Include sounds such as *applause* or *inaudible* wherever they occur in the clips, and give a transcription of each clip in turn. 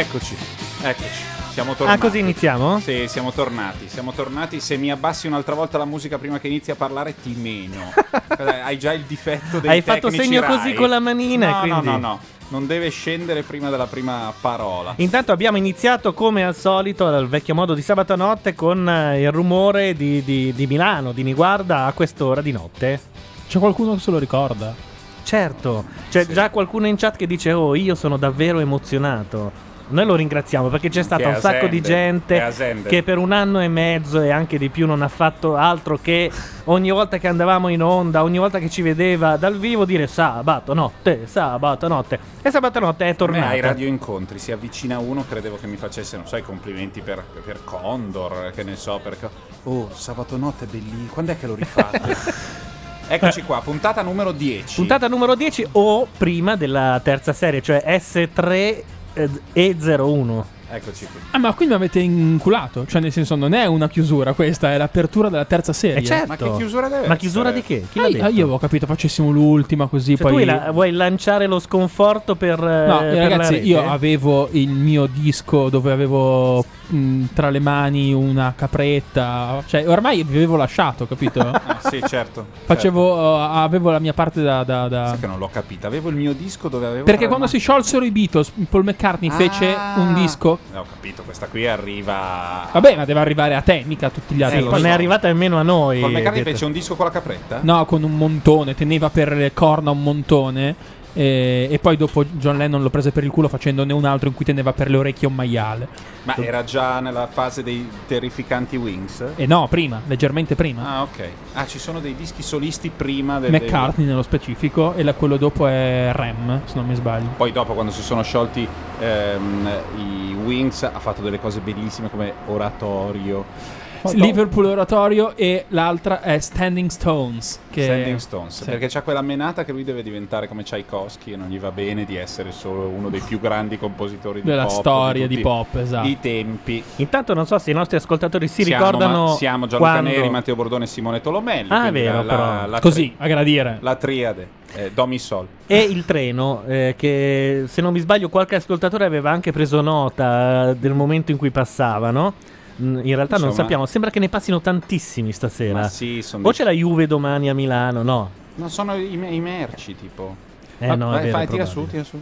Eccoci, eccoci. Siamo tornati. Ah, così iniziamo? Sì, siamo tornati. Siamo tornati. Se mi abbassi un'altra volta la musica prima che inizi a parlare, ti meno. Eh, *laughs* Hai già il difetto dei Hai fatto segno Rai. così con la manina, No, quindi- no, no, no. Non deve scendere prima della prima parola. Intanto abbiamo iniziato come al solito al vecchio modo di sabato notte con eh, il rumore di, di- di Milano, di Niguarda a quest'ora di notte. C'è qualcuno che se lo ricorda? Certo, c'è già qualcuno in chat che dice oh io sono davvero emozionato. Noi lo ringraziamo perché c'è stata Che un sacco di gente che per un anno e mezzo e anche di più non ha fatto altro che ogni volta che andavamo in onda, ogni volta che ci vedeva dal vivo dire sabato notte, sabato notte. E sabato notte è tornata. ai radio incontri si avvicina uno, credevo che mi facesse, non so, i complimenti per, per Condor, che ne so, perché... Oh, sabato notte è bellissimo, quando è che lo rifate? *laughs* Eccoci qua, puntata numero 10. Puntata numero 10 o prima della terza serie, cioè S3 e 01. Eccoci qui. Ah, ma quindi mi avete inculato? Cioè, nel senso, non è una chiusura questa, è l'apertura della terza serie. Eh certo. Ma che chiusura deve Ma chiusura essere? di che? Chi Ah, l'ha io, detto? io avevo capito, facessimo l'ultima così Cioè, poi... tu la- vuoi lanciare lo sconforto per... eh, No, per eh, la ragazzi, rete? io avevo il mio disco dove avevo mh, tra le mani una capretta. Cioè, ormai vi avevo lasciato, capito? *laughs* Ah, sì, certo. Facevo, uh, avevo la mia parte da. da- da- Sai che non l'ho capita. Avevo il mio disco dove avevo. Perché quando le si sciolsero i Beatles, Paul McCartney fece Ah. un disco. Mani- Ho capito, questa qui arriva. Vabbè, ma deve arrivare a te, mica a tutti gli altri. Sì, non so. è arrivata nemmeno a noi. Paul McCartney fece un disco con la capretta? No, con un montone, teneva per le corna un montone. E, e poi dopo John Lennon lo prese per il culo facendone un altro in cui teneva per le orecchie un maiale. Ma era già nella fase dei terrificanti Wings? E no, prima, leggermente prima. Ah, ok. Ah, ci sono dei dischi solisti prima del. McCartney nello specifico e la- quello dopo è Rem, se non mi sbaglio. Poi dopo, quando si sono sciolti ehm, i Wings, ha fatto delle cose bellissime come Oratorio. Liverpool Oratorio e l'altra è Standing Stones. Che Standing Stones. Sì. Perché c'ha quella menata che lui deve diventare come Tchaikovsky e non gli va bene di essere solo uno dei più grandi compositori di Della pop. storia tutti di pop, esatto. I tempi. Intanto non so se i nostri ascoltatori si siamo, ricordano ma- siamo Gianluca quando... Neri, Matteo Bordone e Simone Tolomelli. Ah, quindi vero, la, però. la, la Così, tri- a gradire. la triade. Eh, Do mi sol. E il treno, eh, che se non mi sbaglio qualche ascoltatore aveva anche preso nota eh, del momento in cui passavano. In realtà non Insomma- sappiamo, sembra che ne passino tantissimi stasera. Ma sì, O dei- c'è la Juve domani a Milano? No. No, sono i, i merci, tipo. Eh, no, vai, vero, fai, tira su, tira su.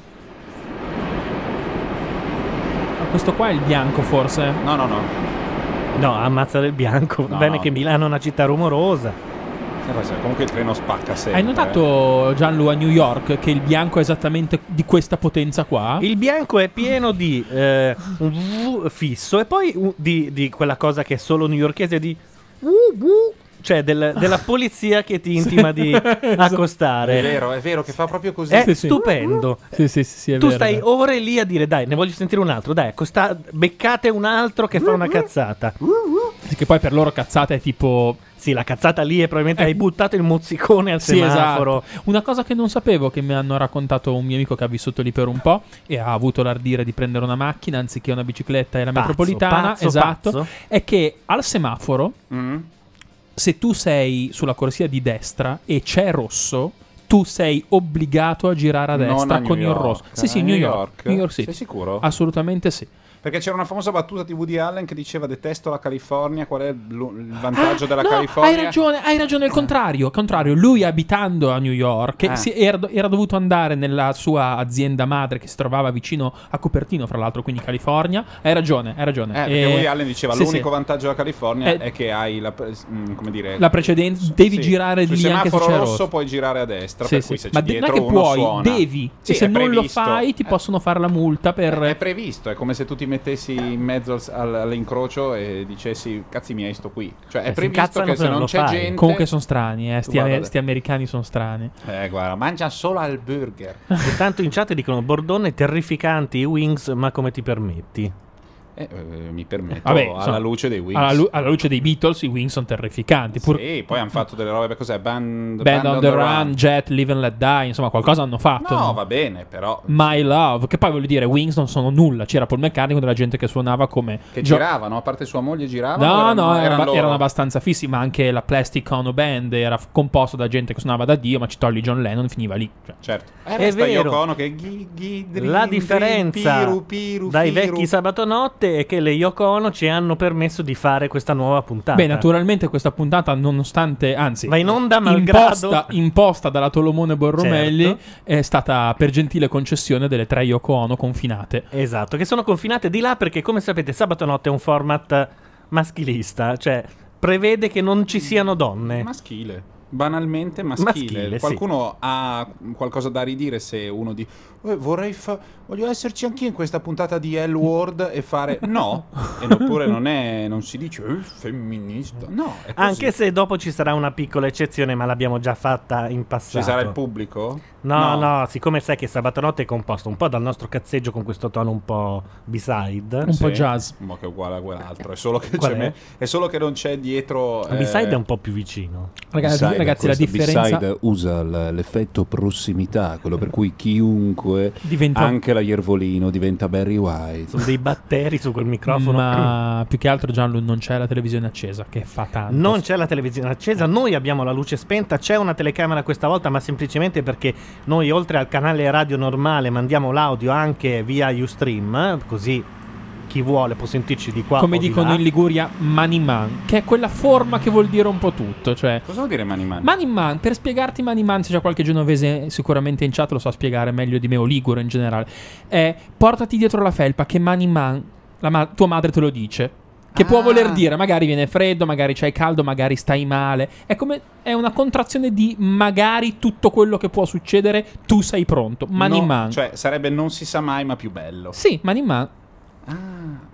Ah, Questo qua è il bianco, forse. No, no, no. No, ammazza del bianco. No, Bene no. che Milano è una città rumorosa. Eh, Comunque il treno spacca sempre. Hai notato, Gianlu, a New York che il bianco è esattamente di questa potenza qua? Il bianco è pieno di eh, un V fisso e poi di, di quella cosa che è solo newyorkese di wu wu, cioè del- della *laughs* polizia che ti intima di *laughs* È accostare. vero, è vero che fa proprio così. È Sì, sì. stupendo. Sì, sì, sì, sì, è Tu vero, stai è ore lì a dire dai, ne voglio sentire un altro, dai, accosta- beccate un altro che fa una cazzata. Sì, Che poi per loro cazzata è tipo... Sì, la cazzata lì è probabilmente hai buttato il mozzicone al Sì, semaforo. esatto. Una cosa che non sapevo, che mi hanno raccontato un mio amico che ha vissuto lì per un po' e ha avuto l'ardire di prendere una macchina anziché una bicicletta e la Pazzo, metropolitana, pazzo, esatto, pazzo. è che al semaforo, Mm? Se tu sei sulla corsia di destra e c'è rosso, tu sei obbligato a girare a destra a New con il York. rosso. Sì, sì, New York. York? New York City. Sei sicuro? Assolutamente sì. Perché c'era una famosa battuta di Woody Allen che diceva detesto la California, qual è il vantaggio della Ah, no, California? Hai ragione, hai ragione, il contrario. il contrario. Lui abitando a New York, Ah. era, era dovuto andare nella sua azienda madre che si trovava vicino a Cupertino, fra l'altro, quindi California. Hai ragione, hai ragione. Eh, perché Eh, Woody Allen diceva sì, l'unico sì. vantaggio della California Eh, è che hai la, pre- mm, come dire, La precedenza, devi sì, girare sul lì anche se semaforo c'è rosso rosso. puoi girare a destra. Sì, per cui se Ma c'è de- non è dietro che uno puoi, suona. devi. Sì, e se non lo fai, ti Eh, possono fare la multa per. È previsto, è come se tu ti mettessi in mezzo al- al- all'incrocio e dicessi cazzi miei sto qui. Cioè è Eh, si previsto incazzano che se non non c'è fai. gente... Comunque sono strani, eh. Sti, guarda- sti americani sono strani. Eh guarda, mangia solo al burger. Intanto in chat dicono Bordone terrificanti i Wings, ma come ti permetti? Eh, eh, mi permetto, Vabbè, alla insomma, luce dei Wings. Alla, lu- alla luce dei Beatles, i Wings sono terrificanti. Pur Sì, poi hanno fatto delle robe, cos'è? Band, Band on the Run, Jet, Live and Let Die, insomma, qualcosa hanno fatto. No, va bene, però... My Love, che poi voglio dire, Wings non sono nulla. C'era Paul McCartney della gente che suonava come. Che Gio- giravano, a parte sua moglie giravano? No, erano, no, erano, erano erano abbastanza fissi, ma anche la Plastic Ono Band era f- composto da gente che suonava da Dio, ma ci togli John Lennon, finiva lì. Cioè. Certo. È Eh, resta vero. Yoko Ono che ghi, ghi, drin, La drin, differenza piru, piru, dai firu. vecchi sabato notte è che le Yoko Ono ci hanno permesso di fare questa nuova puntata. Beh, naturalmente questa puntata, nonostante, anzi, Va in onda malgrado imposta, imposta dalla Tolomone Borromelli, Certo. è stata per gentile concessione delle tre Yoko Ono confinate. Esatto, che sono confinate di là perché come sapete sabato notte è un format maschilista, cioè prevede che non ci siano donne. Maschile. Banalmente maschile. Maschile, sì. Qualcuno ha qualcosa da ridire se uno di "Eh, vorrei fa- voglio esserci anch'io in questa puntata di L Word e fare no. *laughs* e oppure non è non si dice "Eh, femminista. No, è così. Anche se dopo ci sarà una piccola eccezione, ma l'abbiamo già fatta in passato. ci sarà il pubblico? No, no, siccome sai che sabato notte è composto un po' dal nostro cazzeggio con questo tono un po' B-side. Un po' jazz. Ma che è uguale a quell'altro, è solo che, c'è è? me- è solo che non c'è dietro Il B-side eh, è un po' più vicino. Ragazzi, B-side, ragazzi, la differenza. B-side usa l- l'effetto prossimità, quello per cui chiunque, Diventa- anche la Iervolino, diventa Barry White. Sono dei batteri su quel microfono. Ma più che altro, Gianlu, non c'è la televisione accesa, che fa tanto. Non c'è la televisione accesa, noi abbiamo la luce spenta, c'è una telecamera questa volta, ma semplicemente perché noi oltre al canale radio normale mandiamo l'audio anche via Ustream, così chi vuole può sentirci di qua Come o di dicono là. in Liguria, Maniman, che è quella forma che vuol dire un po' tutto. Cioè, Cosa vuol dire mani mani? Maniman, per spiegarti Maniman, se c'è qualche genovese sicuramente in chat lo sa spiegare meglio di me, o Ligure in generale, è portati dietro la felpa che Maniman, la ma- tua madre te lo dice. Che può Ah. voler dire, magari viene freddo, magari c'hai caldo, magari stai male. È come è una contrazione di magari tutto quello che può succedere, tu sei pronto. Maniman. No, cioè sarebbe non si sa mai ma più bello. Sì, Maniman.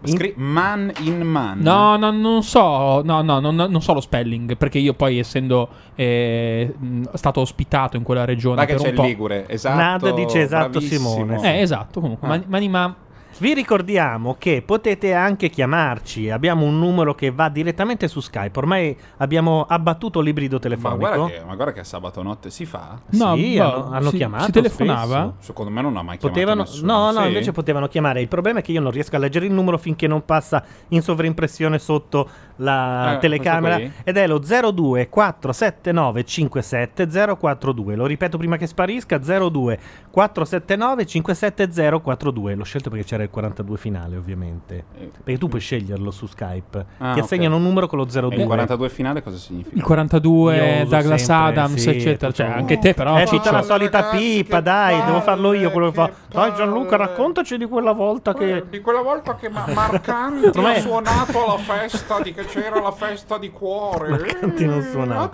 Scri- man in man. No, no, non so, no, no, non, non so lo spelling, perché io poi essendo eh, stato ospitato in quella regione Ma che per c'è un il po'. Ligure, esatto. Nada dice esatto bravissimo. Simone. Eh, esatto, comunque, Ah. Mani- Maniman Vi ricordiamo che potete anche chiamarci, abbiamo un numero che va direttamente su Skype, ormai abbiamo abbattuto l'ibrido Ma telefonico. guarda, che, ma guarda che sabato notte si fa. No, sì, boh, hanno, hanno si- chiamato si telefonava? spesso. Secondo me non ha mai chiamato Potevano, nessuno. no, no, Sì? invece potevano chiamare. Il problema è che io non riesco a leggere il numero finché non passa in sovraimpressione sotto la Eh, telecamera. questo Ed è lo 02 479 57 042. Lo ripeto prima che sparisca: 02 479 57 042. L'ho scelto perché c'era il 42 finale, ovviamente. Eh, Perché tu puoi sceglierlo su Skype. Ah, Ti assegnano un numero con lo 02. E il 42 finale cosa significa? il 42, Io uso Douglas sempre, Adams, sì, eccetera. Cioè, anche te, però. È Ciccio. tutta la solita Ragazzi, pipa, dai, devo palle, farlo io quello che fa. Dai Gianluca, raccontaci di quella volta che... Di quella volta che Ma- *laughs* Marcanti ha suonato alla festa di che c'era la festa di cuore. Marcanti non suonava.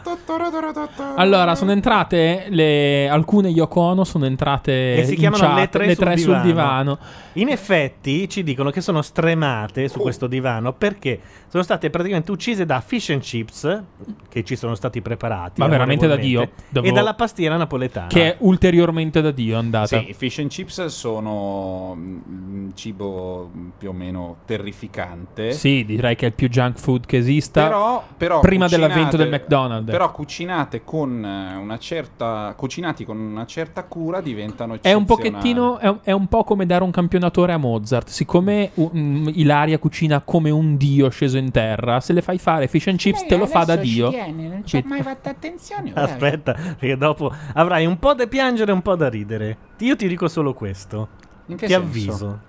Allora, sono entrate le, alcune Yoko Ono sono entrate Che si chiamano chat, le tre sul sul divano. divano. In effetti ci dicono che sono stremate su questo divano. Perché sono state praticamente uccise da fish and chips che ci sono stati preparati. Ma veramente da Dio. Devo- E dalla pastiera napoletana. Che è ulteriormente da Dio è andata. Sì, i fish and chips sono mm, cibo più o meno terrificante. Sì, direi che è il più junk food che esista. Però, però prima dell'avvento del McDonald's. Però cucinate con eh, una certa cucinati con una certa cura diventano È un pochettino, è un, è un po' come dare un campionatore a Mozart. Siccome mm, Ilaria cucina come un dio sceso in terra, se le fai fare fish and chips, te lo fa da dio. non ci ha Capito? mai fatto attenzione. *laughs* Aspetta, perché dopo avrai un po' da piangere e un po' da ridere. Io ti dico solo questo. In che ti senso? avviso.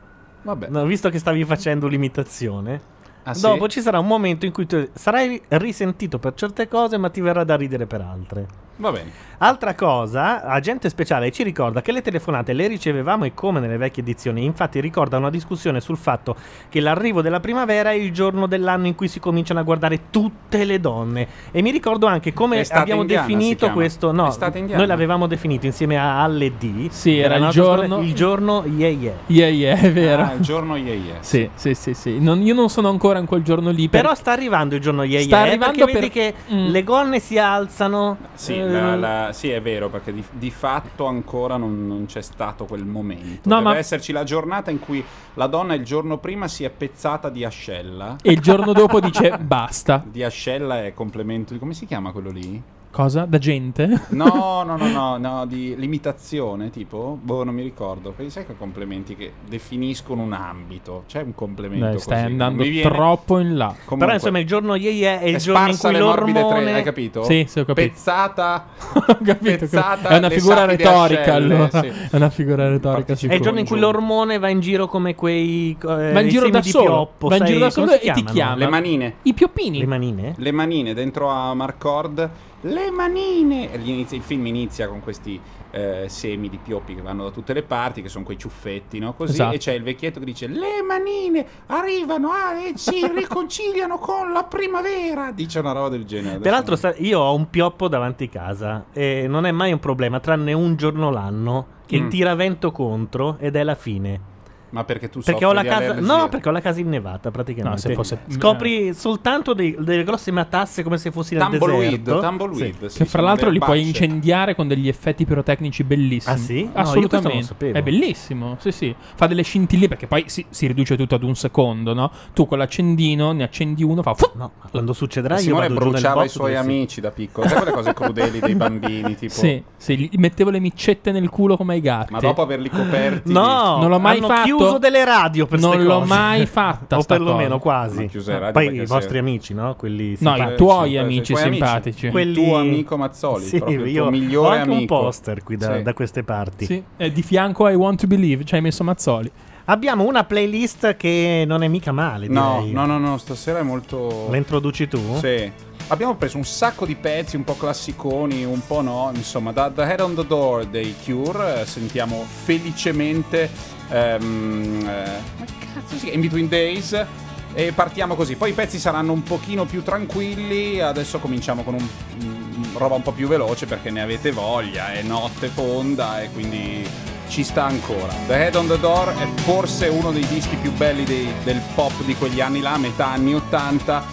Vabbè. No, visto che stavi facendo l'imitazione, Ah, sì? dopo ci sarà un momento in cui tu sarai risentito per certe cose, ma ti verrà da ridere per altre. Va bene. Altra cosa, agente speciale ci ricorda che le telefonate le ricevevamo e come nelle vecchie edizioni, infatti ricorda una discussione sul fatto che l'arrivo della primavera è il giorno dell'anno in cui si cominciano a guardare tutte le donne e mi ricordo anche come Estate abbiamo indiana si definito chiama. questo, no, Estate indiana. noi l'avevamo definito insieme a alle D. Sì, era il giorno- il giorno yeah yeah. Yeah, yeah, è vero. Ah, il giorno yeah yeah. Sì, sì, sì, sì. Non- io non sono ancora in quel giorno lì. per- Però sta arrivando il giorno yeah Sta yeah, eh, arrivando perché vedi per- che Mm. le gonne si alzano. Sì, eh, la- la- sì, è vero, perché di, di fatto ancora non, non c'è stato quel momento. No, Deve ma- esserci la giornata in cui la donna il giorno prima si è pezzata di ascella. E il giorno dopo dice basta. Di ascella è complemento di... come si chiama quello lì? Cosa? Da gente? *laughs* No, no, no, no, no, di limitazione, tipo? Boh, non mi ricordo. Perché sai che complementi che definiscono un ambito? C'è un complemento Dai, così. stai andando viene. troppo in là. Però Comunque, insomma il giorno yeah yeah è il è giorno in sparsa cui le morbide tre, l'ormone hai capito? Sì, sì, ho capito. Pezzata, *laughs* Ho capito, pezzata è una figura retorica ascelle, allora. sì. È una figura retorica Partecipa- È il sicuro. giorno in cui l'ormone va in giro come quei eh, Va in giro da solo, pioppo, va in giro da solo si e ti chiamano? chiama. Le manine. I pioppini. Le manine? Le manine dentro a Marcord. Le manine. Inizia- il film inizia con questi eh, semi di pioppi che vanno da tutte le parti, che sono quei ciuffetti, no? Così. Esatto. E c'è il vecchietto che dice: Le manine arrivano ah, e si riconciliano con la primavera. Dice una roba del genere. Peraltro sa- io ho un pioppo davanti casa e non è mai un problema, tranne un giorno l'anno che Mm. tira vento contro ed è la fine. Ma perché tu Perché soffri ho la di casa allergie? No, perché ho la casa innevata praticamente. No, se fosse- Scopri soltanto dei- delle grosse matasse come se fossi nel Tumbleweed, deserto. tumbleweed, sì, Che fra l'altro li puoi bacce. incendiare con degli effetti pirotecnici bellissimi. Ah, sì? No, Assolutamente. sapevo. È bellissimo. Sì, sì. Fa delle scintille perché poi si, si riduce tutto ad un secondo, no? Tu con l'accendino ne accendi uno, fa. No, ma quando succederà io Simone vado bruciava i suoi dove sì. amici da piccolo. Sai quelle cose crudeli dei bambini? Tipo. Sì, sì, gli mettevo le micette nel culo come ai gatti. Ma dopo averli coperti. No, Non l'ho mai fatto. Chiuso delle radio per Non l'ho cose. mai *laughs* fatta o perlomeno cosa. quasi. Poi i vostri amici, no? Quelli No, i tuoi Sì, amici i tuoi simpatici. Il tuo amico Mazzoli. Sì, proprio il tuo ho migliore anche amico. un poster qui da, Sì. da queste parti. Sì, e di fianco ai Want to Believe ci hai messo Mazzoli. Abbiamo una playlist che non è mica male, No, direi. no, no, no, stasera è molto. La introduci tu? Sì. Abbiamo preso un sacco di pezzi, un po' classiconi, un po' no. Insomma, da The Head on the Door dei Cure eh, sentiamo felicemente. Eh, ma cazzo si chiama? In Between Days. E partiamo così. Poi i pezzi saranno un pochino più tranquilli. Adesso cominciamo con un, un- roba un po' più veloce perché ne avete voglia. È notte fonda e quindi ci sta ancora. The Head on the Door è forse uno dei dischi più belli dei- del pop di quegli anni là, metà anni 80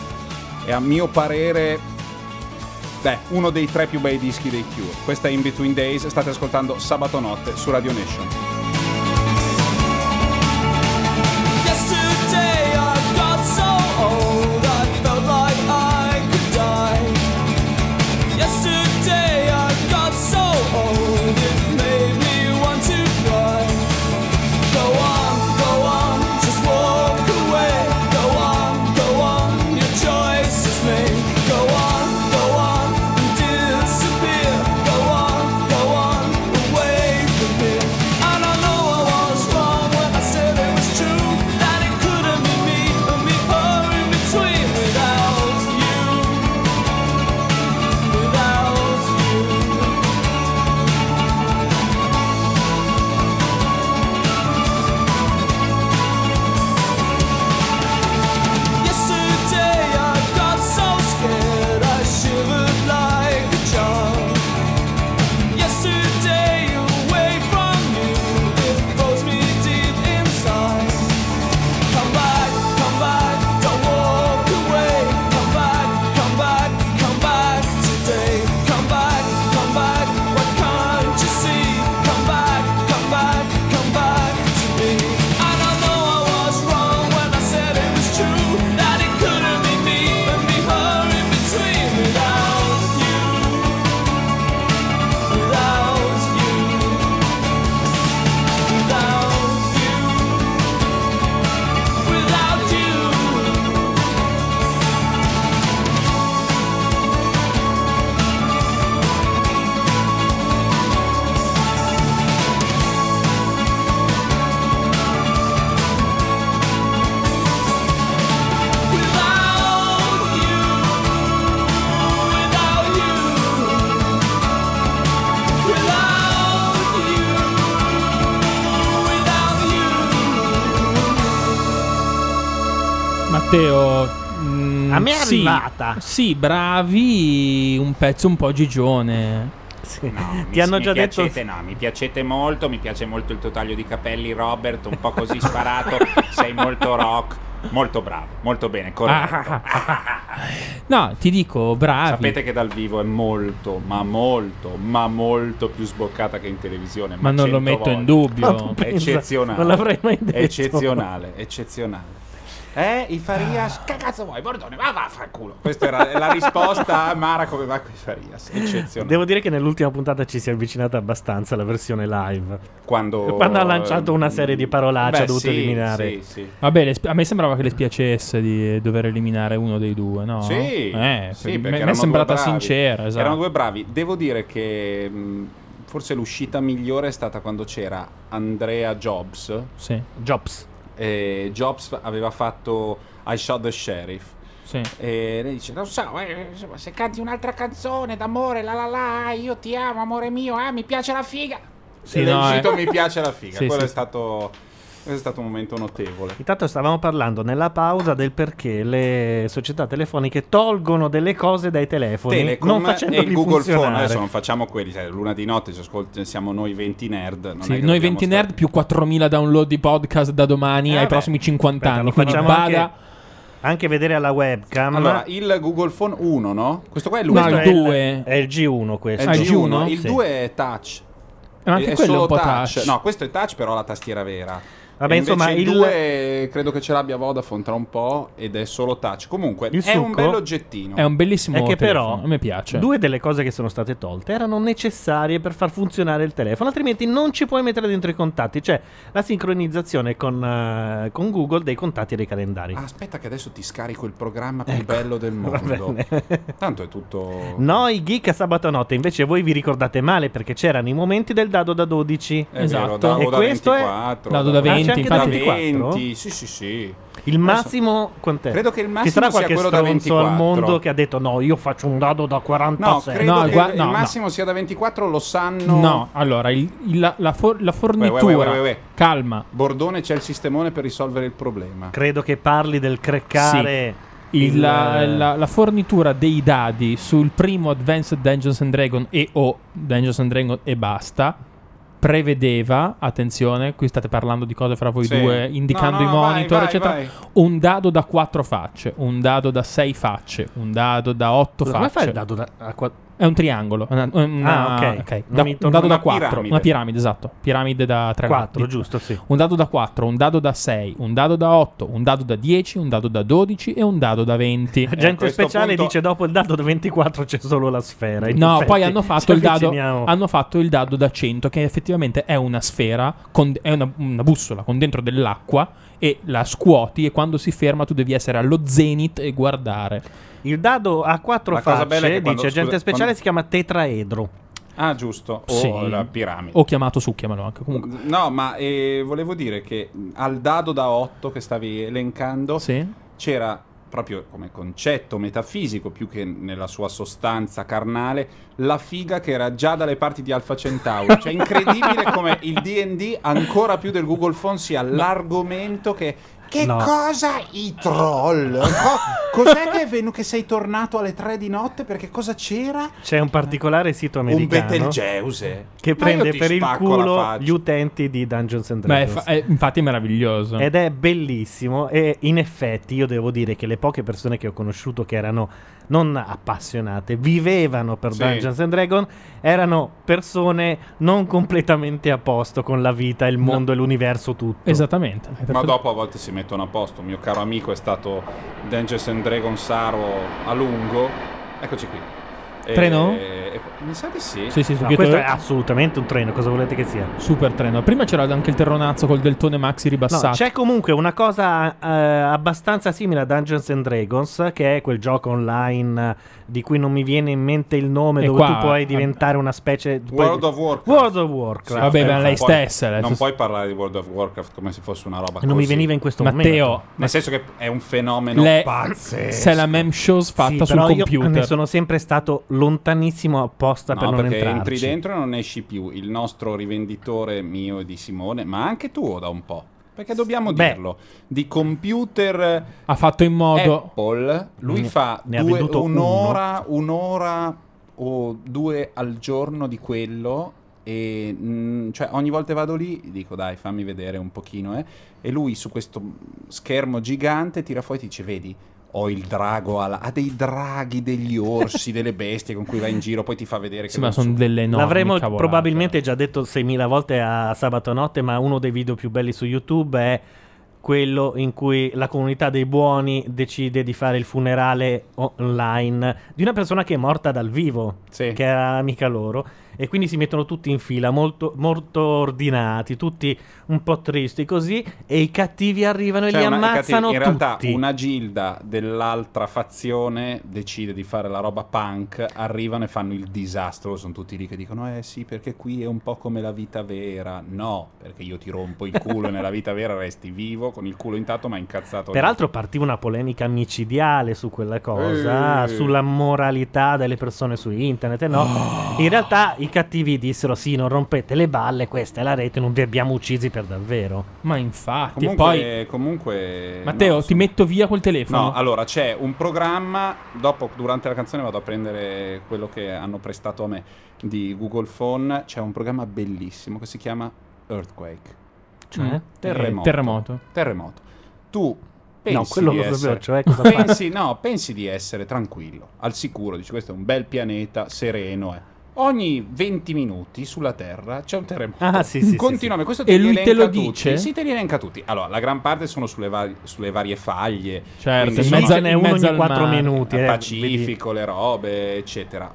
e a mio parere beh, uno dei tre più bei dischi dei Cure. Questa è In Between Days, state ascoltando sabato notte su Radio Nation. Matteo. mm, A me è sì, arrivata. Sì, bravi. Un pezzo un po' gigione. Sì. No, *laughs* Ti mi, hanno mi già detto piacete, no, mi piacete molto, mi piace molto il tuo taglio di capelli, Robert, un po' così *laughs* sparato, sei molto rock, molto bravo, molto bene, corretto. No, ti dico, bravi. Sapete che dal vivo è molto, ma molto, ma molto più sboccata che in televisione. Ma non lo 100 metto in volte. dubbio. Ma *laughs* tu pensa, Eccezionale. Non l'avrei mai detto. Eccezionale, eccezionale. Eh, i Farias, che cazzo vuoi, Bordone? Va, vaffanculo. Questa era la risposta a Mara come va con i Farias. Eccezionale. Devo dire che nell'ultima puntata ci si è avvicinata abbastanza alla versione live. Quando, Quando ha lanciato una serie di parolacce, ha dovuto sì, eliminare. Sì, sì. Vabbè, spi- a me sembrava che le spiacesse di dover eliminare uno dei due, no? Sì, eh, sì, me- perché me è sembrata sincera. Esatto. Erano due bravi. Devo dire che mh, forse l'uscita migliore è stata quando c'era Andrea Jobs. Sì, Jobs. E Jobs aveva fatto I Shot the Sheriff. sì. E lei dice: Non so, eh, insomma, se canti un'altra canzone d'amore, la la la, io ti amo, amore mio, ah, mi piace la figa. Sì, Ed è no, uscito eh. mi piace la figa. Sì, Quello sì, è, stato, questo è stato un momento notevole. Intanto stavamo parlando nella pausa del perché le società telefoniche tolgono delle cose dai telefoni Telecom non e il Google funzionare. Phone adesso non facciamo quelli sai, luna di notte ci ascolti- siamo noi 20 nerd non Sì, noi dobbiamo 20 stare- nerd più 4000 download di podcast da domani Eh, ai beh. prossimi 50 Aspetta, anni. Quindi facciamo bada. anche, anche vedere alla webcam. allora il Google Phone 1 no? questo qua è No, l'ultimo il Questo è 2. È il G1 questo. è Ah, il il G1 G1? il Sì. 2 è touch Ma anche è quello è solo un po' touch. no questo è touch però la tastiera vera Vabbè, E insomma, il il- 2 credo che ce l'abbia Vodafone tra un po' ed è solo touch comunque Il è un succo bell'oggettino È un bellissimo È che telefono, però a me piace. due delle cose che sono state tolte erano necessarie per far funzionare il telefono, altrimenti non ci puoi mettere dentro i contatti. Cioè la sincronizzazione con, eh, con Google dei contatti e dei calendari. Ah, aspetta che adesso ti scarico il programma più Ecco, bello del *laughs* mondo tanto è tutto Noi geek a sabato notte, invece voi vi ricordate male perché c'erano i momenti del dado da 12. È Esatto. vero, da, E da questo è- 24 Dado da 20, Ah, c'è anche infatti- da da 24? 20, sì, sì, sì. Il massimo quant'è? Credo che il massimo sarà sia quello da stronzo 24. al mondo che ha detto no, io faccio un dado da No, 46. credo No, gua- il no, no. massimo sia da 24, lo sanno. No, allora, il- il- la, la for- la fornitura... Uè, uè, uè. Calma. Bordone c'è il sistemone per risolvere il problema. Credo che parli del creccare Il- il- la, la- la fornitura dei dadi sul primo Advanced Dungeons and Dragons e o Dungeons and Dragons e basta prevedeva, attenzione, qui state parlando di cose fra voi Sì. due, indicando No, no, i vai, monitor, vai, eccetera. vai. Un dado da 4 facce, un dado da 6 facce, un dado da 8 Scusa, come fai facce. il dado da a qua- È un triangolo. Una, una- Ah, ok. ok. Non Da- un dado da una 4. piramide. Una piramide, esatto. Piramide da 3 4, giusto, sì. Un dado da 4, un dado da 6, un dado da 8, un dado da 10, un dado da 12 e un dado da 20. La gente questo speciale punto- dice dopo il dado da 24 c'è solo la sfera. No, effetti, poi hanno fatto, *laughs* il dado, hanno fatto il dado da 100, che effettivamente è una sfera, con- è una, una bussola con dentro dell'acqua e la scuoti e quando si ferma tu devi essere allo zenith e guardare. Il dado a quattro La facce, quando- dice gente scusa, speciale, quando- si chiama tetraedro. Ah, giusto. O Sì. la piramide. O chiamato su, chiamalo anche. Comunque, No, ma eh, volevo dire che al dado da 8 che stavi elencando sì. c'era proprio come concetto metafisico più che nella sua sostanza carnale la figa che era già dalle parti di Alpha Centauri cioè incredibile *laughs* come il D&D ancora più del Google Phone sia l'argomento che che No. cosa i troll? Co- cos'è che è venuto che sei tornato alle 3 di notte perché cosa c'era? C'è un particolare sito Un americano Betelgeuse che Ma prende per il culo gli utenti di Dungeons and Beh, Dragons. fa- è- infatti è meraviglioso. Ed è bellissimo e in effetti io devo dire che le poche persone che ho conosciuto che erano non appassionate, vivevano per Sì. Dungeons and Dragons, erano persone non completamente a posto con la vita, il No. mondo e l'universo tutto. Esattamente. Ma dopo a volte si mettono a posto. Un mio caro amico è stato Dungeons and Dragons Saro a lungo. Eccoci qui. E- Treno? e- mi sa di sì. Sì, sì, No, questo è assolutamente un treno, cosa volete che sia? Super treno. Prima c'era anche il terronazzo col deltone maxi No, ribassato. c'è comunque una cosa eh, abbastanza simile a Dungeons and Dragons, che è quel gioco online eh, di cui non mi viene in mente il nome, E dove qua- tu puoi diventare una specie World of Warcraft. World of Warcraft. Vabbè, ma non lei puoi- stessa, Non stessa. puoi parlare di World of Warcraft come se fosse una roba Non mi così. veniva in questo Matteo, momento. Nel senso che è un fenomeno Le- pazzesco. se la meme shows fatta Sì, sul però io computer. ne sono sempre stato lontanissimo apposta No, per non perché entrarci. entri dentro e non esci più. Il nostro rivenditore mio e di Simone, ma anche tuo da un po'. perché dobbiamo Beh. dirlo, di computer Ha fatto in modo. Apple, lui Ne- fa due- un'ora, un'ora o due al giorno di quello e mm, cioè ogni volta vado lì dico dai fammi vedere un pochino eh. e lui su questo schermo gigante tira fuori e ti dice vedi ho il drago, alla- ha dei draghi, degli orsi, delle bestie con cui va in giro, poi ti fa vedere che Sì, ma sono so- delle enormi L'avremo cavolate. probabilmente già detto 6.000 volte a sabato notte, ma uno dei video più belli su YouTube è quello in cui la comunità dei buoni decide di fare il funerale online di una persona che è morta dal vivo, Sì. che era amica loro, e quindi si mettono tutti in fila, molto, molto ordinati, tutti un po' tristi così, e i cattivi arrivano e Cioè, li una- ammazzano in realtà tutti. una gilda dell'altra fazione decide di fare la roba punk, arrivano e fanno il disastro, sono tutti lì che dicono eh sì perché qui è un po' come la vita vera, no perché io ti rompo il culo e nella vita vera resti vivo con il culo intatto ma incazzato. Peraltro partiva una polemica micidiale su quella cosa, Eh. sulla moralità delle persone su internet. e No, Oh. in realtà i cattivi dissero: Sì, non rompete le balle, questa è la rete, non vi abbiamo uccisi per davvero. Ma infatti, comunque, poi. comunque Matteo, no, ti metto via quel telefono. No, allora c'è un programma. Dopo, durante la canzone, vado a prendere quello che hanno prestato a me di Google Phone. C'è un programma bellissimo che si chiama Earthquake. Cioè, Mm. Terremoto. Terremoto. Terremoto. Tu pensi no, quello di lo sapevo, essere, cioè pensi, no, pensi di essere tranquillo, al sicuro. Dici questo è un bel pianeta, sereno. eh. Ogni 20 minuti sulla Terra c'è un terremoto. Ah, sì, sì, sì, Continuamente. Questo E lui te lo tutti. dice? Sì, te li elenca tutti. Allora, la gran parte sono sulle, vari- sulle varie faglie. Certo, in Sì, mezzo- in uno ogni al 4 mare. minuti. eh, vedi. Pacifico, le robe, eccetera.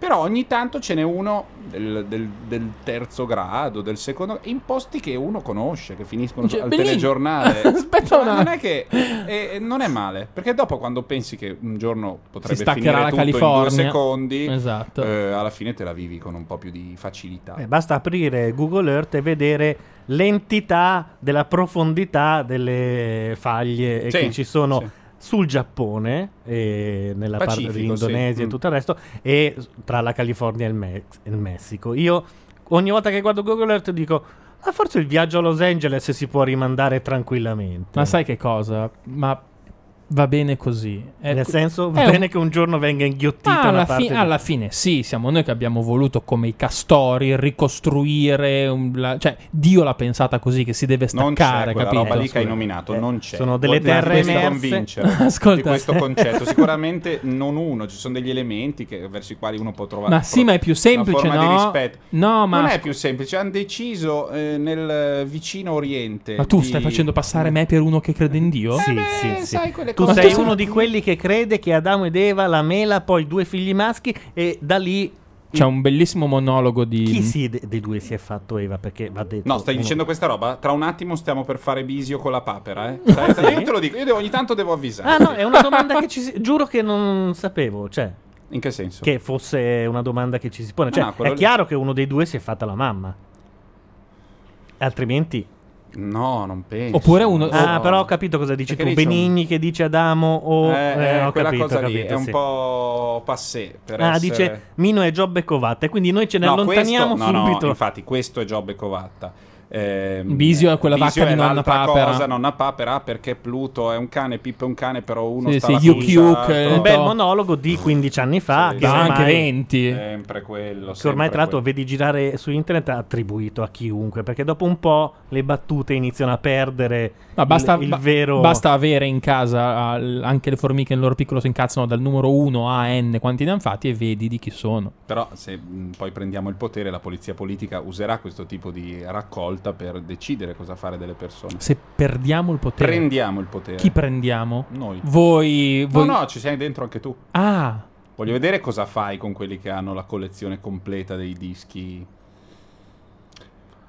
Però ogni tanto ce n'è uno del, del- del terzo grado, del secondo, in posti che uno conosce, che finiscono Cioè, al Benigni. telegiornale. *laughs* Aspetta un non è che eh, non è male, perché dopo quando pensi che un giorno potrebbe finire la tutto in due California. secondi, Esatto. eh, alla fine te la vivi con un po' più di facilità. Eh, basta aprire Google Earth e vedere l'entità della profondità delle faglie Sì, che ci sono sì. Sul Giappone, e nella parte Pacifico, dell'Indonesia sì. e Mm. tutto il resto, e tra la California e il, Mex- e il Messico. Io ogni volta che guardo Google Earth dico, ma forse il viaggio a Los Angeles si può rimandare tranquillamente. Ma sai che cosa? Ma va bene così. È Nel co- senso, va è un- bene che un giorno venga inghiottita Ah, una alla, parte fi- di- alla fine sì, siamo noi che abbiamo voluto come i castori ricostruire, un- la- cioè Dio l'ha pensata così che si deve Non staccare, c'è quella capito? roba lì che hai nominato, Eh, non c'è. sono delle terre emerse. convincere *laughs* Ascolta. di questo concetto. Sicuramente non uno, ci sono degli elementi che- verso i quali uno può trovare Ma sì, ma è più semplice, una forma no? di rispetto. No, ma non è più semplice, hanno deciso eh, nel vicino Oriente. Ma tu di- stai facendo passare me per uno che crede in Dio? Sì, beh, sì, sì. sai, quelle Tu sei uno di quelli che crede che Adamo ed Eva, la mela, poi due figli maschi e da lì C'è un bellissimo monologo di chi si de- dei due si è fatto Eva? Perché va detto No, stai uno- dicendo questa roba? Tra un attimo stiamo per fare bisio con la papera, eh? Stai- stai- io te lo dico, io devo- ogni tanto devo avvisare. Ah no, è una domanda che ci si... giuro che non sapevo, cioè In che senso? che fosse una domanda che ci si pone, cioè No, quello è lì- chiaro che uno dei due si è fatta la mamma. Altrimenti No, non penso. Oppure uno- Ah, No. però ho capito cosa dici Perché tu, lì c'è un- Benigni che dice Adamo o Eh, eh, eh, ho quella capito, cosa ho lì capito, è un sì. po' passé per Ah, essere... dice Mino è Giobbe Covatta e quindi noi ce ne No, allontaniamo questo, no, subito. No, infatti, questo è Giobbe Covatta. Ehm, Bisio è quella Bisio vacca è di nonna papera. cosa, nonna papera, perché Pluto è un cane, Pippo è un cane, però uno Sì, sta sì, Yuk Yuk, eh, un bel monologo di 15 anni fa Sì, che anche ormai, 20. Sempre quello. che ormai tra l'altro vedi girare su internet attribuito a chiunque perché dopo un po' le battute iniziano a perdere Ma basta, il, il vero basta avere in casa anche le formiche nel loro piccolo si incazzano dal numero 1 a n quanti ne hanno fatti e vedi di chi sono. Però se mh, poi prendiamo il potere, la polizia politica userà questo tipo di raccolta per decidere cosa fare delle persone. Se perdiamo il potere, Prendiamo il potere. chi prendiamo? Noi. Voi, voi... No, no, ci sei dentro anche tu. Ah, Voglio vedere cosa fai con quelli che hanno la collezione completa dei dischi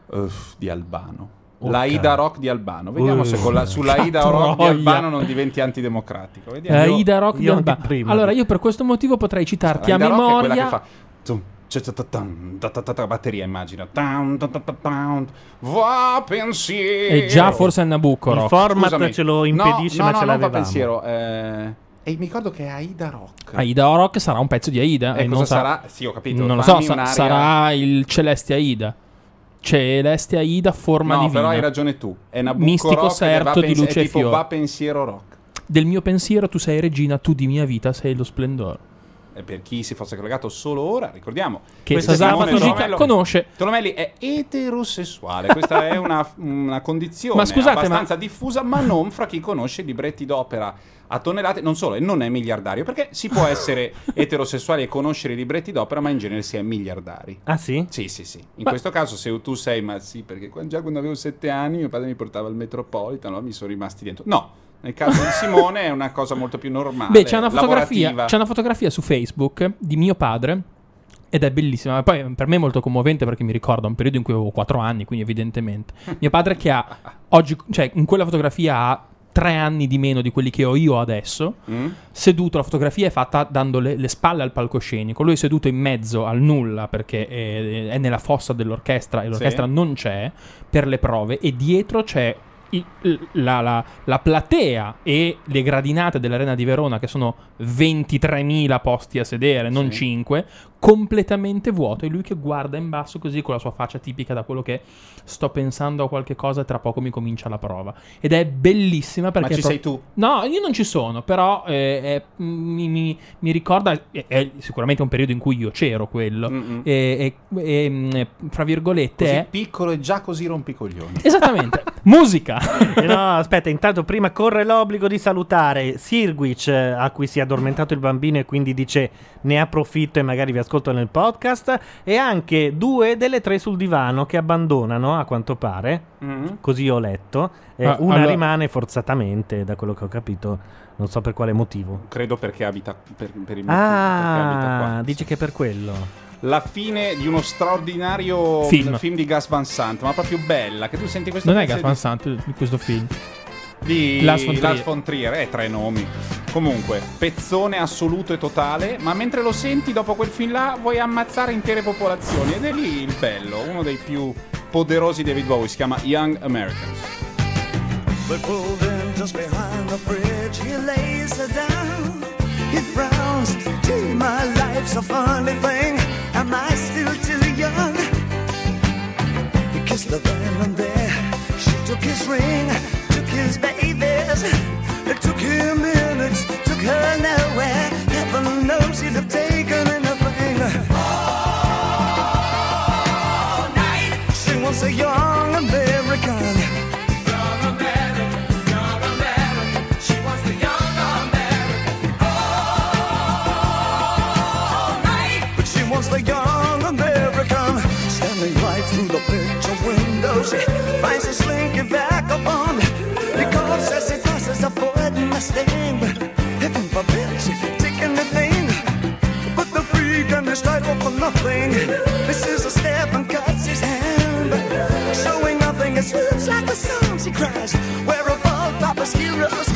uff, di Albano. Oh, la Ida. Rock di Albano. Vediamo se Uh, con la- sulla *laughs* Ida Rock di. Albano non diventi antidemocratico. Vediamo. io- Ida Rock di io Alba. anche prima. Allora, io per questo motivo potrei citarti La a Ida Rock è quella memoria. che fa batteria, immagino. Va pensiero. E già forse è Nabucco il format Scusami. ce lo impedisce no, ma no, ce no, non va l'avevamo pensiero. eh, e mi ricordo che è Aida Rock. Aida Rock sarà un pezzo di Aida. E e non cosa sa- sarà? Sì, ho capito. Non lo so, sa- sarà il Celeste Aida. Celeste Aida, forma No, divina. però hai ragione tu. È Nabucco Mistico rock serto di pens- luce e fiore. va pensiero rock. Del mio pensiero tu sei regina, tu di mia vita sei lo splendore. E per chi si fosse collegato solo ora, ricordiamo Che questo sabato Gica conosce. Tolomelli è eterosessuale. Questa è una, una condizione Ma scusate, abbastanza diffusa, ma non fra chi conosce libretti d'opera a tonnellate. Non solo, e non è miliardario, perché si può essere *laughs* eterosessuali e conoscere i libretti d'opera, ma in genere si è miliardari. Ah sì? Sì, sì, sì. In Ma- questo caso, se tu sei, ma sì, perché già quando avevo sette anni mio padre mi portava al Metropolitan, no? mi sono rimasti dentro. No, nel caso di Simone è una cosa molto più normale. Beh, c'è una, fotografia, c'è una fotografia su Facebook di mio padre. Ed è bellissima. Poi per me è molto commovente perché mi ricorda un periodo in cui avevo 4 anni, quindi evidentemente. Mio padre che ha oggi, cioè in quella fotografia ha 3 anni di meno di quelli che ho io adesso. Mm? Seduto, la fotografia è fatta dando le, le spalle al palcoscenico. Lui è seduto in mezzo al nulla perché è, è nella fossa dell'orchestra e l'orchestra Sì. non c'è per le prove. E dietro c'è i- la, la- la platea e le gradinate dell'Arena di Verona, che sono 23.000 posti a sedere, non Sì. 5, completamente vuoto. E lui che guarda in basso così con la sua faccia tipica da quello che sto pensando a qualche cosa e tra poco mi comincia la prova. Ed è bellissima perché... Ma ci pro- sei tu? No, io non ci sono, però eh, è- mi, mi- mi ricorda, è, è sicuramente un periodo in cui io c'ero quello, e, e- e, mh, fra virgolette Così è... piccolo e già così rompicoglioni. Esattamente, *laughs* musica! Eh No, aspetta, intanto prima corre l'obbligo di salutare Sirguic, eh, a cui si è addormentato il bambino e quindi dice ne approfitto e magari vi ascolto nel podcast, e anche due delle tre sul divano che abbandonano, a quanto pare, Mm? così ho letto, eh, Ah, una allora- rimane forzatamente, da quello che ho capito, non so per quale motivo. Credo perché abita per, per il motivo, perché abita Ah, qua. dici che è per quello. La fine di uno straordinario Film. di Gas Van Sant, ma proprio bella, che tu senti questo Non è Gas Van Sant di questo film. Di Lars von Trier. Lars von Trier, eh, tre nomi. Comunque, pezzone assoluto e totale, ma mentre lo senti dopo quel film là vuoi ammazzare intere popolazioni ed è lì il bello, uno dei più poderosi David Bowie, si chiama Young Americans. But pulled in just behind the bridge, he lays her down. He frowns, gee, my life's a funny thing. Am I still too young? He kissed then and there. She took his ring, his babies. It took him minutes, took her nowhere. Heaven knows he'd have taken Ford Mustang Heaven forbid she take anything But the freak and his title for nothing. This is a step and cuts his hand. Showing nothing, it swoops like a song She cries, where have all Papa's heroes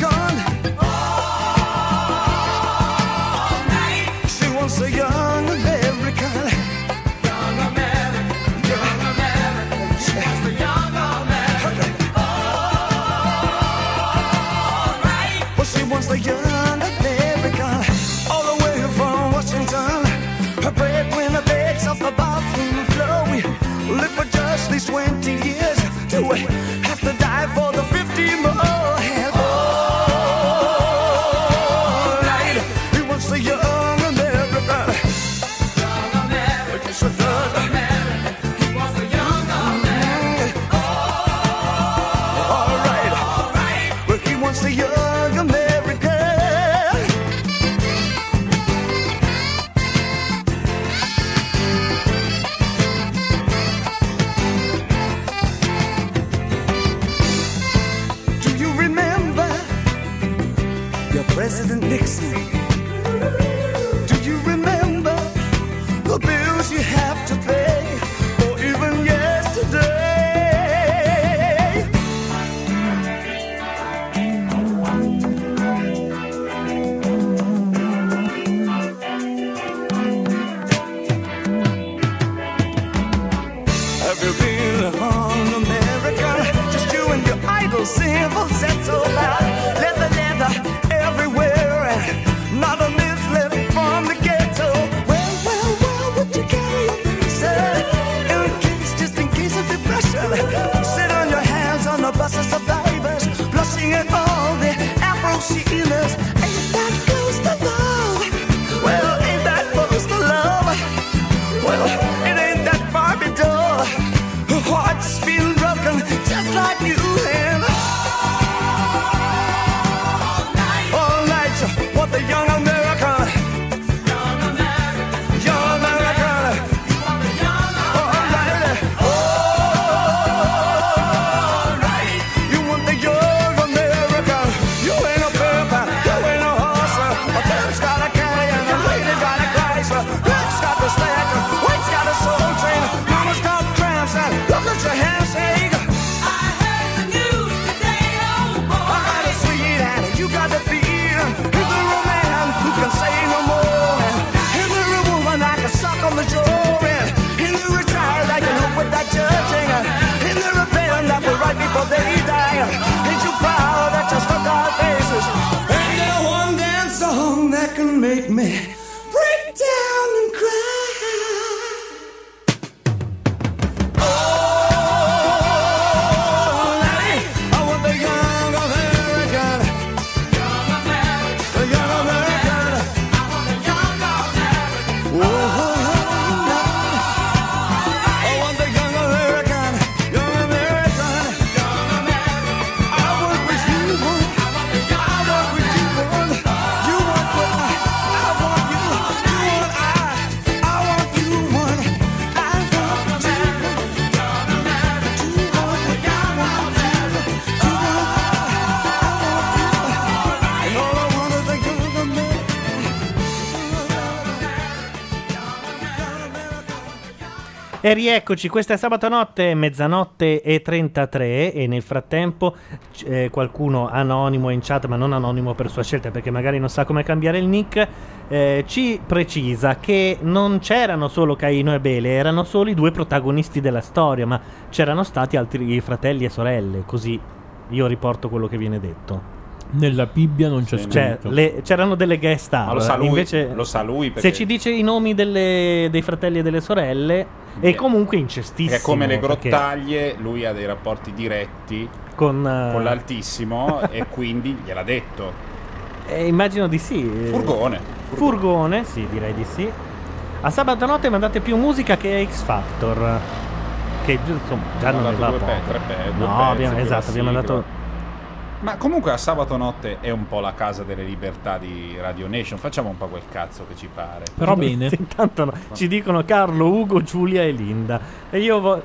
E rieccoci, questa è sabato notte, mezzanotte e 33 e nel frattempo eh, qualcuno anonimo in chat, ma non anonimo per sua scelta perché magari non sa come cambiare il nick, eh, ci precisa che non c'erano solo Caino e Bele, erano solo i due protagonisti della storia, ma c'erano stati altri fratelli e sorelle, così io riporto quello che viene detto. Nella Bibbia non c'è Cioè, scritto. le- c'erano delle guest star. Ma lo sa lui, invece, lo sa lui se perché- ci dice i nomi delle- dei fratelli e delle sorelle, è comunque incestissimo. Perché come le perché grottaglie, lui ha dei rapporti diretti Con, eh, con l'altissimo *laughs* e quindi gliel'ha detto. eh, immagino di sì. eh. Furgone. Furgone, sì, direi di sì. A sabato notte mandate più musica che X Factor. Che insomma già non ne va pe- pe- no, pezzi, abbiamo, esatto, abbiamo sigla. Ma comunque a sabato notte è un po' la casa delle libertà di Radio Nation. Facciamo un po' quel cazzo che ci pare. Però bene. Intanto no, ci dicono Carlo, Ugo, Giulia e Linda. E io vo-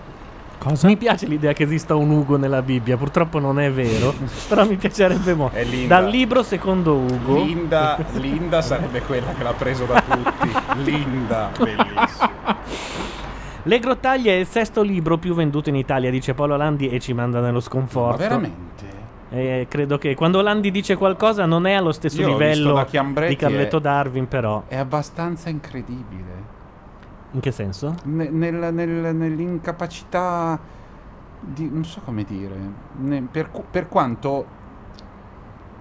Cosa? Mi piace l'idea che esista un Ugo nella Bibbia, purtroppo non è vero, *laughs* però mi piacerebbe molto. È Linda. Dal libro secondo Ugo. Linda, Linda sarebbe quella che l'ha preso da tutti. *laughs* Linda, bellissimo. Le grottaglie è il sesto libro più venduto in Italia, dice Paolo Landi e ci manda nello Ma sconforto. veramente? Eh, credo che quando Landi dice qualcosa non è allo stesso Io visto livello da Chiambretti di Carletto e- Darwin, però. È abbastanza incredibile. In che senso? Ne- nel- nel- nell'incapacità di non so come dire ne- per, cu- per quanto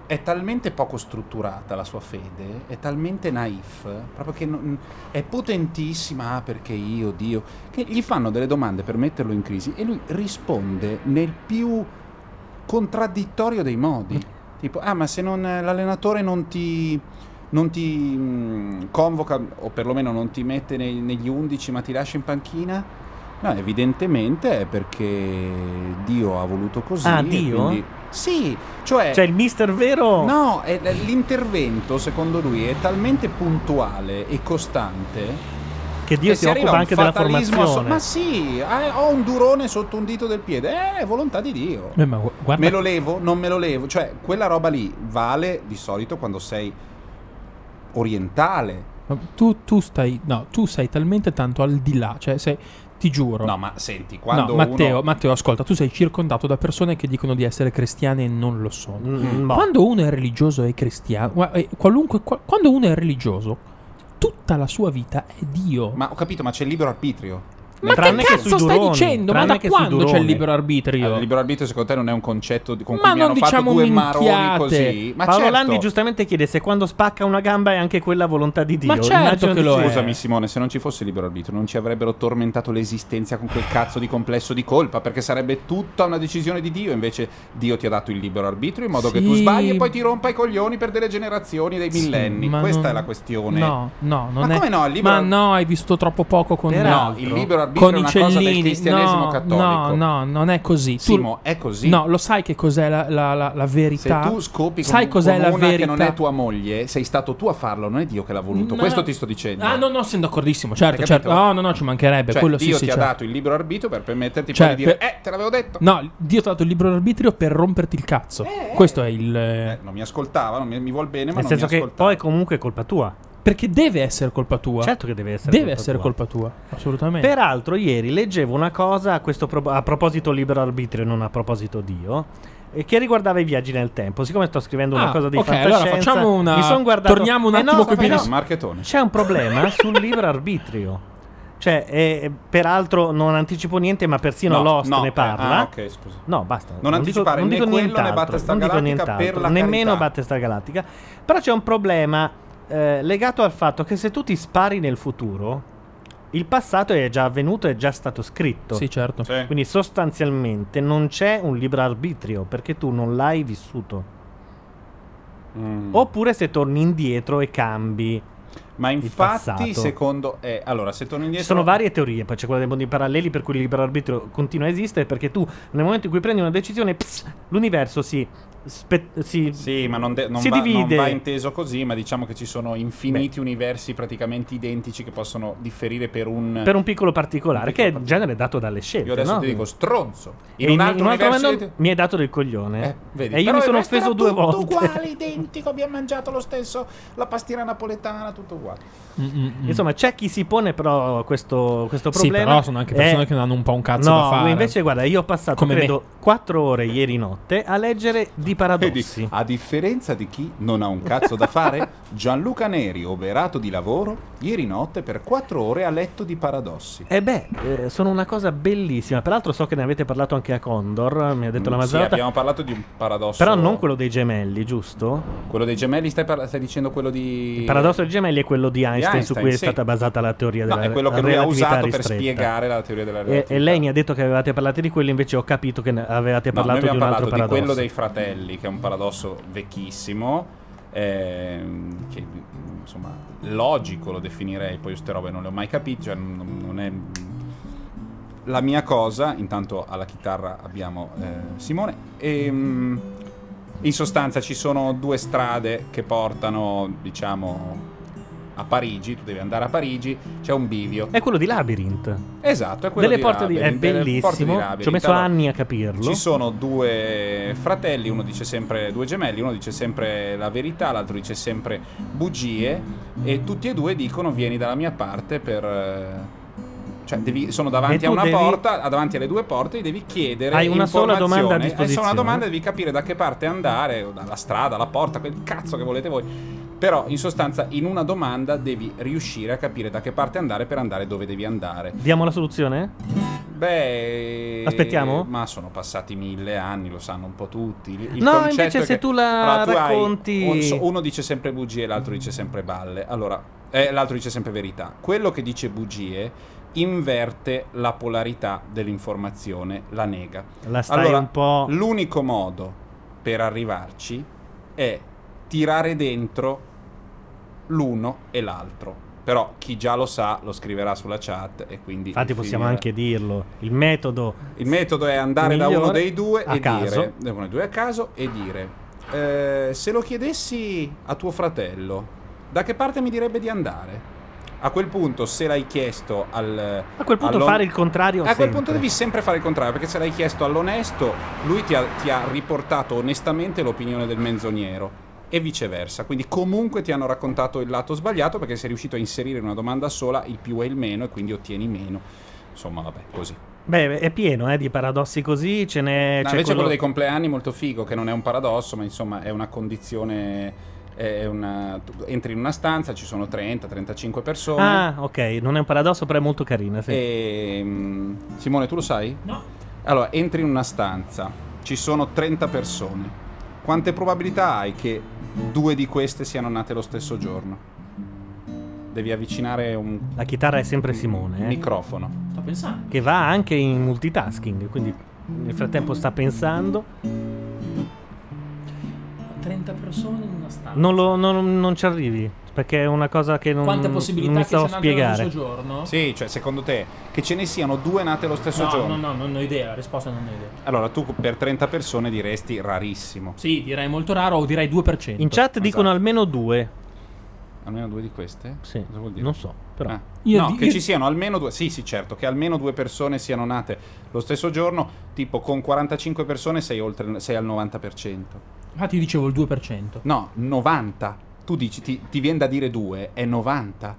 è talmente poco strutturata la sua fede è talmente naif proprio che non- è potentissima ah, perché io Dio che gli fanno delle domande per metterlo in crisi e lui risponde nel più contraddittorio dei modi tipo ah ma se non, l'allenatore non ti non ti mh, convoca o perlomeno non ti mette nei- negli 11 ma ti lascia in panchina? No, evidentemente è perché Dio ha voluto così. Ah, Dio? quindi- Sì, cioè... Cioè il mister vero... No, è- l'intervento secondo lui è talmente puntuale e costante Che Dio che si occupa anche della formazione. Ma sì, eh, ho un durone sotto un dito del piede. Eh, è volontà di Dio. Beh, ma gu- guarda, Me lo levo, non me lo levo. Cioè, quella roba lì vale di solito quando sei orientale. tu, tu stai, no, tu sei talmente tanto al di là, cioè sei, ti giuro. No, ma senti, quando no, Matteo, uno... Matteo, ascolta, tu sei circondato da persone che dicono di essere cristiane e non lo sono. Mm, boh. Quando uno è religioso e cristiano, eh, qualunque, qua- quando uno è religioso, tutta la sua vita è Dio. Ma ho capito, ma c'è il libero arbitrio. Ma Tranne che cazzo stai duroni, dicendo? Ma da quando c'è il libero arbitrio? Allora, il libero arbitrio secondo te non è un concetto di- con Ma cui mi non hanno diciamo fatto due maroni minchiate. così? Ma Paolo certo. Landi giustamente chiede se quando spacca una gamba è anche quella volontà di Dio. Ma certo Immagino che lo sì. è. Scusami Simone, se non ci fosse il libero arbitrio non ci avrebbero tormentato l'esistenza con quel cazzo di complesso di colpa, perché sarebbe tutta una decisione di Dio, invece Dio ti ha dato il libero arbitrio in modo che tu Sì. sbagli e poi ti rompa i coglioni per delle generazioni, dei Sì, millenni. ma Questa non- è la questione. No, no, non Ma è. come no? Il libero Ma no, hai vissuto troppo poco con Per No, il libero arbitrio con è i una cosa del cellini. cristianesimo no, cattolico. no, no, non è così. Tu- Simo, è così. No, lo sai che cos'è la, la- la- la Se verità? tu scopi con, sai cos'è con la una verità? che non è tua moglie, sei stato tu a farlo, non è Dio che l'ha voluto. No. Questo ti sto dicendo. Ah, no, no, sono d'accordissimo. Certo, certo. No, no, no, ci mancherebbe. Cioè, quello Dio sì, ti sì, ha certo. dato il libero arbitrio per permetterti Cioè, poi di dire per- Eh, te l'avevo detto No, Dio ti ha dato il libero arbitrio per romperti il cazzo. Questo è il. Eh, non mi ascoltava, non mi, mi vuol bene, ma Nel non senso mi che ascoltava. poi comunque è colpa tua. Perché deve essere colpa tua. Certo che deve essere deve colpa essere tua. colpa tua. Assolutamente. Peraltro, ieri leggevo una cosa a, questo pro- a proposito libero arbitrio e non a proposito Dio. Che riguardava i viaggi nel tempo. Siccome sto scrivendo una Ah, cosa di ok, allora fantascienza, facciamo una- mi son guardato... torniamo un Eh attimo no, eh no, benissimo. Marchettone. C'è un problema *laughs* sul libero arbitrio. Cioè, eh, peraltro non anticipo niente, ma persino No, Lost no, ne eh, parla. ah, ok, scusa. No, basta. Non anticipare dico, non né dico quello, né Battlestar non dico Galactica nient'altro, per la nemmeno carità. Battlestar Galactica. Però c'è un problema eh, legato al fatto che se tu ti spari nel futuro, il passato è già avvenuto, è già stato scritto. Sì, certo. Sì. Quindi sostanzialmente non c'è un libero arbitrio perché tu non l'hai vissuto. Mm. Oppure se torni indietro e cambi. Ma infatti, secondo... eh, allora, se torno Ci indietro... sono varie teorie, poi c'è quella dei mondi paralleli per cui il libero arbitrio continua a esistere perché tu nel momento in cui prendi una decisione, pss, l'universo si, spe- si, Sì, ma non, de- non si va, non va inteso così, ma diciamo che ci sono infiniti universi praticamente identici che possono differire per un... per un piccolo particolare, Un che piccolo è in genere dato dalle scelte. Io adesso no? ti dico stronzo. E In un altro universo... momento mi hai dato del coglione. Eh, vedi, e io però mi sono offeso due tutto volte. uguale, identico, abbiamo mangiato lo stesso, la pastiera napoletana, tutto uguale. Insomma, c'è chi si pone però questo, questo Sì, problema. però sono anche persone Eh, che non hanno un po' un cazzo no, da fare. invece guarda, io ho passato Come me. credo 4 ore ieri notte a leggere di Vedi, paradossi. a differenza di chi non ha un cazzo da fare, *laughs* Gianluca Neri, oberato di lavoro, ieri notte per 4 ore ha letto di paradossi. E beh, eh, sono una cosa bellissima. Peraltro so che ne avete parlato anche a Condor, mi ha detto la Mm, Sì, abbiamo parlato di un paradosso. Però non quello dei gemelli, giusto? Quello dei gemelli, stai, parla- stai dicendo quello di... Il paradosso dei gemelli è quello di Einstein, su Einstein, cui è sì. stata basata la teoria No, della è quello che lui ha usato per ristretta. spiegare la teoria della E, relatività. e lei mi ha detto che avevate parlato di quello, invece ho capito che avevate No, parlato di un abbiamo altro parlato di paradosso. quello dei fratelli, che è un paradosso vecchissimo, ehm, che insomma logico lo definirei, poi io ste robe non le ho mai capite, cioè non, non è... La mia cosa, intanto alla chitarra abbiamo eh, Simone, e mm, in sostanza ci sono due strade che portano, diciamo, a Parigi, tu devi andare a Parigi, c'è un bivio. È quello di Labyrinth. Esatto, è quello Delle di porte di... È Labyrinth, di bellissimo. Labyrinth. Ci ho messo Allora, anni a capirlo. ci sono due fratelli, uno dice sempre due gemelli, uno dice sempre la verità, l'altro dice sempre bugie e tutti e due dicono vieni dalla mia parte per... eh, Cioè, devi- sono davanti a una devi- porta, davanti alle due porte, devi chiedere Hai una sola domanda a Hai solo una disposizione. domanda, devi capire da che parte andare, dalla strada, la porta, quel cazzo che volete voi. Però, in sostanza, in una domanda devi riuscire a capire da che parte andare per andare dove devi andare. Diamo la soluzione? Beh, Aspettiamo? Ma sono passati mille anni, lo sanno un po' tutti. Il- No, invece se tu la tu hai racconti- so- uno dice sempre bugie, l'altro dice sempre balle. Allora, eh, l'altro dice sempre verità. Quello che dice bugie inverte la polarità dell'informazione, la nega. La stai allora, un po'... l'unico modo per arrivarci è tirare dentro l'uno e l'altro. Però chi già lo sa lo scriverà sulla chat e quindi Infatti possiamo finirà. anche dirlo. Il metodo... Il metodo è andare da uno dei due a e caso. dire, uno dei due a caso e dire, eh, se lo chiedessi a tuo fratello, da che parte mi direbbe di andare? A quel punto, se l'hai chiesto al... A quel punto fare il contrario A quel sempre. punto devi sempre fare il contrario, perché se l'hai chiesto all'onesto, lui ti ha, ti ha riportato onestamente l'opinione del menzognero e viceversa. Quindi comunque ti hanno raccontato il lato sbagliato perché sei riuscito a inserire in una domanda sola il più e il meno e quindi ottieni meno. Insomma, vabbè, così. Beh, è pieno eh, di paradossi così, ce n'è... No, c'è invece quello... quello dei compleanni molto figo, che non è un paradosso, ma insomma è una condizione. È una... tu entri in una stanza, ci sono 30-35 persone. Ah, ok, non è un paradosso, però è molto carina. Sì. E, mm, Simone, tu lo sai? No. Allora, entri in una stanza, ci sono 30 persone. Quante probabilità hai che due di queste siano nate lo stesso giorno? Devi avvicinare un La chitarra è sempre Simone, eh, microfono. Sto pensando. che va anche in multitasking, quindi nel frattempo sta pensando. 30 persone in una stanza. Non, lo- non- non ci arrivi, perché è una cosa che non, Quante non possibilità mi che so siano nate lo spiegare. stesso giorno? Sì, cioè secondo te che ce ne siano due nate lo stesso No, giorno? no, no, non ho idea, la risposta non ho idea. Allora tu per 30 persone diresti rarissimo. Sì, direi molto raro o direi 2%. In chat dicono Esatto. almeno due. Almeno due di queste? Sì, Cosa vuol dire? non so, però. Ah. Io no, di- che io- ci siano almeno due. Sì, sì, certo, che almeno due persone siano nate lo stesso giorno. Tipo con 45 persone sei, oltre, sei al 90%. Infatti io dicevo il 2%. No, 90. Tu dici, ti, ti viene da dire due, è 90.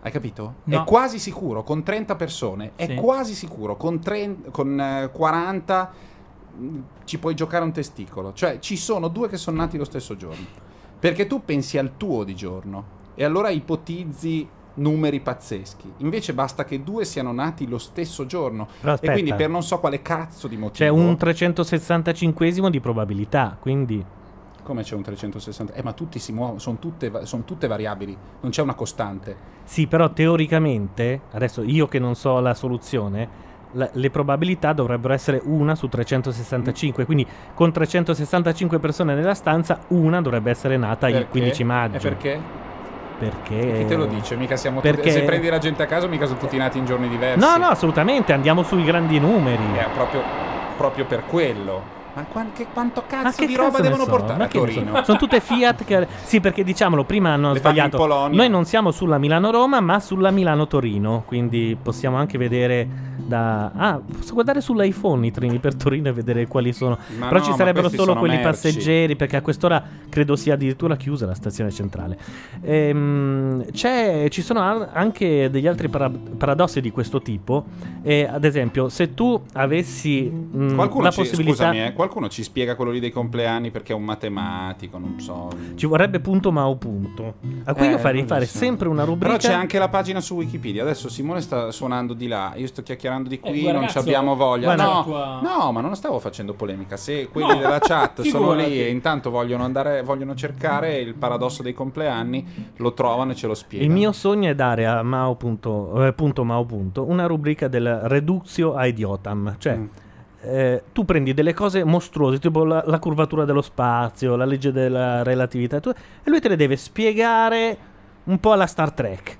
Hai capito? No. È quasi sicuro, con 30 persone, è Sì. quasi sicuro, con, 30 con eh, 40 mh, ci puoi giocare un testicolo. Cioè, ci sono due che sono nati lo stesso giorno. Perché tu pensi al tuo di giorno e allora ipotizzi numeri pazzeschi. Invece basta che due siano nati lo stesso giorno. E quindi per non so quale cazzo di motivo... C'è un 365esimo di probabilità, quindi Come c'è un 360? Eh, ma tutti si muovono, sono tutte, son tutte variabili, non c'è una costante. Sì, però teoricamente, adesso io che non so la soluzione, la- le probabilità dovrebbero essere una su 365, quindi con 365 persone nella stanza, una dovrebbe essere nata il Perché? 15 maggio. E perché? Perché? Chi te lo dice? Mica siamo Perché- tutti... Se prendi la gente a caso, mica sono tutti nati in giorni diversi. No, no, assolutamente, andiamo sui grandi numeri. È proprio, proprio per quello. Ma quan- che- quanto cazzo che di roba cazzo devono so? portare Ma a ne so? Torino? Sono tutte Fiat che... *laughs* Sì, perché diciamolo, prima hanno Le sbagliato. Noi non siamo sulla Milano-Roma, ma sulla Milano-Torino, quindi possiamo anche vedere da... Ah, posso guardare sull'iPhone i treni per Torino e vedere quali sono. Ma Però no, ci sarebbero solo quelli merci. passeggeri, perché a quest'ora credo sia addirittura chiusa la stazione centrale. Ehm, c'è- ci sono an- anche degli altri para- paradossi di questo tipo. E, ad esempio, se tu avessi mh, Qualcuno la ci, possibilità... scusami, eh, qualcuno ci spiega quello lì dei compleanni perché è un matematico, non so. Ci vorrebbe punto ma o punto. A cui Eh, io farei fare sì. sempre una rubrica. Però c'è anche la pagina su Wikipedia. Adesso Simone sta suonando di là, io sto chiacchierando di qui, Eh, non ci abbiamo voglia. No, tua- no, ma non stavo facendo polemica. Se quelli No, della chat *laughs* sono lì e intanto vogliono andare, vogliono cercare il paradosso dei compleanni, lo trovano e ce lo Il spiegano. mio sogno è dare a Mao punto, eh, punto Mao punto una rubrica del reductio a idiotam. Cioè, Mm. Eh, tu prendi delle cose mostruose, tipo la, la curvatura dello spazio, la legge della relatività, tu- e lui te le deve spiegare un po' alla Star Trek.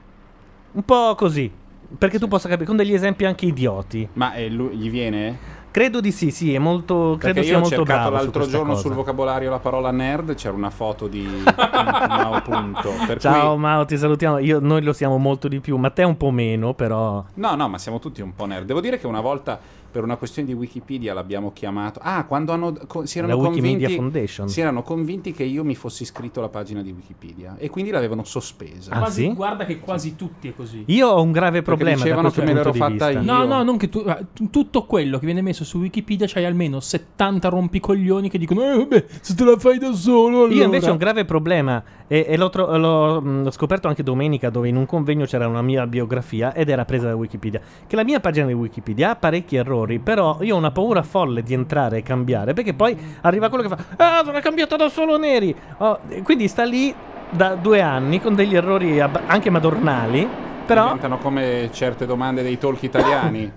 Un po' così. Perché tu possa capire, con degli esempi anche idioti. Ma eh, lui- gli viene? Credo di sì, sì, è molto, credo Perché sia ho molto cercato bravo su l'altro questa giorno cosa. sul vocabolario la parola nerd, c'era una foto di *laughs* Mao Punto. Per Ciao cui- Mao, ti salutiamo. Io- noi lo siamo molto di più, ma te un po' meno, però. No, no, ma siamo tutti un po' nerd. Devo dire che una volta per una questione di Wikipedia l'abbiamo chiamato. Ah, quando hanno, co- si erano La Wikimedia convinti Foundation. si erano convinti che io mi fossi iscritto alla pagina di Wikipedia e quindi l'avevano sospesa. Ah, Quasi- sì? Guarda che quasi tutti è così. Io ho un grave Perché problema da dicevano che me l'ero fatta io. No, no, non che tu. ah, Tutto quello che viene messo su Wikipedia c'hai almeno 70 rompicoglioni che dicono: Eh, vabbè, se te la fai da solo. Allora. Io invece ho un grave problema e, e l'ho, tro- l'ho, mh, l'ho scoperto anche domenica dove in un convegno c'era una mia biografia ed era presa da Wikipedia. Che la mia pagina di Wikipedia ha parecchi errori, però io ho una paura folle di entrare e cambiare perché poi arriva quello che fa Ah, sono cambiato da solo neri! Oh, quindi sta lì da due anni con degli errori ab- anche madornali, però... Diventano come certe domande dei talk italiani.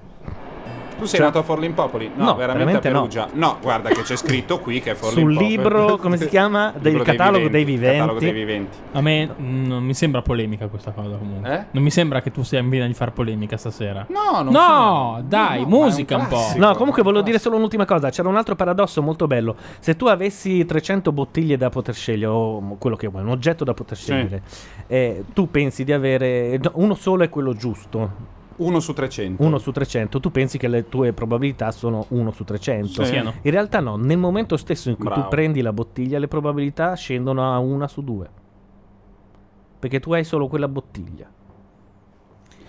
Tu sei Cioè- nato a Forlimpopoli? No, No, veramente a veramente no. Perugia. No. guarda che c'è scritto qui che è Sul Forlimpopoli. libro, *laughs* come si chiama? Del catalogo dei viventi. Catalogo dei viventi. A me non mi sembra polemica questa cosa comunque. Eh? Non mi sembra che tu sia in vena di far polemica stasera. No, non No, sono- dai, no, musica un po'. classico. No, comunque volevo dire solo un'ultima cosa. C'era un altro paradosso molto bello. Se tu avessi 300 bottiglie da poter scegliere, o quello che vuoi, un oggetto da poter scegliere, eh, tu pensi di avere. no, Uno solo è quello giusto. Uno su 300. Uno su 300. Tu pensi che le tue probabilità sono 1 su 300. Sì. Siano. In realtà no. Nel momento stesso in cui Bravo. tu prendi la bottiglia, le probabilità scendono a 1 su 2. Perché tu hai solo quella bottiglia.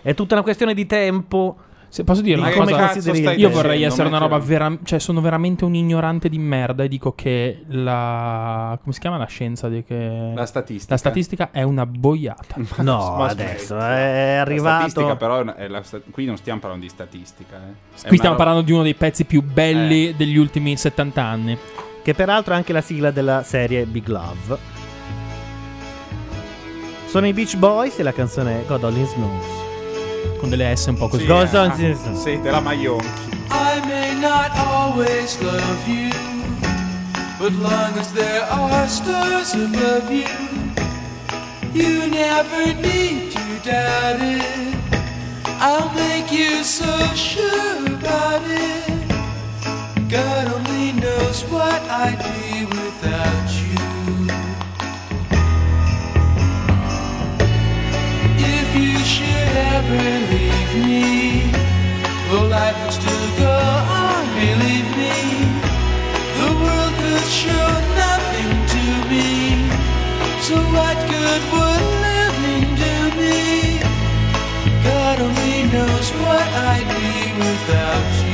È tutta una questione di tempo. Se posso dire Di una Ma cosa, io Eh, vorrei essere una roba vera, cioè sono veramente un ignorante di merda e dico che la come si chiama la scienza di che La statistica. la statistica è una boiata. *laughs* No, Ma adesso aspetta. è La arrivato. statistica però è una- è la qui non stiamo parlando di statistica. eh. Qui stiamo roba- parlando di uno dei pezzi più belli degli ultimi 70 anni. Che peraltro è anche la sigla della serie Big Love. Sono i Beach Boys e la canzone è God Only Knows. Con delle S un po' così. Sì, Goes eh, on ah, since- Sì, della Maionchi. I may not always love you, but long as there are stars above you, you never need to doubt it. I'll make you so sure about it. God only knows what I'd be without you. You should ever leave me, well, life would still go on, believe me. The world could show nothing to me. So what good would living do me? God only knows what I'd be without you.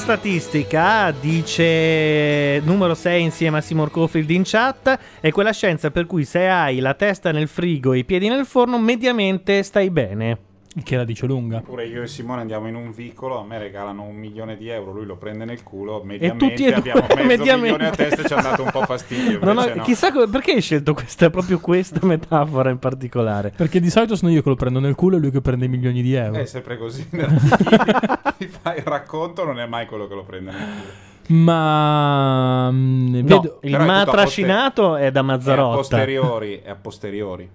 Statistica dice numero 6 insieme a Seymour Cofield in chat è quella scienza per cui se hai la testa nel frigo e i piedi nel forno mediamente stai bene. Che la dice lunga. Pure io e Simone andiamo in un vicolo, a me regalano un milione di euro, lui lo prende nel culo, mediamente tutti e due, abbiamo mezzo *laughs* mediamente. milione a testa e ci ha dato un po' fastidio. Non ho- invece no. Chissà co- perché hai scelto questa, proprio questa metafora in particolare. Perché di solito sono io che lo prendo nel culo e lui che prende milioni di euro. È sempre così. chi, *laughs* fa il racconto non è mai quello che lo prende nel culo. Ma mm, No, vedo il ma trascinato è da È a Mazzarotta. posteriori, è a posteriori.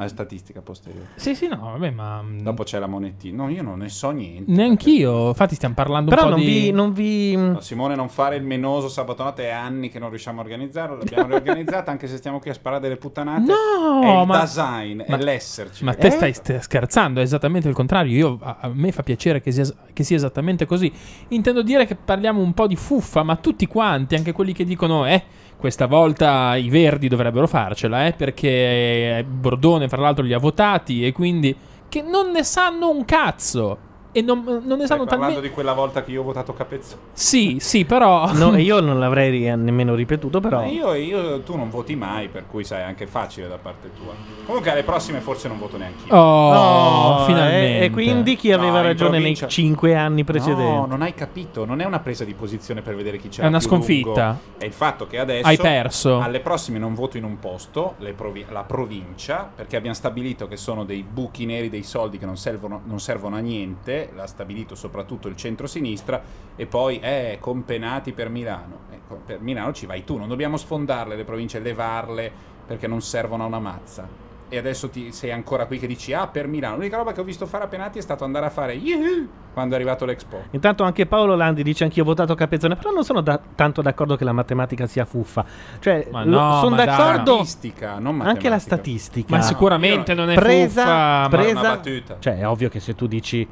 È statistica a posteriori. Sì, sì, no, vabbè, ma mm, Dopo c'è la monettina. No, io non ne so niente. neanch'io. Infatti stiamo parlando Però un po' non di vi, non vi- No, Simone, non fare il menoso sabato notte, è anni che non riusciamo a organizzarlo. L'abbiamo *laughs* riorganizzata, anche se stiamo qui a sparare delle puttanate. No, è il ma- design, ma- è l'esserci. Ma te Eh? stai st- scherzando, è esattamente il contrario. Io, a, a me fa piacere che sia, che sia esattamente così. Intendo dire che parliamo un po' di fuffa, ma tutti quanti, anche quelli che dicono, eh, questa volta i verdi dovrebbero farcela, eh, perché eh, Bordone, fra l'altro, li ha votati e quindi... che non ne sanno un cazzo. E non, non ne Stai sanno parlando talmente... di quella volta che io ho votato Capezzone. Sì, sì, però... *laughs* No, io non l'avrei ri- nemmeno ripetuto, però. Io, io- tu non voti mai, per cui sai, è anche facile da parte tua. Comunque alle prossime forse non voto neanche io. Oh, Oh, finalmente. E, e quindi chi No, aveva in ragione nei cinque anni precedenti? No, non hai capito, non è una presa di posizione per vedere chi c'è. È una sconfitta. È il fatto che adesso Hai perso. Alle prossime non voto in un posto, le provi- la provincia, perché abbiamo stabilito che sono dei buchi neri dei soldi che non servono, non servono a niente, l'ha stabilito soprattutto il centro-sinistra, e poi eh, compenati per Milano. Ecco, per Milano ci vai tu, non dobbiamo sfondarle le province, levarle perché non servono a una mazza. E adesso ti, sei ancora qui che dici ah per Milano. L'unica roba che ho visto fare a Penati è stato andare a fare "Yuhu" quando è arrivato l'Expo. Intanto anche Paolo Landi dice anch'io ho votato Capezzone, però non sono da- tanto d'accordo che la matematica sia fuffa. Cioè, Ma no, sono ma dai. d'accordo Statistica, non anche la statistica. Ma sicuramente non è presa, fuffa, ma- presa- una battuta. Cioè, è ovvio che se tu dici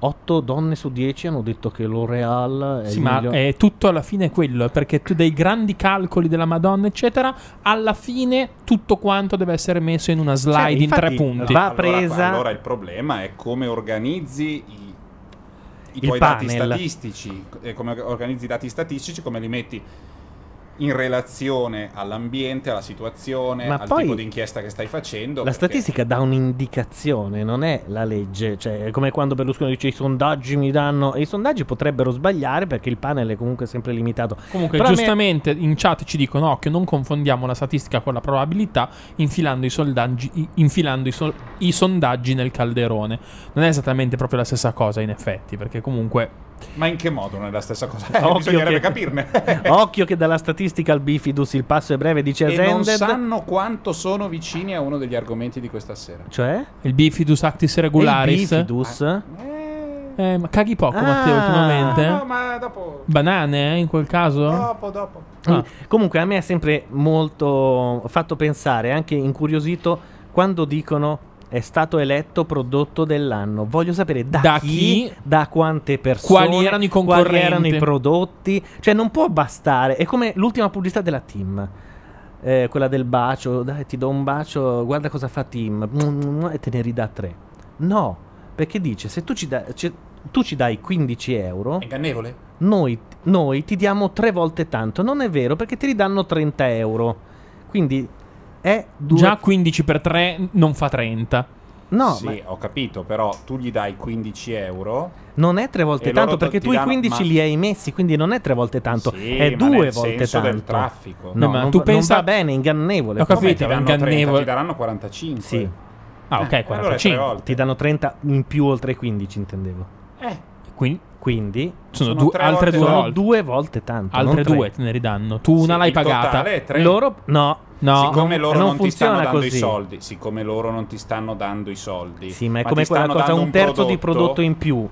8 donne su 10 hanno detto che L'Oreal è Sì, il ma miglior- è tutto alla fine quello, è perché tu dei grandi calcoli della Madonna, eccetera, alla fine tutto quanto deve essere messo in una slide Cioè, in tre punti. va allora, presa- allora il problema è come organizzi i, i tuoi dati panel. statistici, e come organizzi i dati statistici, come li metti in relazione all'ambiente, alla situazione, Ma al tipo di inchiesta che stai facendo. La perché- statistica dà un'indicazione, non è la legge. Cioè, è come quando Berlusconi dice i sondaggi mi danno. E i sondaggi potrebbero sbagliare perché il panel è comunque sempre limitato. Comunque, Però a me- giustamente in chat ci dicono occhio, non confondiamo la statistica con la probabilità, infilando i, soldaggi- infilando i, sol- i sondaggi nel calderone. Non è esattamente proprio la stessa cosa, in effetti, perché comunque. Ma in che modo non è la stessa cosa? Eh, Occhio bisognerebbe che- capirne. *laughs* Occhio che dalla statistica al bifidus il passo è breve, dice e non sanno quanto sono vicini a uno degli argomenti di questa sera. Cioè? Il bifidus actis Il regularis. bifidus? Eh, ma caghi poco, Ah. Matteo, ultimamente? No, ma dopo. Banane, eh, in quel caso? Dopo, dopo. Ah. Comunque a me è sempre molto fatto pensare, anche incuriosito, quando dicono è stato eletto prodotto dell'anno. Voglio sapere da, Da chi, chi? da quante persone, Quali erano i quali concorrenti? erano i prodotti. Cioè non può bastare. È come l'ultima pubblicità della Team. Eh, quella del bacio, dai ti do un bacio, guarda cosa fa Team e te ne ridà tre. No, perché dice se tu ci, dai- ci- tu ci dai 15 euro, Ingannevole? noi, noi ti diamo tre volte tanto. Non è vero perché ti ridanno 30 euro. Quindi è due... Già 15 per 3 non fa 30. No, sì, ma- ho capito, però tu gli dai 15 euro. Non è tre volte tanto to- perché tu i danno- 15 ma- li hai messi, quindi non è tre volte tanto, Sì, è ma due nel volte senso tanto. del traffico. No, No, ma non, tu va- pensa- non va bene, ingannevole. Ho capito, ti danno ingannevole. 30, ti daranno 45. Sì. Ah, ok, allora è tre 45. volte. Ti danno 30 in più oltre i 15, intendevo. Eh, Quindi Quindi sono, Sono due- tre altre volte due volte. due volte tanto. Altre due te ne ridanno. Tu una sì, l'hai pagata. Loro no. No. siccome loro non non, ti stanno dando i soldi, siccome loro non ti stanno dando i soldi. Sì, ma è ti come quella cosa, un terzo di prodotto in più.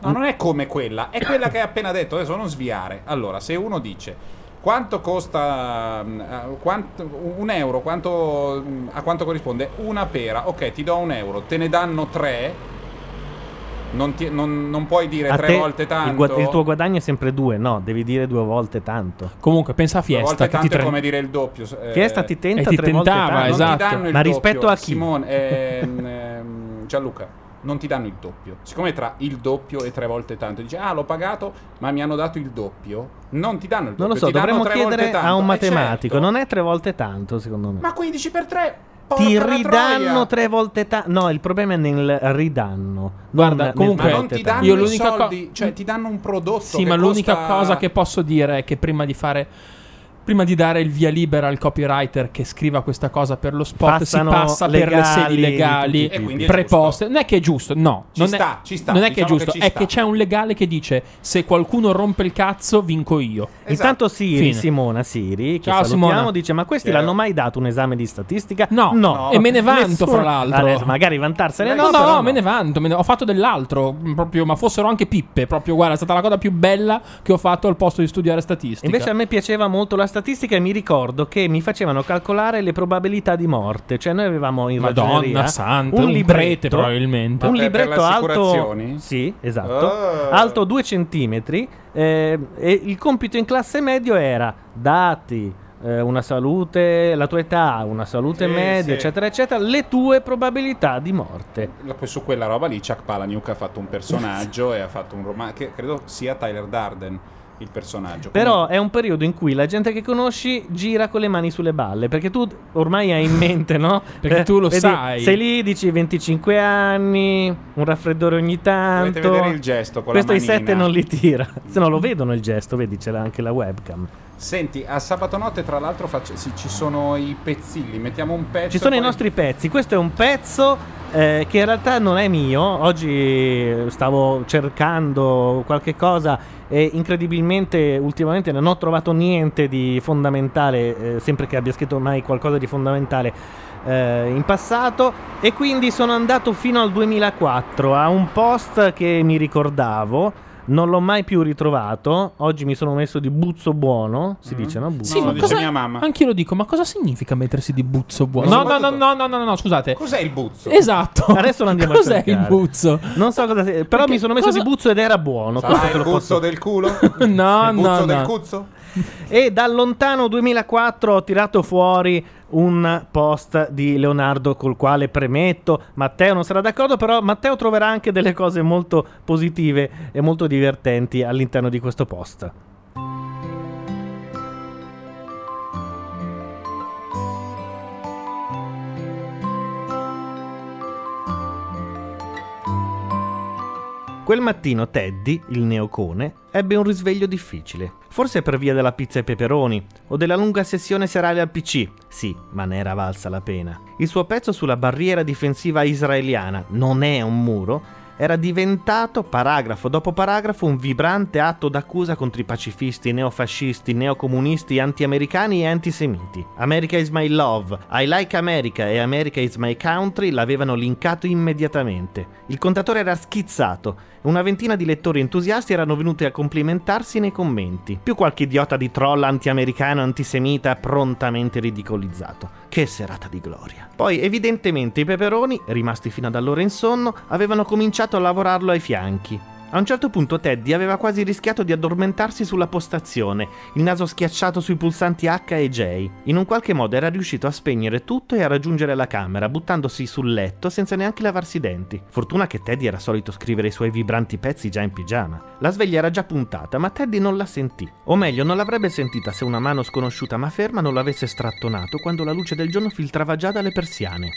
No, non è come quella, è quella che hai appena detto, adesso non sviare. Allora, se uno dice quanto costa mm, eh, quanto- un euro, quanto, mm, a quanto corrisponde? Una pera, ok, ti do un euro, te ne danno tre. Non, ti- non- non puoi dire A tre te volte il, tanto. gua- il tuo guadagno è sempre due, no, devi dire due volte tanto. Comunque, pensa a Due Fiesta. volte Che ti tanto è tre- come dire il doppio. eh, Fiesta ti tenta e ti tre volte tentava, tanto. non esatto. ti danno il Ma doppio, rispetto a chi? Simone, ehm, *laughs* ehm, Gianluca, non ti danno il doppio. Siccome tra il doppio e tre volte tanto dice "Ah, l'ho pagato, ma mi hanno dato il doppio". Non ti danno il doppio, Non lo so, dovremmo chiedere a un Eh, matematico. certo. Non è tre volte tanto, secondo me. Ma 15 per 3 Ti ridanno tre volte tanto. No, il problema è nel ridanno. Guarda, non comunque- non ti danno Io l'unica co- soldi, cioè ti danno un prodotto Sì, che ma l'unica costa- cosa che posso dire è che prima di fare. Prima di dare il via libera al copywriter che scriva questa cosa per lo spot, Passano si passa per le sedi di legali E preposte. Non è che è giusto, no. Ci non sta, è, ci sta, Non è che è diciamo giusto, che è sta. che c'è un legale che dice se qualcuno rompe il cazzo, vinco io. Esatto. Intanto Siri, Fine. Simona Siri, che Ciao, Simona. dice ma questi Ciao. l'hanno mai dato un esame di statistica? No, no. e me ne vanto, Nessuno- fra l'altro. Adesso, magari vantarsene No, no, no, però no, me ne vanto. me ne- Ho fatto dell'altro. mh, Proprio, ma fossero anche pippe. Proprio, guarda, è stata la cosa più bella che ho fatto al posto di studiare statistica. Invece a me piaceva molto la statistica e mi ricordo che mi facevano calcolare le probabilità di morte. Cioè noi avevamo in Madonna santa, un un libretto, prete probabilmente. un libretto le alto? Sì, esatto. Ah. Alto 2 centimetri eh, e il compito in classe medio era dati eh, una salute, la tua età, una salute Sì, media, sì. eccetera, eccetera, le tue probabilità di morte. Poi su quella roba lì Chuck Palahniuk ha fatto un personaggio e ha fatto un romanzo che credo sia Tyler Darden il personaggio. Però è un periodo in cui la gente che conosci gira con le mani sulle balle, perché tu ormai hai in *laughs* mente, no? Perché Eh, tu lo vedi, sai. Sei lì, dici 25 anni, un raffreddore ogni tanto. Dovete vedere il gesto con Questo i sette non li tira. Se no lo vedono il gesto, vedi, c'è anche la webcam. Senti, a sabato notte tra l'altro faccio- sì, ci sono i pezzilli, mettiamo un pezzo. Ci sono e i poi- nostri pezzi. Questo è un pezzo eh, che in realtà non è mio. Oggi stavo cercando qualche cosa e incredibilmente ultimamente non ho trovato niente di fondamentale, eh, sempre che abbia scritto mai qualcosa di fondamentale eh, in passato e quindi sono andato fino al 2004 a un post che mi ricordavo. Non l'ho mai più ritrovato. Oggi mi sono messo di buzzo buono. Si dice, no? Buzzo. Sì, No, ma lo dice cosa... mia mamma. Anche io lo dico, ma cosa significa mettersi di buzzo buono? No, no, no, no, no, no, no, no, scusate. Cos'è il buzzo? Esatto. Adesso lo andiamo a Cos'è cercare. il buzzo? Non so cosa sia, però Perché mi sono messo cosa- di buzzo ed era buono. Sarà il buzzo posso- del culo? *laughs* No, il buzzo no, del no. cuzzo? E dal lontano 2004 ho tirato fuori un post di Leonardo col quale premetto Matteo non sarà d'accordo, però Matteo troverà anche delle cose molto positive e molto divertenti all'interno di questo post. Quel mattino Teddy, il neocone, ebbe un risveglio difficile. Forse per via della pizza e peperoni o della lunga sessione serale al PC. Sì, ma ne era valsa la pena. Il suo pezzo sulla barriera difensiva israeliana non è un muro era diventato, paragrafo dopo paragrafo, un vibrante atto d'accusa contro i pacifisti, neofascisti, neocomunisti, anti-americani e antisemiti. America is my love, I like America e America is my country l'avevano linkato immediatamente. Il contatore era schizzato e una ventina di lettori entusiasti erano venuti a complimentarsi nei commenti, più qualche idiota di troll anti-americano antisemita prontamente ridicolizzato. Che serata di gloria. Poi, evidentemente, i peperoni, rimasti fino ad allora in sonno, avevano cominciato a lavorarlo ai fianchi. A un certo punto Teddy aveva quasi rischiato di addormentarsi sulla postazione, il naso schiacciato sui pulsanti H e J. In un qualche modo era riuscito a spegnere tutto e a raggiungere la camera, buttandosi sul letto senza neanche lavarsi i denti. Fortuna che Teddy era solito scrivere i suoi vibranti pezzi già in pigiama. La sveglia era già puntata, ma Teddy non la sentì. O meglio, non l'avrebbe sentita se una mano sconosciuta ma ferma non l'avesse strattonato quando la luce del giorno filtrava già dalle persiane.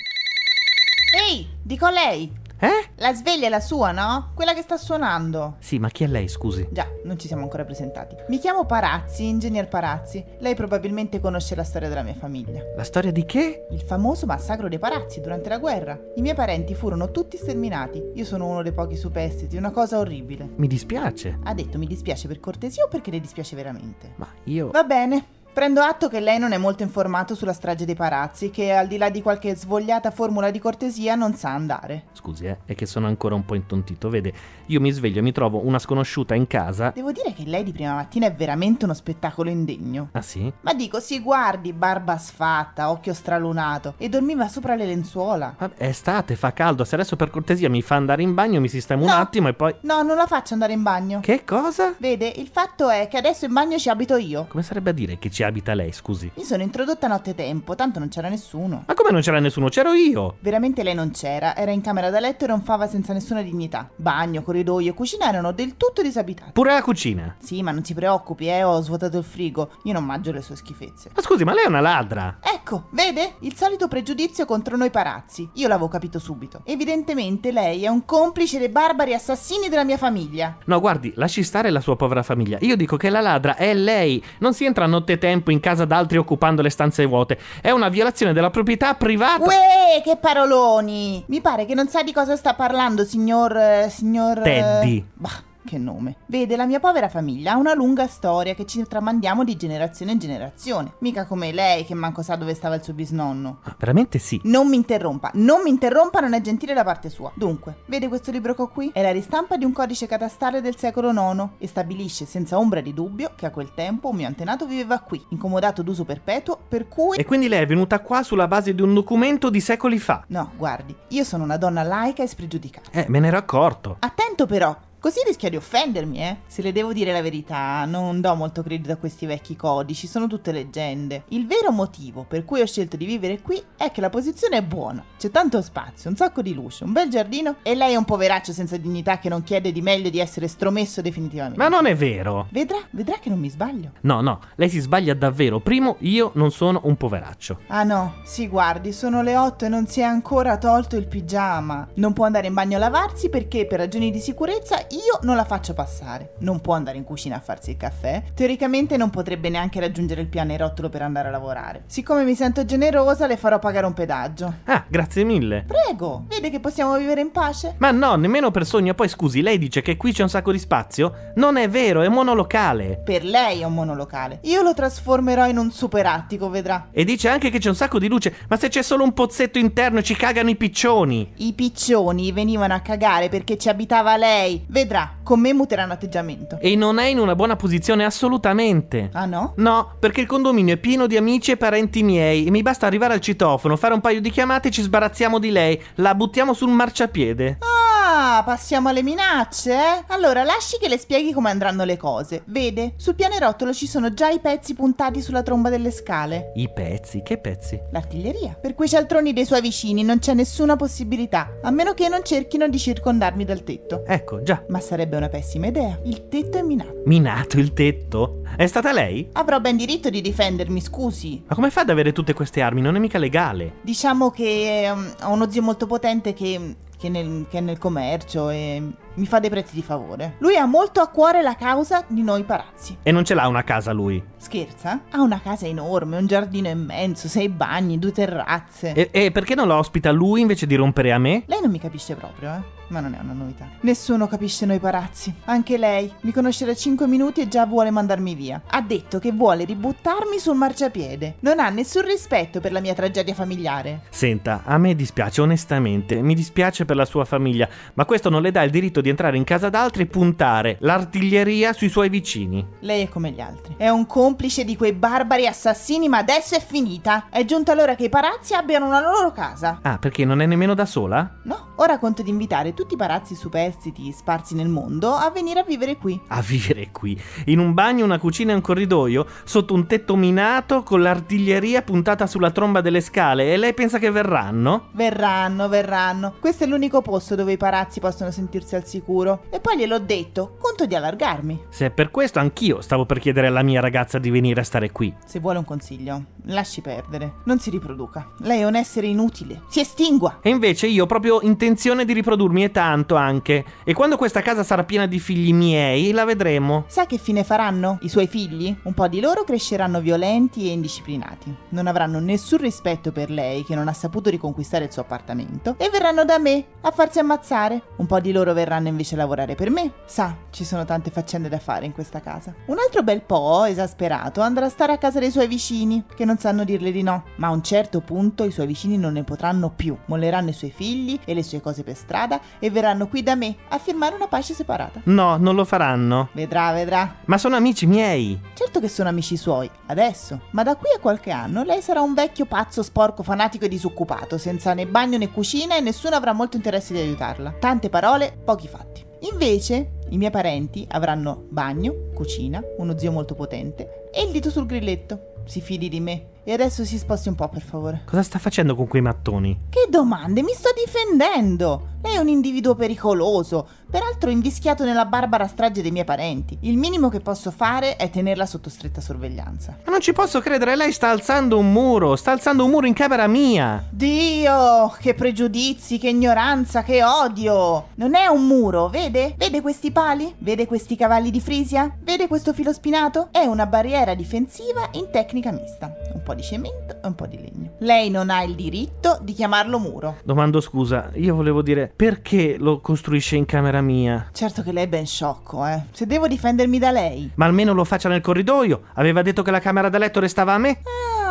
Ehi, dico a lei. Eh? La sveglia è la sua, no? Quella che sta suonando. Sì, ma chi è lei, scusi? Già, non ci siamo ancora presentati. Mi chiamo Parazzi, ingegner Parazzi. Lei probabilmente conosce la storia della mia famiglia. La storia di che? Il famoso massacro dei Parazzi durante la guerra. I miei parenti furono tutti sterminati. Io sono uno dei pochi superstiti, una cosa orribile. Mi dispiace. Ha detto mi dispiace per cortesia o perché le dispiace veramente? Ma io... Va bene. Prendo atto che lei non è molto informato sulla strage dei Parazzi, che al di là di qualche svogliata formula di cortesia non sa andare. Scusi, eh, è che sono ancora un po' intontito. Vede, io mi sveglio e mi trovo una sconosciuta in casa. Devo dire che lei di prima mattina è veramente uno spettacolo indegno. Ah sì? Ma dico, si guardi, barba sfatta, occhio stralunato, e dormiva sopra le lenzuola. Vabbè, è estate, fa caldo. Se adesso per cortesia mi fa andare in bagno, mi sistemo un No. attimo e poi... No, non la faccio andare in bagno. Che cosa? Vede, il fatto è che adesso in bagno ci abito io. Come sarebbe a dire che ci abita lei, scusi? Mi sono introdotta nottetempo, tanto non c'era nessuno. Ma come non c'era nessuno? C'ero io! Veramente lei non c'era, era in camera da letto e ronfava senza nessuna dignità. Bagno, corridoio e cucina erano del tutto disabitati. Pure la cucina. Sì, ma non si preoccupi, eh, ho svuotato il frigo. Io non mangio le sue schifezze. Ma scusi, ma lei è una ladra. Ecco, vede? Il solito pregiudizio contro noi parazzi. Io l'avevo capito subito. Evidentemente lei è un complice dei barbari assassini della mia famiglia. No, guardi, lasci stare la sua povera famiglia. Io dico che la ladra è lei. Non si entra a nottetempo in casa d'altri occupando le stanze vuote. È una violazione della proprietà privata. Uè, che paroloni! Mi pare che non sa di cosa sta parlando, signor... eh, signor... eh, Teddy. Bah, che nome. Vede, la mia povera famiglia ha una lunga storia che ci tramandiamo di generazione in generazione. Mica come lei che manco sa dove stava il suo bisnonno. Ah, Veramente sì. Non mi interrompa, non mi interrompa, non è gentile da parte sua. Dunque, vede questo libro che ho qui? È la ristampa di un codice catastale del secolo IX e stabilisce senza ombra di dubbio che a quel tempo un mio antenato viveva qui, incomodato d'uso perpetuo, per cui... E quindi lei è venuta qua sulla base di un documento di secoli fa. No, guardi, io sono una donna laica e spregiudicata. Eh, me ne ero accorto. Attento però, così rischia di offendermi, eh. Se le devo dire la verità, non do molto credito a questi vecchi codici, sono tutte leggende. Il vero motivo per cui ho scelto di vivere qui è che la posizione è buona. C'è tanto spazio, un sacco di luce, un bel giardino e lei è un poveraccio senza dignità che non chiede di meglio di essere stromesso definitivamente. Ma non è vero. Vedrà, vedrà che non mi sbaglio. No, no, lei si sbaglia davvero. Primo, io non sono un poveraccio. Ah no, sì, guardi, sono le 8 e non si è ancora tolto il pigiama. Non può andare in bagno a lavarsi perché per ragioni di sicurezza io non la faccio passare. Non può andare in cucina a farsi il caffè. Teoricamente non potrebbe neanche raggiungere il pianerottolo per andare a lavorare. Siccome mi sento generosa, le farò pagare un pedaggio. Ah, grazie mille. Prego, vede che possiamo vivere in pace? Ma no, nemmeno per sogno. Poi scusi, lei dice che qui c'è un sacco di spazio? Non è vero, è monolocale. Per lei è un monolocale. Io lo trasformerò in un super attico, vedrà. E dice anche che c'è un sacco di luce. Ma se c'è solo un pozzetto interno ci cagano i piccioni. I piccioni venivano a cagare perché ci abitava lei. Vedrà, con me muteranno atteggiamento. E non è in una buona posizione assolutamente. Ah no? No, perché il condominio è pieno di amici e parenti miei e mi basta arrivare al citofono, fare un paio di chiamate e ci sbarazziamo di lei. La buttiamo sul marciapiede. Ah, passiamo alle minacce, eh? Allora, lasci che le spieghi come andranno le cose. Vede, sul pianerottolo ci sono già i pezzi puntati sulla tromba delle scale. I pezzi? Che pezzi? L'artiglieria. Per quei cialtroni dei suoi vicini non c'è nessuna possibilità, a meno che non cerchino di circondarmi dal tetto. Ecco, già. Ma sarebbe una pessima idea. Il tetto è minato. Minato il tetto? È stata lei? Avrò ben diritto di difendermi, scusi. Ma come fa ad avere tutte queste armi? Non è mica legale. Diciamo che ehm, ho uno zio molto potente che, che nel- che è nel commercio e mi fa dei prezzi di favore. Lui ha molto a cuore la causa di noi parazzi. E non ce l'ha una casa lui. Scherza? Ha una casa enorme, un giardino immenso, sei bagni, due terrazze. E, e perché non lo ospita lui invece di rompere a me? Lei non mi capisce proprio, eh? Ma non è una novità. Nessuno capisce noi parazzi. Anche lei. Mi conosce da 5 minuti e già vuole mandarmi via. Ha detto che vuole ributtarmi sul marciapiede. Non ha nessun rispetto per la mia tragedia familiare. Senta, a me dispiace onestamente, mi dispiace per la sua famiglia, ma questo non le dà il diritto di entrare in casa d'altri e puntare l'artiglieria sui suoi vicini. Lei è come gli altri. È un complice di quei barbari assassini, ma adesso è finita. È giunta l'ora che i parazzi abbiano una loro casa. Ah, perché non è nemmeno da sola? No, ora conto di invitare tutti i palazzi superstiti sparsi nel mondo a venire a vivere qui. A vivere qui, in un bagno, una cucina e un corridoio, sotto un tetto minato, con l'artiglieria puntata sulla tromba delle scale. E lei pensa che verranno? Verranno, verranno. Questo è l'unico posto dove i palazzi possono sentirsi al sicuro. E poi gliel'ho detto, conto di allargarmi. Se è per questo, anch'io stavo per chiedere alla mia ragazza di venire a stare qui. Se vuole un consiglio, lasci perdere. Non si riproduca. Lei è un essere inutile. Si estingua. E invece io ho proprio intenzione di riprodurmi e tanto anche. E quando questa casa sarà piena di figli miei, la vedremo. Sa che fine faranno? I suoi figli? Un po' di loro cresceranno violenti e indisciplinati. Non avranno nessun rispetto per lei che non ha saputo riconquistare il suo appartamento e verranno da me a farsi ammazzare. Un po' di loro verranno invece a lavorare per me. Sa, ci sono tante faccende da fare in questa casa. Un altro bel po', esasperato, andrà a stare a casa dei suoi vicini, che non sanno dirle di no. Ma a un certo punto i suoi vicini non ne potranno più. Molleranno i suoi figli e le sue cose per strada e verranno qui da me a firmare una pace separata. No, non lo faranno. Vedrà, vedrà. Ma sono amici miei. Certo che sono amici suoi, adesso, ma da qui a qualche anno lei sarà un vecchio pazzo, sporco, fanatico e disoccupato, senza né bagno né cucina e nessuno avrà molto interesse di aiutarla. Tante parole, pochi fatti. Invece, i miei parenti avranno bagno, cucina, uno zio molto potente e il dito sul grilletto. Si fidi di me. E adesso si sposti un po', per favore. Cosa sta facendo con quei mattoni? Che domande? Mi sto difendendo! Lei è un individuo pericoloso, peraltro invischiato nella barbara strage dei miei parenti. Il minimo che posso fare è tenerla sotto stretta sorveglianza. Ma non ci posso credere, lei sta alzando un muro, sta alzando un muro in camera mia. Dio, che pregiudizi, che ignoranza, che odio! Non è un muro, vede? Vede questi pali? Vede questi cavalli di Frisia? Vede questo filo spinato? È una barriera difensiva in tecnica mista. Un po' di cemento e un po' di legno. Lei non ha il diritto di chiamarlo muro. Domando scusa, io volevo dire perché lo costruisce in camera mia? Certo che lei è ben sciocco, eh. Se devo difendermi da lei. Ma almeno lo faccia nel corridoio. Aveva detto che la camera da letto restava a me?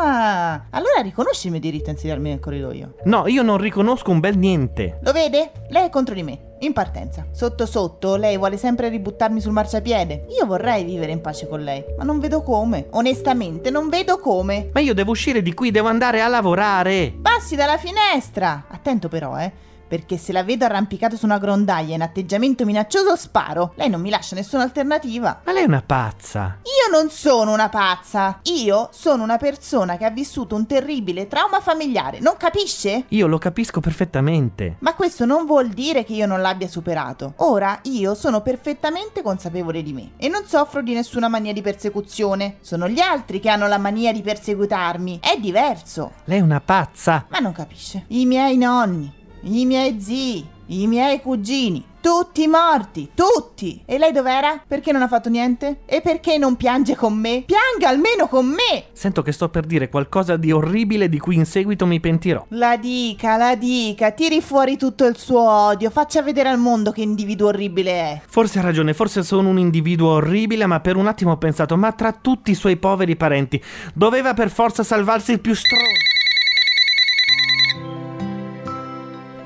Ah, allora riconosce il mio diritto a insediarmi nel corridoio. No, io non riconosco un bel niente. Lo vede? Lei è contro di me. In partenza. Sotto sotto, lei vuole sempre ributtarmi sul marciapiede. Io vorrei vivere in pace con lei, ma non vedo come. Onestamente, non vedo come. Ma io devo uscire di qui, devo andare a lavorare. Passi dalla finestra! Attento però, eh. Perché se la vedo arrampicato su una grondaia in atteggiamento minaccioso sparo. Lei non mi lascia nessuna alternativa. Ma lei è una pazza. Io non sono una pazza. Io sono una persona che ha vissuto un terribile trauma familiare. Non capisce? Io lo capisco perfettamente. Ma questo non vuol dire che io non l'abbia superato. Ora io sono perfettamente consapevole di me e non soffro di nessuna mania di persecuzione. Sono gli altri che hanno la mania di perseguitarmi. È diverso. Lei è una pazza. Ma non capisce. I miei nonni, i miei zii, i miei cugini, tutti morti, tutti. E lei dov'era? Perché non ha fatto niente? E perché non piange con me? Pianga almeno con me! Sento che sto per dire qualcosa di orribile di cui in seguito mi pentirò. La dica, la dica, tiri fuori tutto il suo odio, faccia vedere al mondo che individuo orribile è. Forse ha ragione, forse sono un individuo orribile, ma per un attimo ho pensato, ma tra tutti i suoi poveri parenti, doveva per forza salvarsi il più stronzo.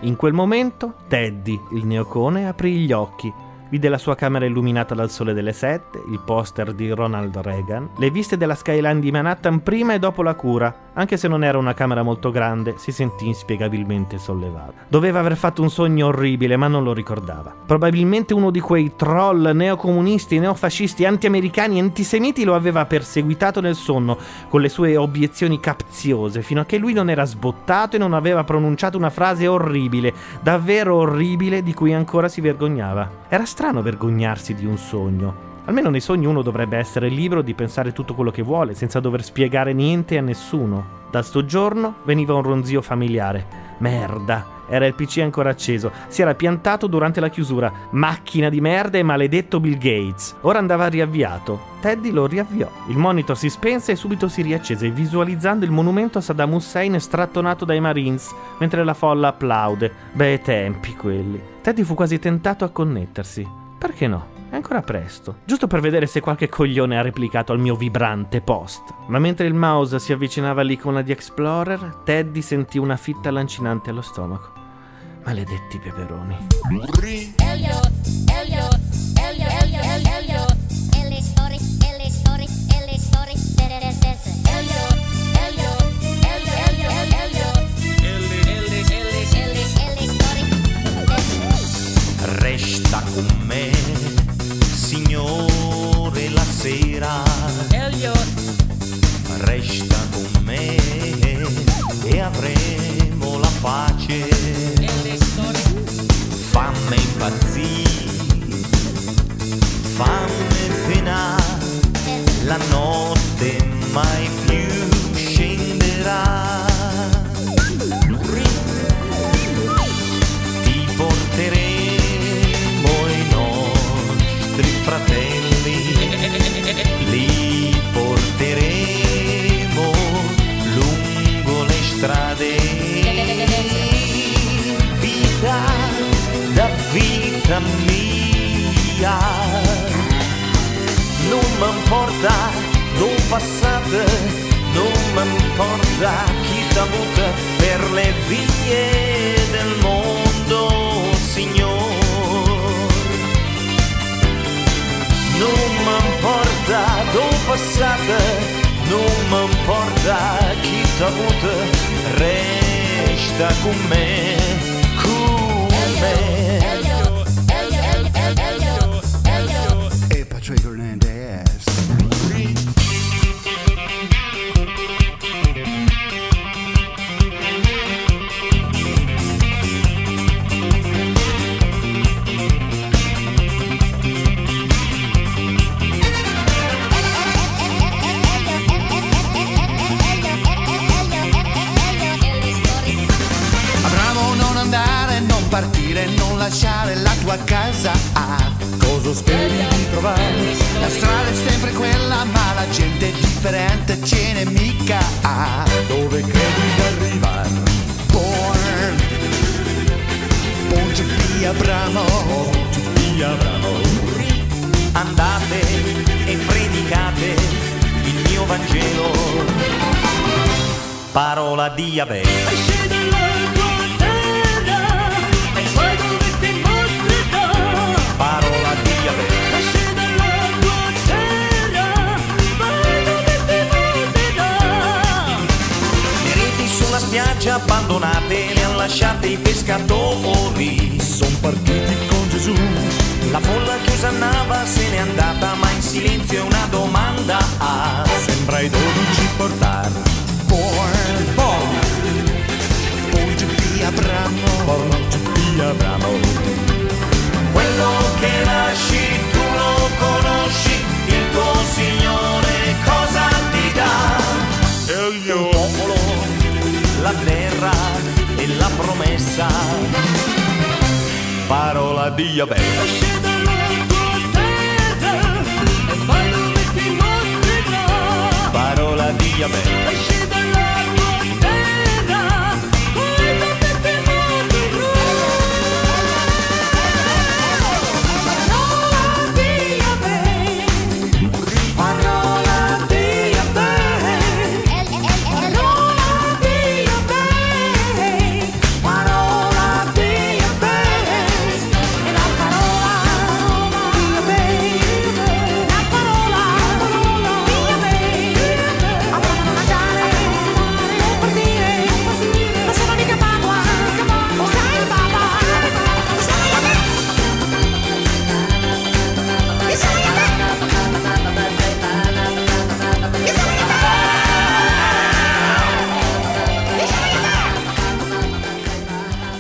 In quel momento, Teddy, il neocone, aprì gli occhi. Vide la sua camera illuminata dal sole delle sette, il poster di Ronald Reagan, le viste della skyline di Manhattan prima e dopo la cura. Anche se non era una camera molto grande, si sentì inspiegabilmente sollevato. Doveva aver fatto un sogno orribile, ma non lo ricordava. Probabilmente uno di quei troll neocomunisti, neofascisti, anti-americani, antisemiti lo aveva perseguitato nel sonno, con le sue obiezioni capziose, fino a che lui non era sbottato e non aveva pronunciato una frase orribile, davvero orribile, di cui ancora si vergognava. Era strano vergognarsi di un sogno. Almeno nei sogni uno dovrebbe essere libero di pensare tutto quello che vuole, senza dover spiegare niente a nessuno. Da sto giorno veniva un ronzio familiare. Merda, era il PC ancora acceso. Si era piantato durante la chiusura. Macchina di merda e maledetto Bill Gates. Ora andava riavviato. Teddy lo riavviò. Il monitor si spense e subito si riaccese, visualizzando il monumento a Saddam Hussein strattonato dai Marines, mentre la folla applaude. Bei tempi quelli. Teddy fu quasi tentato a connettersi. Perché no? È ancora presto, giusto per vedere se qualche coglione ha replicato al mio vibrante post. Ma mentre il mouse si avvicinava all'icona di Explorer, Teddy sentì una fitta lancinante allo stomaco. Maledetti peperoni. Elio, Ellie story, sera. Elliot. Resta con me e avremo la pace. Fammi impazzire. Fammi penare. La notte mai più non m'importa dove passate, non m'importa chi t'ha per le vie del mondo, Signor. Non m'importa dove passate, non m'importa chi t'ha resta con me, con me. Lasciare la tua casa. Ah, cosa speri di trovare? La strada è sempre quella, ma la gente è differente, ce n'è mica. Ah, dove credi di arrivare? Born, born to be Abramo, born to be Abramo. andate e predicate il mio Vangelo. Parola di Yahweh. Spiaggia abbandonate le han lasciate i pescatori. Sono partiti con Gesù. La folla che osannava se n'è andata, ma in silenzio una domanda. Ah, Sembra i dodici portare. Born, born, to be Abramo, to be Abramo. quello che lasci tu la promessa. Parola di Yahweh. Parola di Yahweh.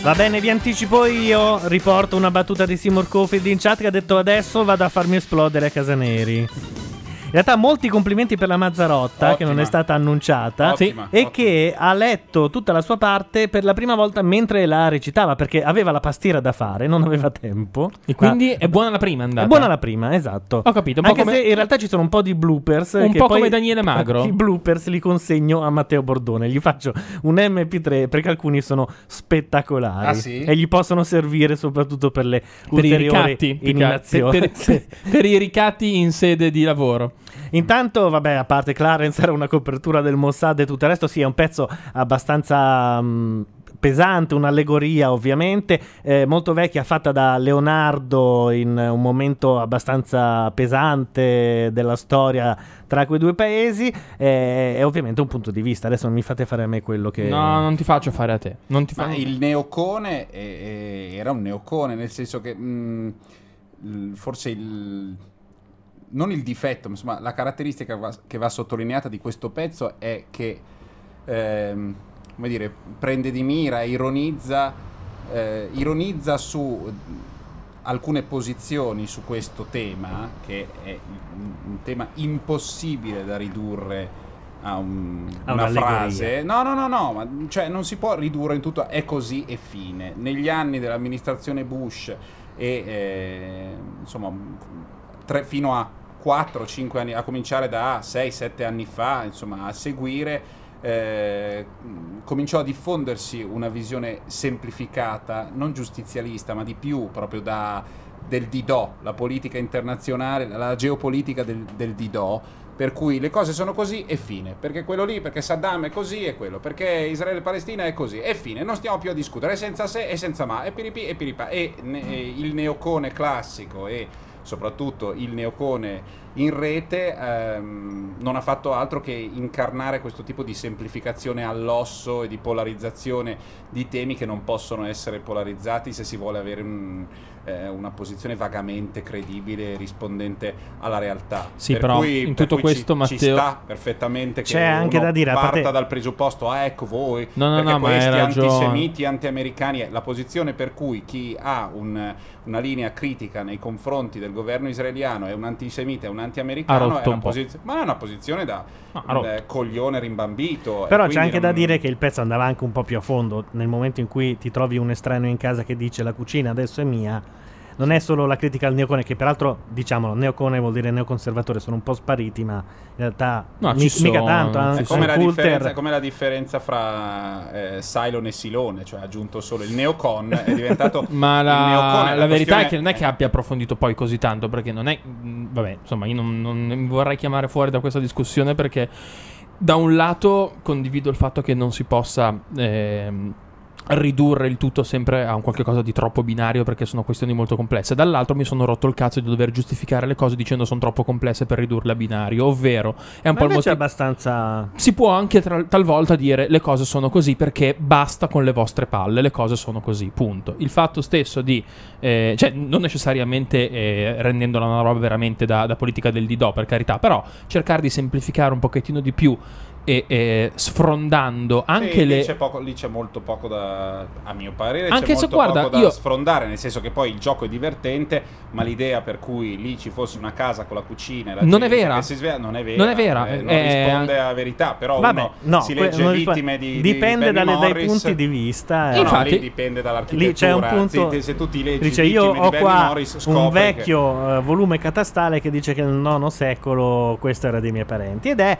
Va bene, vi anticipo io. Riporto una battuta di Seymour Cofield in chat che ha detto adesso vado a farmi esplodere a Casaneri. In realtà molti complimenti per la Mazzarotta che non è stata annunciata Ottima, e che ha letto tutta la sua parte per la prima volta mentre la recitava perché aveva la pastiera da fare, non aveva tempo. E quindi è buona la prima andata. È buona la prima, esatto. Ho capito, un po' Anche come- se in realtà ci sono un po' di bloopers. Un che po' poi- come Daniele Magro. *laughs* I bloopers li consegno a Matteo Bordone. Gli faccio un MP3 perché alcuni sono spettacolari. Ah, sì? E gli possono servire soprattutto per le Per i ulteriori ricatti. Per- per- per i ricatti in sede di lavoro. Intanto, vabbè, a parte Clarence era una copertura del Mossad e tutto il resto, sì, è un pezzo abbastanza mh, pesante, un'allegoria ovviamente, eh, molto vecchia, fatta da Leonardo in un momento abbastanza pesante della storia tra quei due paesi, eh, è ovviamente un punto di vista. Adesso non mi fate fare a me quello che... No, non ti faccio fare a te. Non ti fa... Ma il neocone eh, eh, era un neocone, nel senso che mh, il- forse il. Non il difetto, ma insomma, la caratteristica va- che va sottolineata di questo pezzo è che, ehm, come dire, prende di mira, ironizza, eh, ironizza su alcune posizioni su questo tema, che è un, tema impossibile da ridurre a un- A una frase. No, no, no, no, ma cioè non si può ridurre in tutto è così e fine. Negli anni dell'amministrazione Bush e eh, insomma tre- fino a 4-5 anni, a cominciare da 6-7 anni fa, insomma, a seguire, eh, cominciò a diffondersi una visione semplificata, non giustizialista, ma di più proprio da, del Didò, la politica internazionale, la geopolitica del, del Didò, per cui le cose sono così e fine, perché quello lì, perché Saddam è così e quello, perché Israele e Palestina è così e fine, non stiamo più a discutere, è senza se e senza ma, e piripi e piripa, e ne- e il neocone classico e soprattutto il neocone in rete ehm, non ha fatto altro che incarnare questo tipo di semplificazione all'osso e di polarizzazione di temi che non possono essere polarizzati se si vuole avere un- eh, una posizione vagamente credibile rispondente alla realtà. Sì, Per però cui- in tutto cui ci- questo, ci, Matteo- sta perfettamente che C'è anche da dire, parta parte- dal presupposto ah ecco voi No, no, perché no, ma questi ragione. antisemiti anti-americani è la posizione per cui chi ha un- una linea critica nei confronti del governo israeliano è un antisemita e un anti-americano è una un po'. posiz- ma è una posizione da rotto. eh, coglione rimbambito Però c'è anche da non- dire che il pezzo andava anche un po' più a fondo. Nel momento in cui ti trovi un estraneo in casa che dice la cucina adesso è mia, non è solo la critica al neocone, che peraltro, diciamolo, neocone vuol dire neoconservatore, sono un po' spariti, ma in realtà No, mi- ci mica sono, tanto. Anzi, è come, la è come la differenza fra eh, Cylon e Silone, cioè ha aggiunto solo il neocon, è diventato *laughs* Ma il la, neocone. la verità è che non è che abbia approfondito poi così tanto, perché non è... mh, Vabbè, insomma, io non, non mi vorrei chiamare fuori da questa discussione perché da un lato condivido il fatto che non si possa... ehm, ridurre il tutto sempre a un qualche cosa di troppo binario perché sono questioni molto complesse dall'altro mi sono rotto il cazzo di dover giustificare le cose dicendo sono troppo complesse per ridurle a binario ovvero è un Ma po' il motivo abbastanza. si può anche tra- talvolta dire le cose sono così perché basta con le vostre palle, le cose sono così, punto. Il fatto stesso di, eh, cioè non necessariamente eh, rendendola una roba veramente da, da politica del didò, per carità, però cercare di semplificare un pochettino di più e, e sfrondando anche Sì, le... lì, c'è poco- lì c'è molto poco da a mio parere Anche c'è se, guarda, poco da io- sfrondare nel senso che poi il gioco è divertente ma l'idea per cui lì ci fosse una casa con la cucina e la Non è gente vera. che si sveglia non è vera Non è vera, eh, non è- risponde a verità però Vabbè, uno no, si que- legge non rispo- vittime di, di dipende Benny dalle- dai punti di vista. No, eh. no, Infatti- lì dipende dall'architettura Lì c'è un punto. se, se tu ti leggi dice: Io Vittime ho di qua Morris, un scopri che- vecchio eh, volume catastale che dice che nel nono secolo questo era dei miei parenti. Ed è.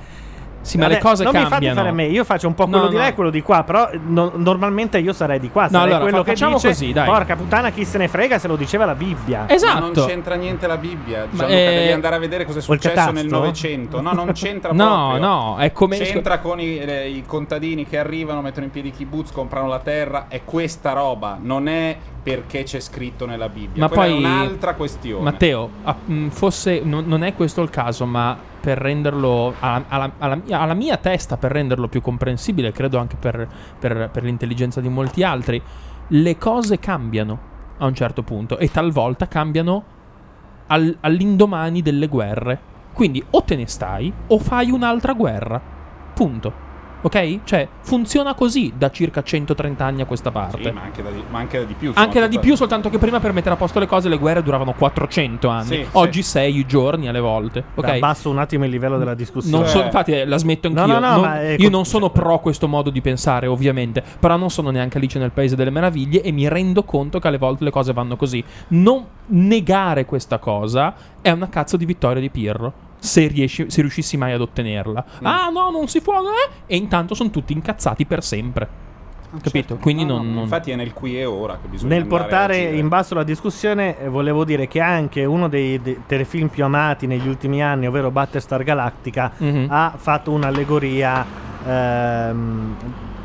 Sì, ma le cose non mi cambiano. fate fare a me, io faccio un po' quello No, di no. là e quello di qua, però no- normalmente io sarei di qua, sarei allora, quello fa- che facciamo dice, così, dai. Porca puttana, chi se ne frega se lo diceva la Bibbia. Esatto. Ma non c'entra niente la Bibbia, Ma, Gianluca, eh, devi andare a vedere cosa è successo nel? Novecento. No, non c'entra *laughs* No, proprio. no, è come- C'entra con i, eh, i contadini che arrivano, mettono in piedi i kibbutz, comprano la terra. È questa roba, non è perché c'è scritto nella Bibbia. Ma Quella poi è un'altra questione. Matteo, a- mh, fosse, non, non è questo il caso, ma per renderlo alla, alla- alla mia, alla mia testa, per renderlo più comprensibile, credo anche per, per- per l'intelligenza di molti altri, le cose cambiano a un certo punto e talvolta cambiano al- all'indomani delle guerre. Quindi o te ne stai o fai un'altra guerra. Punto. Ok? Cioè, funziona così da circa 130 anni a questa parte. Sì, ma anche da di, ma anche da di più. Anche da di più, soltanto che prima per mettere a posto le cose le guerre duravano 400 anni. Sì, Oggi 6 giorni alle volte. Ok? Abbasso un attimo il livello della discussione. Non so, infatti, eh, la smetto No, anch'io. no, no, Non- ma è io non sono pro questo modo di pensare, ovviamente. Però non sono neanche Alice nel Paese delle Meraviglie e mi rendo conto che alle volte le cose vanno così. Non negare questa cosa è una cazzo di vittoria di Pirro. Se, riesci, se riuscissi mai ad ottenerla. Mm. Ah, no, non si può. eh? E intanto sono tutti incazzati per sempre. Capito? Quindi No, non, no, non- Infatti è nel qui e ora che bisogna Nel portare in basso la discussione, eh, volevo dire che anche uno dei, dei telefilm più amati negli ultimi anni, ovvero Battlestar Galactica, Mhm. ha fatto un'allegoria ehm,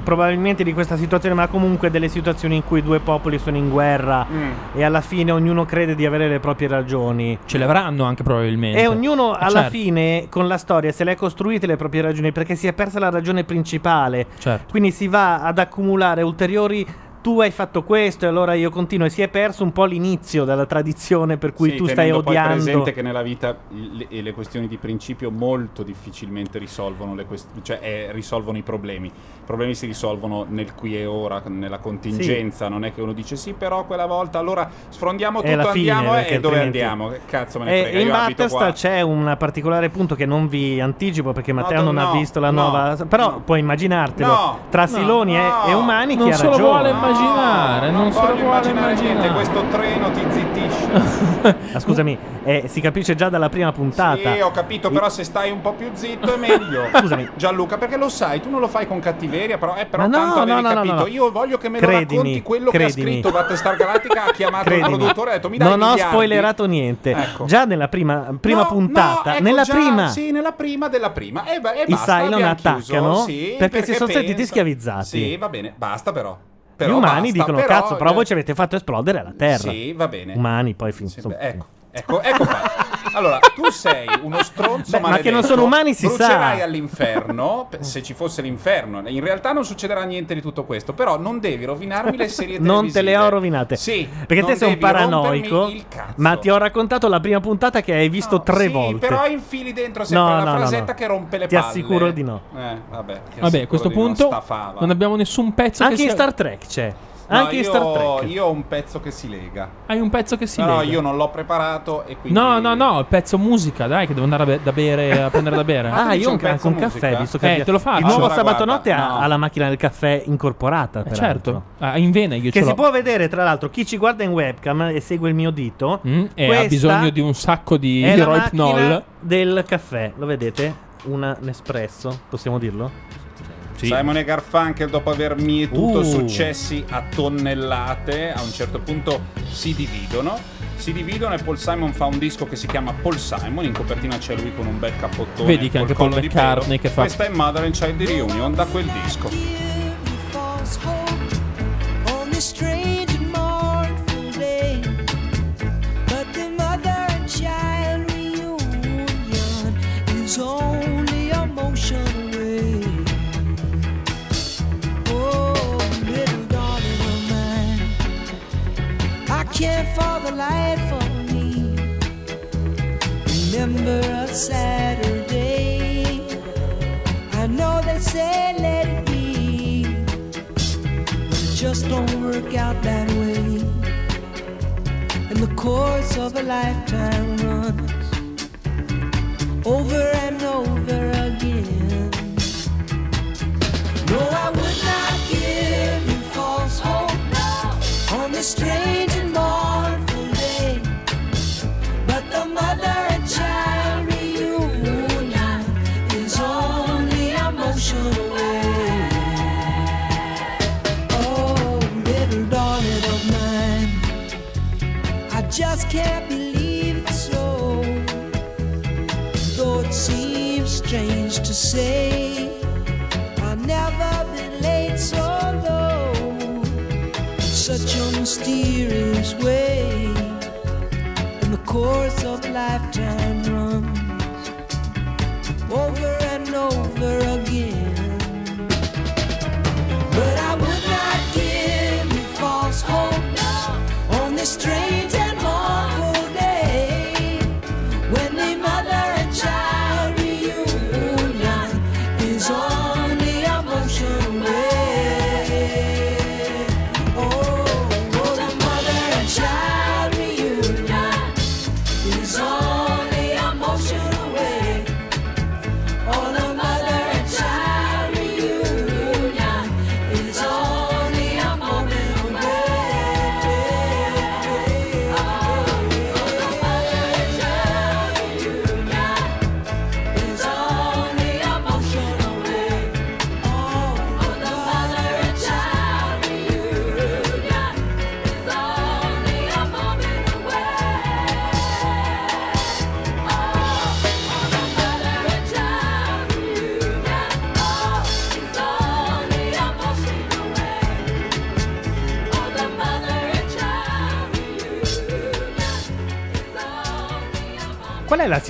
probabilmente di questa situazione, ma comunque delle situazioni in cui due popoli sono in guerra Mm. e alla fine ognuno crede di avere le proprie ragioni. Ce le avranno anche probabilmente. E ognuno Eh, alla certo. fine con la storia se le ha costruite le proprie ragioni perché si è persa la ragione principale. Certo. Quindi si va ad accumulare ulteriori tu hai fatto questo e allora io continuo e si è perso un po' l'inizio della tradizione per cui Sì, tu stai odiando. presente che nella vita le, e le questioni di principio molto difficilmente risolvono, le quest- cioè, eh, risolvono i problemi. I problemi si risolvono nel qui e ora, nella contingenza. Non è che uno dice sì, però quella volta allora sfrondiamo È tutto, fine, andiamo e dove altrimenti- andiamo? Che cazzo me ne E frega? in Io abito Battlestar c'è un particolare punto che non vi anticipo perché Matteo no, non ha no, visto la no, nuova. Però puoi immaginartelo No, tra no, Siloni e- no. e, Umani Non chi ha ragione. vuole immaginare, non se lo voglio vuole immaginare niente, immaginare. questo treno ti zittisce. *laughs* Ah, scusami, eh, si capisce già dalla prima puntata. Sì, ho capito, però se stai un po' più zitto è meglio. *laughs* Scusami. Gianluca, perché lo sai, tu non lo fai con cattiveria, però, eh, però Ma no, tanto no, no, capito. no. Io voglio che me lo Credimi, racconti quello che credimi. ha scritto Battlestar Galactica, ha chiamato il Credimi, produttore e ha detto mi dai non ho miliardi?" spoilerato niente. Ecco. Già nella prima, prima puntata, ecco nella già, prima, Sì, nella prima della prima. E, e i basta, Cylon attaccano sì, perché, si sono sentiti schiavizzati. Sì, va bene, basta però. Gli Però umani basta, dicono: però, Cazzo, però eh, voi ci avete fatto esplodere la terra. Sì, va bene. Umani, poi fin insomma. Ecco, ecco, ecco qua. Allora, tu sei uno stronzo Beh, ma maledetto. che non sono umani si Brucerai sa. all'inferno, pe- se ci fosse l'inferno. In realtà non succederà niente di tutto questo, però non devi rovinarmi le serie televisive. *laughs* Non te le ho rovinate. Sì, Perché te sei un paranoico. il cazzo. Ma ti ho raccontato la prima puntata che hai visto tre Sì, volte. però infili dentro sempre No, la no, no, frasetta no. che rompe le Ti palle. assicuro di no. Eh, vabbè. ti Vabbè, a questo no, punto fava. non abbiamo nessun pezzo Anche che in sia... Star Trek c'è. No, Anche in io, Star Trek. io ho un pezzo che si lega. Hai un pezzo che si No, lega. io non l'ho preparato e quindi... No, no, no, il pezzo musica, dai, che devo andare a, be- da bere, a *laughs* prendere da bere. Ah, io ho un anche pezzo un musica? caffè, visto che Eh, abbia- te lo faccio. il nuovo Allora, sabato notte ha, no. ha la macchina del caffè incorporata. Eh, certo, Ah, in vena io Che si l'ho. può vedere, tra l'altro, chi ci guarda in webcam e segue il mio dito. Mm, e ha bisogno di un sacco di macchina del caffè. Lo vedete? Una Nespresso, possiamo dirlo? Simon e Garfunkel, dopo aver mietuto Uh. successi a tonnellate, a un certo punto si dividono. Si dividono e Paul Simon fa un disco che si chiama Paul Simon. In copertina c'è lui con un bel cappottone. Vedi che anche Paul McCartney che fa- Questa è Mother and Child Reunion da quel disco. false hope Can't for the life for me remember a Saturday. I know they say let it be but it just don't work out that way. And the course of a lifetime runs over and over again. No, I would not give on strange and mournful day. But the mother and child reunion is only a motion. Oh, little darling of mine, I just can't believe it's so. Though it seems strange to say, mysterious way. And the course of lifetime runs over and over again. But I would not give you false hope on this strange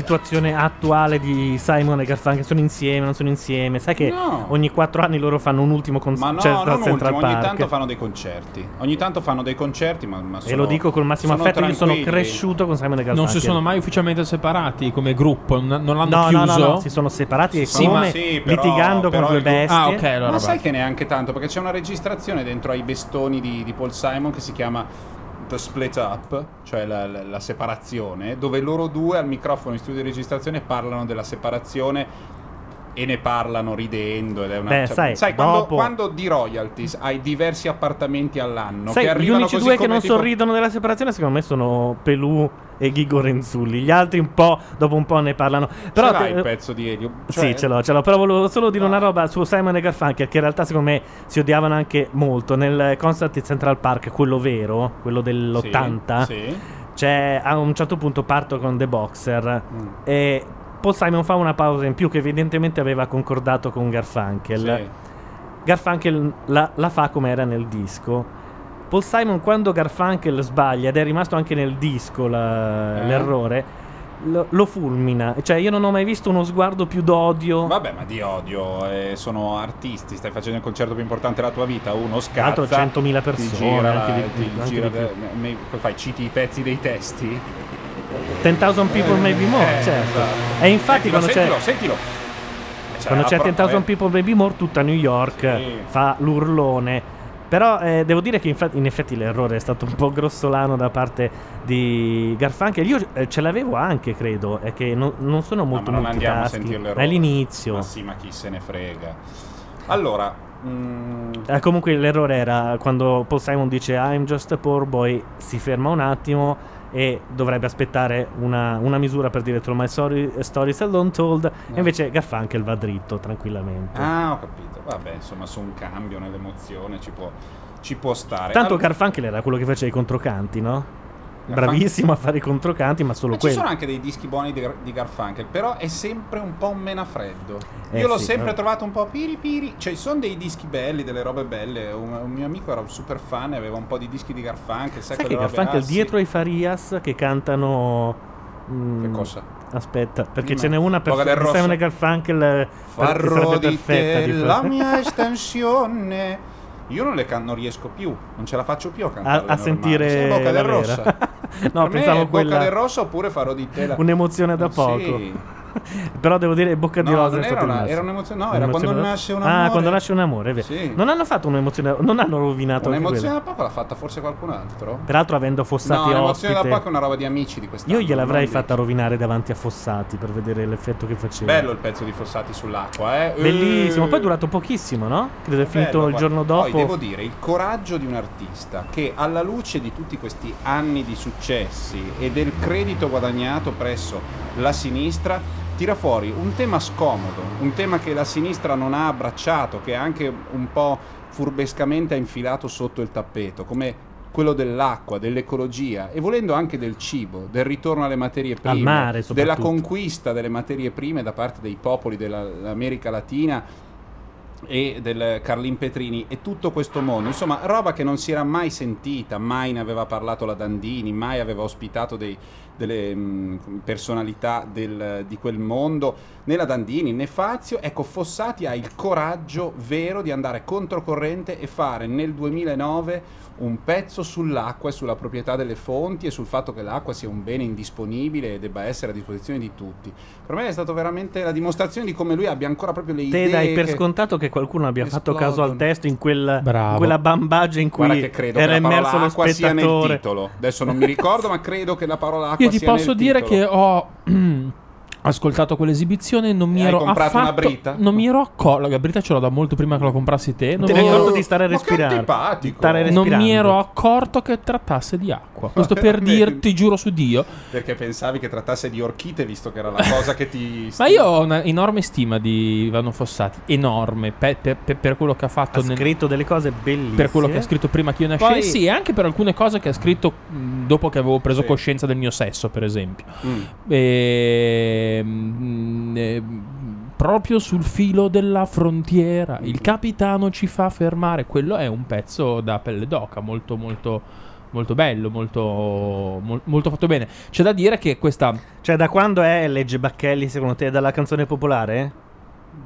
situazione attuale di Simon e Garfunkel? Sono insieme, non sono insieme? Sai che No. ogni quattro anni loro fanno un ultimo Ma no, concerto non al Central ultimo, ogni Park. tanto fanno dei concerti. Ogni tanto fanno dei concerti, ma, ma e sono- lo dico col massimo affetto, io sono cresciuto con Simon e Garfunkel. Non si sono mai ufficialmente separati come gruppo, non, non l'hanno No, no, chiuso. no, no, si sono separati e Sì, come sì, però- litigando però con due bestie. Ah, ok, allora Ma va. sai che neanche tanto, perché c'è una registrazione dentro ai bestoni di, di Paul Simon che si chiama The Split Up, cioè la, la- la separazione, dove loro due al microfono in studio di registrazione parlano della separazione e ne parlano ridendo. Ed è una, Beh, cioè, sai, quando, dopo- quando di royalties hai diversi appartamenti all'anno Sai, che gli unici due che non tipo- sorridono della separazione, secondo me, sono Pelù e Ghigo Renzulli. Gli altri un po', dopo un po' ne parlano. Però Ce l'hai te- il pezzo di Elio? Cioè- sì, ce l'ho, ce l'ho. Però volevo solo dire una roba su Simon e Garfunkel, che in realtà secondo me si odiavano anche molto. Nel concert di Central Park, quello vero, quello dell'80, Sì. c'è a un certo punto parto con The Boxer Mm. e Paul Simon fa una pausa in più che evidentemente aveva concordato con Garfunkel. Sì. Garfunkel la, la fa come era nel disco. Paul Simon quando Garfunkel sbaglia ed è rimasto anche nel disco la- Eh? l'errore, lo, lo fulmina. Cioè io non ho mai visto uno sguardo più d'odio. Vabbè, ma di odio, eh, sono artisti, stai facendo il concerto più importante della tua vita, uno scazza, 100.000 ti persone, gira, anche di ti anche gira di me- cosa fai, citi i pezzi dei testi? 10,000 people maybe more, Eh, certo. esatto. E infatti Sentilo, quando c'è sentilo, sentilo. Eh, quando c'è la pro- 10,000 eh, people maybe more tutta New York Sì. fa l'urlone. Però eh, devo dire che infatti- in effetti l'errore è stato un po' grossolano da parte di Garfunkel. Io eh, ce l'avevo anche, credo, è che non, non sono No, molto ma non andiamo a multitasking. sentirlo È l'inizio. Ma sì, ma chi se ne frega. Allora, mm, Eh, comunque l'errore era quando Paul Simon dice I'm just a poor boy, si ferma un attimo e dovrebbe aspettare una, una misura per dire Tell my story, stories alone told e invece Garfunkel va dritto tranquillamente. ah, ho capito. Vabbè, insomma, su un cambio nell'emozione ci può, ci può stare. Tanto Allora- Garfunkel era quello che faceva i controcanti, no? Bravissimo a fare i controcanti, ma solo Ma ci quello. sono anche dei dischi buoni di, di Garfunkel, però è sempre un po' un menafreddo. Eh Io l'ho sì, sempre eh. trovato un po' piri piri. Cioè, ci sono dei dischi belli, delle robe belle. Un, un mio amico era un super fan e aveva un po' di dischi di Garfunkel. Sai, Sai che Garfunkel ah, sì. dietro ai Farias che cantano... mm, Che cosa? Aspetta, perché Dimmi. ce n'è una per di Rosso. Simon Garfunkel eh, per- Farò di perfetta te di la mia estensione. *laughs* Io non le can- non riesco più, non ce la faccio più a a, cantare. a sentire Bocca del. Rosso. *laughs* no, Per me pensavo è Bocca quella del Rosso oppure farò di te la... un'emozione da Sì. *laughs* Però devo dire Bocca di No, Rosa era una- era un'emozione- no, era quando nasce un Ah, amore. quando nasce un amore, vero. Sì. Non hanno fatto un'emozione, non hanno rovinato Un'emozione da poco l'ha fatta forse qualcun altro? Peraltro avendo No, Fossati un'emozione da ospite. poco è una roba di amici di quest'anno. Io gliel'avrei fatta rovinare davanti a Fossati per vedere l'effetto che faceva. Bello il pezzo di Fossati sull'acqua, eh? Bellissimo, Eh. poi è durato pochissimo, no? Credo è finito il giorno dopo. Poi devo dire il coraggio di un artista che alla luce di tutti questi anni di successi e del credito guadagnato presso la sinistra tira fuori un tema scomodo, un tema che la sinistra non ha abbracciato, che anche un po' furbescamente ha infilato sotto il tappeto, come quello dell'acqua, dell'ecologia e volendo anche del cibo, del ritorno alle materie prime, Al mare, della conquista delle materie prime da parte dei popoli dell'America Latina e del Carlin Petrini e tutto questo mondo, insomma, roba che non si era mai sentita, mai ne aveva parlato la Dandini, mai aveva ospitato dei- delle mh, personalità del- di quel mondo, né la Dandini né Fazio. Ecco, Fossati ha il coraggio vero di andare controcorrente e fare nel 2009 un pezzo sull'acqua e sulla proprietà delle fonti e sul fatto che l'acqua sia un bene indisponibile e debba essere a disposizione di tutti. Per me è stato veramente la dimostrazione di come lui abbia ancora proprio le idee. Te dai per che- scontato che qualcuno abbia fatto caso al esplodono. testo in, quel- in quella bambagia in cui Guarda che credo era che immerso lo acqua sia nel spettatore. titolo. Adesso non mi ricordo, ma credo che la parola acqua Io ti posso dire titolo. che ho *clears throat* ascoltato quell'esibizione e non mi Hai ero comprato affatto una brita? non mi ero accorto la brita ce l'ho da molto prima che la comprassi te non, Te mi ne ero, accorto di stare a Ma che respirare. antipatico. Stare non mi ero accorto che trattasse di acqua *laughs* questo per dirti giuro su Dio Perché pensavi che trattasse di orchite, visto che era la cosa che ti. *laughs* ma io ho una enorme stima di Ivano Fossati enorme pe- pe- pe- per quello che ha fatto Ha nel- scritto delle cose bellissime. per quello che ha scritto prima che io nascessi Poi- e anche per alcune cose che ha scritto mh, dopo che avevo preso Sì. coscienza del mio sesso per esempio Mm. E, mm, eh, proprio sul filo della frontiera il capitano ci fa fermare quello è un pezzo da pelle d'oca molto molto molto bello, molto, mol- molto fatto bene. C'è da dire che questa. Cioè, da quando è Legge Bacchelli, secondo te? Dalla canzone popolare?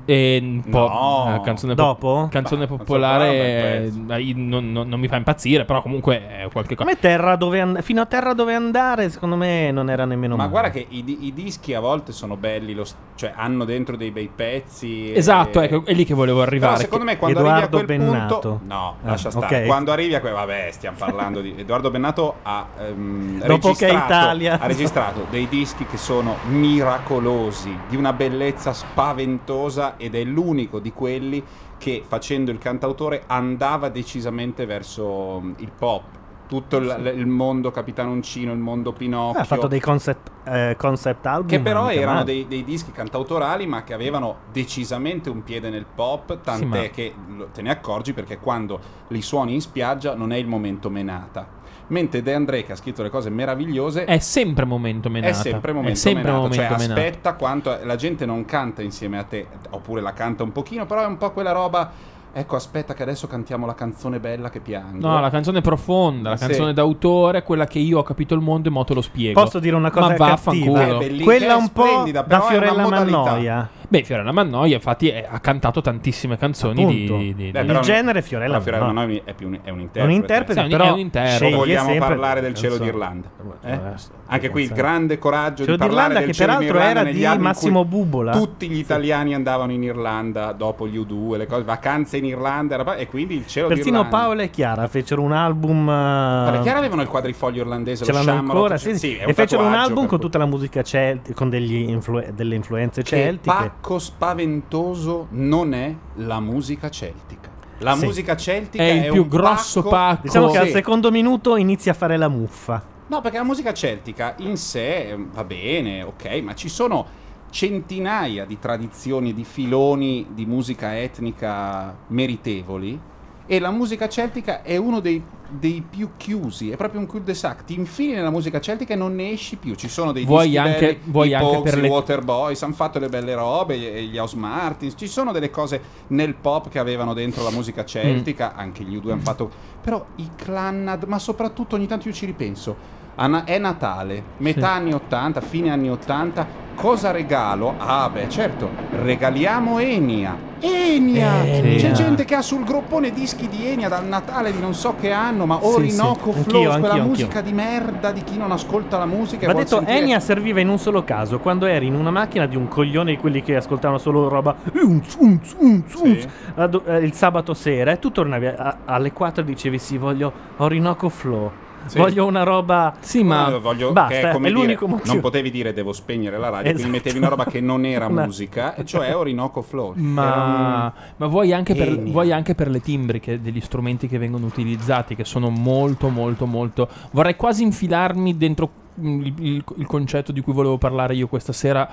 E un po' No. eh, canzone po- Dopo? canzone Bah, popolare canzone eh, non, non- non mi fa impazzire, però comunque è qualche cosa. Come terra dove and- fino a terra dove andare, secondo me non era nemmeno Ma male. guarda che i, i dischi a volte sono belli, lo s- cioè hanno dentro dei bei pezzi. e- Esatto, ecco, è lì che volevo arrivare. Però secondo me quando arrivi a Edoardo quel Bennato. punto No, Ah, lascia stare. ok. Quando arrivi a quel vabbè, stiamo parlando di *laughs* Edoardo Bennato ha ehm, Dopo che registrato, Italia- ha registrato dei dischi che sono miracolosi, di una bellezza spaventosa ed è l'unico di quelli che facendo il cantautore andava decisamente verso mm, il pop. Tutto il, il mondo Capitanoncino, il mondo Pinocchio. Ha fatto dei concept, eh, concept album. Che però erano dei, dei dischi cantautorali, ma che avevano decisamente un piede nel pop. Tant'è Sì, che te ne accorgi perché quando li suoni in spiaggia non è il momento menata. Mentre De André, che ha scritto le cose meravigliose, È sempre momento menata. è sempre momento È sempre menata. momento cioè, menata. aspetta quanto la gente non canta insieme a te, oppure la canta un pochino, però è un po' quella roba. Ecco, aspetta, che adesso cantiamo la canzone bella che piango. No, la canzone profonda, la Sì. canzone d'autore, quella che io ho capito il mondo e mo te lo spiego. Posso dire una cosa Ma cattiva? vaffanculo. È belli- Quella un po' da Fiorella modalità. Mannoia. Beh, Fiorella Mannoia, infatti, è- ha cantato tantissime canzoni di, Appunto. di- di- Beh, però- genere Fiorella però Fiorella Mannoia. Mannoia è, più un, è un interprete. Un interprete, Sì, però è un interprete. sceglie Vogliamo sempre parlare del cielo canzoni. d'Irlanda. Eh, Eh? sì, Anche qui il grande coraggio Cielo di parlare d'Irlanda del che cielo peraltro d'Irlanda era negli di anni in cui Massimo Bubola. Tutti gli italiani andavano in Irlanda dopo gli U2, le cose, vacanze in Irlanda era- e quindi il cielo Persino d'Irlanda. Paola e Chiara fecero un album. Guarda, eh, Chiara avevano il quadrifoglio irlandese, Ce lo l'hanno Shamrock, ancora, cioè, sì, è e fecero un tatuaggio album per con tutta la musica celtica, con degli influ- delle influenze che pacco spaventoso non è la musica celtica. La Sì. musica celtica È è, il più un grosso pacco. Diciamo che al Sì. secondo minuto inizia a fare la muffa. No, perché la musica celtica in sé eh, va bene, ok, ma ci sono centinaia di tradizioni e di filoni di musica etnica meritevoli e la musica celtica è uno dei, dei più chiusi, è proprio un cul-de-sac. Ti infili nella musica celtica e non ne esci più. Ci sono dei Vuoi dischi anche- belli, vuoi i anche Pogues, per i le- Waterboys, hanno fatto le belle robe, gli gli House Martins, ci sono delle cose nel pop che avevano dentro la musica celtica, anche gli U2 hanno fatto... Però i Clannad, ma soprattutto ogni tanto io ci ripenso. È Natale, metà Sì. anni 80, fine anni 80, cosa regalo? Ah beh certo, regaliamo Enia. Enia! Enia. C'è gente che ha sul groppone dischi di Enia dal Natale di non so che anno, ma Sì, Orinoco sì. Flow, Anch'io, quella anch'io, musica di merda di chi non ascolta la musica vuol detto, sentire- Enya serviva in un solo caso, quando eri in una macchina di un coglione di quelli che ascoltavano solo roba unz, unz, unz, unz, la do- eh, il sabato sera e tu tornavi a- alle 4 e dicevi sì, voglio Orinoco Flow. Sì. Voglio una roba. Sì, No, voglio, Basta, che è, come è dire, l'unico motivo. Non potevi dire devo spegnere la radio, Esatto. quindi mettevi una roba che non era *laughs* musica, e cioè Orinoco Flow. Ma, Era ma vuoi, anche per, vuoi anche per le timbriche degli strumenti che vengono utilizzati, che sono molto, molto, molto. Vorrei quasi infilarmi dentro mm, il, il- il concetto di cui volevo parlare io questa sera.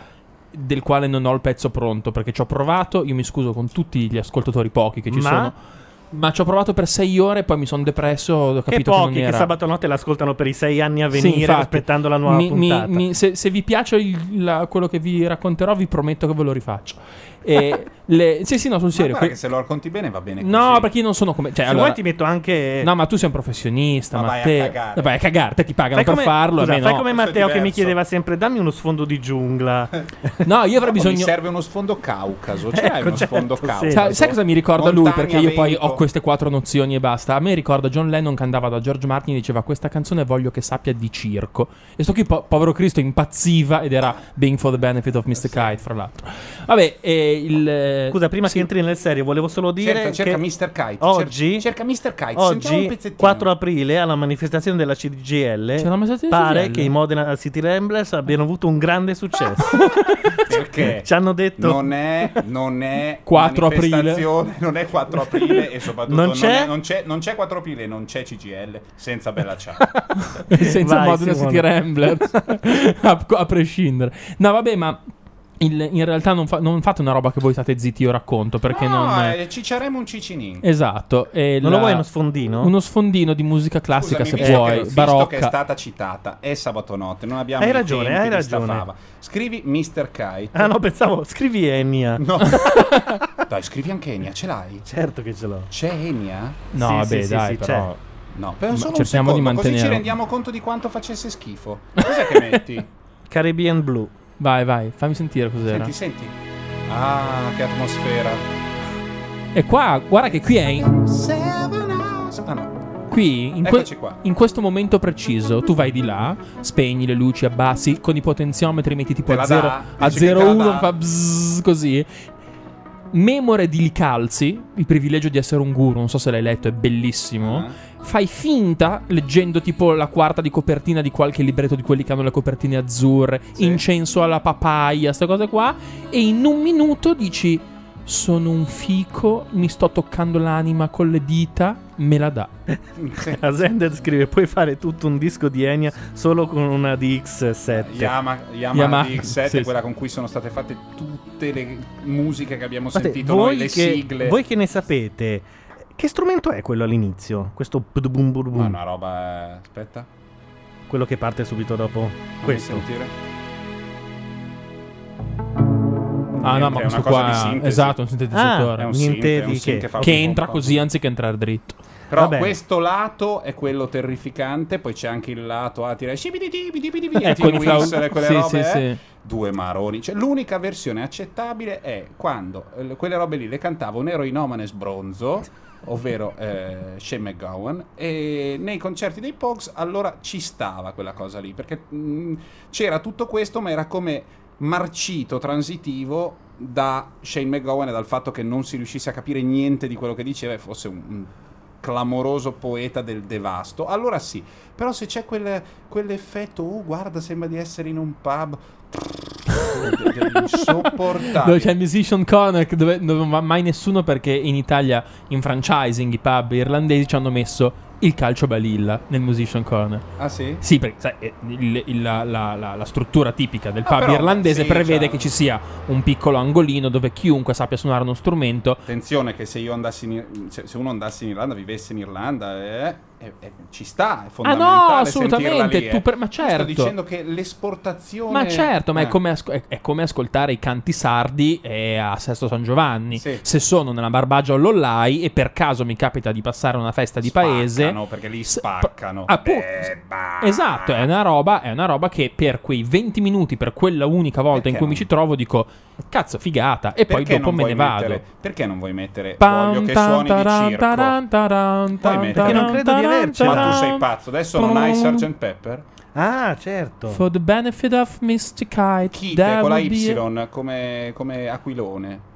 Del quale non ho il pezzo pronto perché ci ho provato. Io mi scuso con tutti gli ascoltatori pochi che ci Ma? sono. Ma ci ho provato per sei ore, poi mi sono depresso. Ho Che capito che, pochi che era. sabato notte l'ascoltano per i sei anni a Sì, venire infatti. aspettando la nuova Mi- mi- puntata. mi- se, se vi piace il- la- quello che vi racconterò, vi prometto che ve lo rifaccio. E le- sì, sì, no, sul serio. que- se lo racconti bene va bene No, così. perché io non sono come. Cioè, Se allora- vuoi ti metto anche. No, ma tu sei un professionista. Ma Ma, vai a cagare. Vai a cagare, te ti pagano Fai per come, farlo. scusa, fai no. come Matteo che mi chiedeva sempre dammi uno sfondo di giungla. *laughs* *laughs* No, io avrei Mi bisogno. serve uno sfondo Caucaso, l'hai Ecco, uno certo, sfondo sì. Caucaso? Sai, sai cosa mi ricorda lui? Montagna, Perché io poi ho queste quattro nozioni e basta. A me ricorda John Lennon che andava da George Martin e diceva: Questa canzone voglio che sappia di circo. E sto qui, po- povero Cristo, impazziva ed era Being for the Benefit of Mr. Kite, fra l'altro. Vabbè, e il. eh, Scusa, prima che entri nel serio, volevo solo dire Cerca, cerca Mr. Kite. oggi, cerca Mr. Kite. Oggi pezzettino. 4 aprile, alla manifestazione della CGL, manifestazione pare CGL? che i Modena City Ramblers abbiano avuto un grande successo. *laughs* Perché *laughs* Ci hanno detto non è, non è 4 aprile. non è 4 aprile e soprattutto Non non, c'è? è- non c'è, non c'è 4 aprile, non c'è CGL senza Bella Ciao. *laughs* senza Vai, Modena Simone. City Ramblers a, a prescindere no vabbè ma il- in realtà non, fa- non fate una roba che voi state zitti io racconto perché no, non eh, cicciaremo un cicinin. esatto e Non la- lo vuoi uno sfondino? uno sfondino di musica classica Scusami, se visto vuoi che, visto che è barocca stata citata, è sabato notte, non abbiamo Hai ragione, hai ragione. fava. Scrivi Mr. Kite. Ah no, pensavo, scrivi Enya. No. *laughs* Dai, scrivi anche Enia, ce l'hai? Certo che ce l'ho. C'è Enia? no Sì, vabbè sì, dai sì, però No, per solo un cerchiamo di secondo, Così ci mantenere. rendiamo conto di quanto facesse schifo. Cos'è che metti? *laughs* Caribbean Blue. Vai, vai, fammi sentire cos'era. Senti, senti. Ah, che atmosfera. E qua, guarda che qui è in- Ah no. Qui, in, que- qua. in questo momento preciso, tu vai di là, spegni le luci, abbassi, con i potenziometri metti tipo Te a 0 dà? a Dici che te la 0,1 dà? fa bzzz così. Memore di Licalzi, il privilegio di essere un guru, non so se l'hai letto, è bellissimo. Ah. Fai finta, leggendo tipo la quarta di copertina di qualche libretto di quelli che hanno le copertine azzurre, incenso alla papaya, queste cose qua, e in un minuto dici: Sono un fico, mi sto toccando l'anima con le dita, me la dà. *laughs* Ascended scrive: Puoi fare tutto un disco di Enya solo con una DX7. Yama, Yamaha, Yamaha, DX7 sì, è quella con cui sono state fatte tutte le musiche che abbiamo Guardate, sentito noi, voi, le che, sigle. voi che ne sapete, che strumento è quello all'inizio? Questo Ma una roba. Aspetta. Quello che parte subito dopo Fammi questo. sentire. Ah, no, ma è questo qua esatto, un sintetizzatore. Ah, è un niente synth, è un di che. che entra così anziché entrare dritto. Però Vabbè. questo lato è quello terrificante, poi c'è anche il lato a tirare Eh, Tim Whistle e quelle sì, robe, sì, eh. sì. due maroni. Cioè, l'unica versione accettabile è quando eh, quelle robe lì le cantava un eroinomane sbronzo, ovvero eh, Shane McGowan, e nei concerti dei Pogs allora ci stava quella cosa lì, perché mh, c'era tutto questo, ma era come marcito transitivo da Shane McGowan e dal fatto che non si riuscisse a capire niente di quello che diceva e fosse un, un clamoroso poeta del devasto. Allora sì, però se c'è quel- quell'effetto, oh guarda, sembra di essere in un pub. insopportabile. Dove c'è il Musician Connect dove dove non va mai nessuno perché in Italia in franchising i pub irlandesi ci hanno messo il calcio balilla nel Musician Corner. Ah sì? Sì, perché sai, eh, il- il- la, la- la- la struttura tipica del Ah, pub però, irlandese sì, prevede cioè- che ci sia un piccolo angolino dove chiunque sappia suonare uno strumento Attenzione che se io andassi in, se, se uno andasse in Irlanda, vivesse in Irlanda, eh, eh, eh, ci sta, è fondamentale Ah, assolutamente, sentirla lì, eh. tu per- ma certo. Sto dicendo che l'esportazione Ma certo, ma è Eh. come, asco- è- è come ascoltare i canti sardi eh, a Sesto San Giovanni. Se sono nella Barbagia o Lollai e per caso mi capita di passare una festa di paese. Spaccano, perché lì spaccano. appunto. Beh, bah. Esatto, è una, roba, è una roba che per quei 20 minuti, per quella unica volta in cui mi ci trovo, dico cazzo, figata. E poi Perché dopo non me ne vado. mettere- perché non vuoi mettere Pam, voglio che suoni di taran, circo? taran, taran, taran, Perché non di avercela. Ma tu sei pazzo, adesso non hai Sgt. Pepper? Ah, certo. For the benefit of Mr. Kite, Kite there con la will be a- Y come, come aquilone.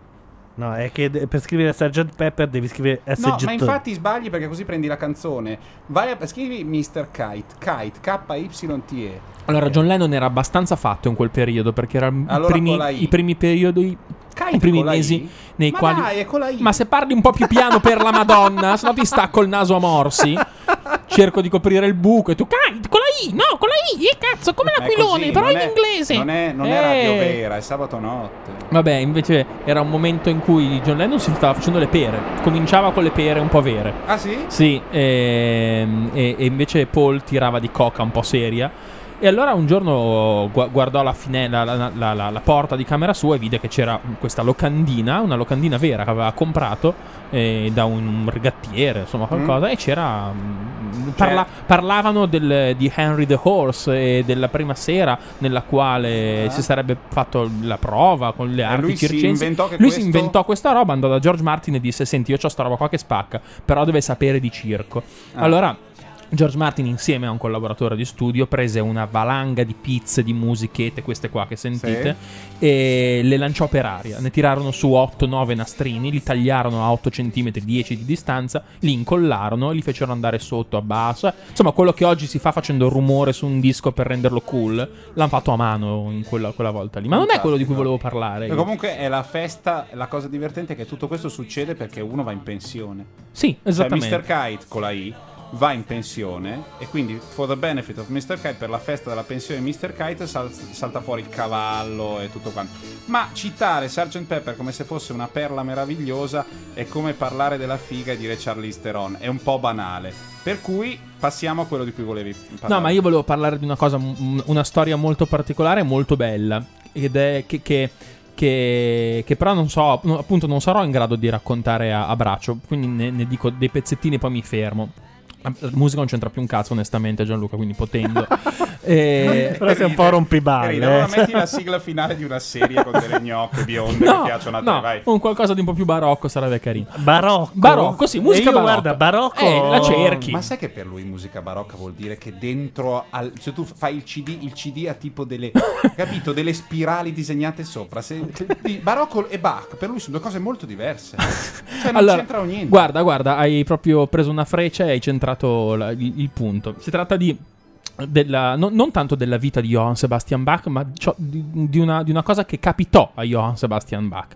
No, è che de- per scrivere Sgt. Pepper devi scrivere SG. No, ma infatti sbagli perché così prendi la canzone. Vai a scrivi Mr. Kite, Kite, K-Y-T-E. Allora, John Lennon era abbastanza fatto in quel periodo perché erano Allora con la I. i primi periodi. Kite I primi I? mesi nei Ma quali. dai, è I. Ma se parli un po' più piano per la Madonna, *laughs* se no ti stacco il naso a morsi. Cerco di coprire il buco e tu. Kite con la I! No, con la I! Eh, cazzo, come è l'aquilone, però in è- inglese. Non è, non è Eh. radio vera, è sabato notte. Vabbè, invece era un momento in cui John Lennon si stava facendo le pere. Cominciava con le pere un po' vere. Ah sì? Sì, ehm, e, e invece Paul tirava di coca un po' seria. E allora un giorno gu- guardò la, fine- la- la- la- porta di camera sua e vide che c'era questa locandina, una locandina vera che aveva comprato eh, da un rigattiere, insomma qualcosa, e c'era... mm, parla- parlavano del- di Henry the Horse e della prima sera nella quale Ah. si sarebbe fatto la prova con le lui si circensi. inventò lui si questo- inventò questa roba, andò da George Martin e disse: Senti, io ho sta roba qua che spacca, però deve sapere di circo. Ah. Allora. George Martin, insieme a un collaboratore di studio, prese una valanga di pizze, di musichette, queste qua che sentite, e le lanciò per aria. Ne tirarono su 8-9 nastrini, li tagliarono a 8 cm, 10 di distanza, li incollarono e li fecero andare sotto a basso. Insomma, quello che oggi si fa facendo rumore su un disco per renderlo cool, l'hanno fatto a mano in quella, quella volta lì. Ma non è quello di cui volevo parlare. Io. comunque è la festa, la cosa divertente è che tutto questo succede perché uno va in pensione. Sì, esattamente. Cioè Mr. Kite con la I va in pensione e quindi for the benefit of Mr. Kite per la festa della pensione di Mr. Kite sal- salta fuori il cavallo e tutto quanto. Ma citare Sgt. Pepper come se fosse una perla meravigliosa è come parlare della figa e dire Charlize Theron, è un po' banale. Per cui passiamo a quello di cui volevi parlare. No, ma io volevo parlare di una cosa, una storia molto particolare e molto bella. Ed è che. che che, che però non so, appunto, non sarò in grado di raccontare a, a braccio. Quindi ne, ne dico dei pezzettini e poi mi fermo. La la musica non c'entra più un cazzo, onestamente, Gianluca, quindi potendo. *laughs* Eh, Però sei un po' rompiballe. Allora eh. metti la sigla finale di una serie con delle gnocche bionde No, che piacciono a te, no, vai. un qualcosa di un po' più barocco sarebbe carino. Barocco. Barocco, sì, musica E io, barocca. guarda, barocco- Eh, la cerchi. Ma sai che per lui musica barocca vuol dire che dentro al, se tu fai il CD, il CD ha tipo delle *laughs* capito, delle spirali disegnate sopra. Se, barocco e Bach per lui sono due cose molto diverse. Cioè non Allora, c'entrano niente. Guarda, guarda, hai proprio preso una freccia e hai centrato la- il, il punto. Si tratta di. della- non, non tanto della vita di Johann Sebastian Bach, ma di, di una, di una cosa che capitò a Johann Sebastian Bach.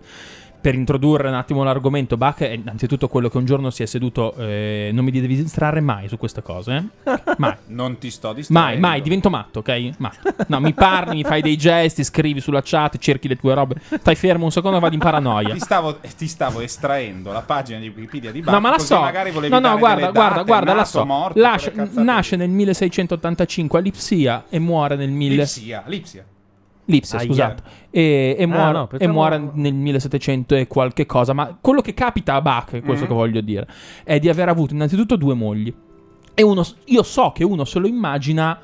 Per introdurre un attimo l'argomento, Bach è innanzitutto quello che un giorno si è seduto. eh, non mi devi distrarre mai su queste cose, eh? Mai. *laughs* Non ti sto Mai, distraendo. mai, divento matto, ok? Mai. No, mi parli, mi fai dei gesti, scrivi sulla chat, cerchi le tue robe. Stai fermo un secondo e vadi in paranoia. Ti stavo, ti stavo estraendo la pagina di Wikipedia di Bach. No, ma la so. magari volevi No, no, guarda, guarda, guarda, la so. morto, Lascia- nasce nel 1685 a Lipsia e muore nel 1000 Lipsia, Lipsia. Lipsia, scusate. E, e Ah, muore, no, e pensavo- muore nel 1700 e qualche cosa. Ma quello che capita a Bach, è questo Mhm. che voglio dire, è di aver avuto innanzitutto due mogli. E uno, io so che uno se lo immagina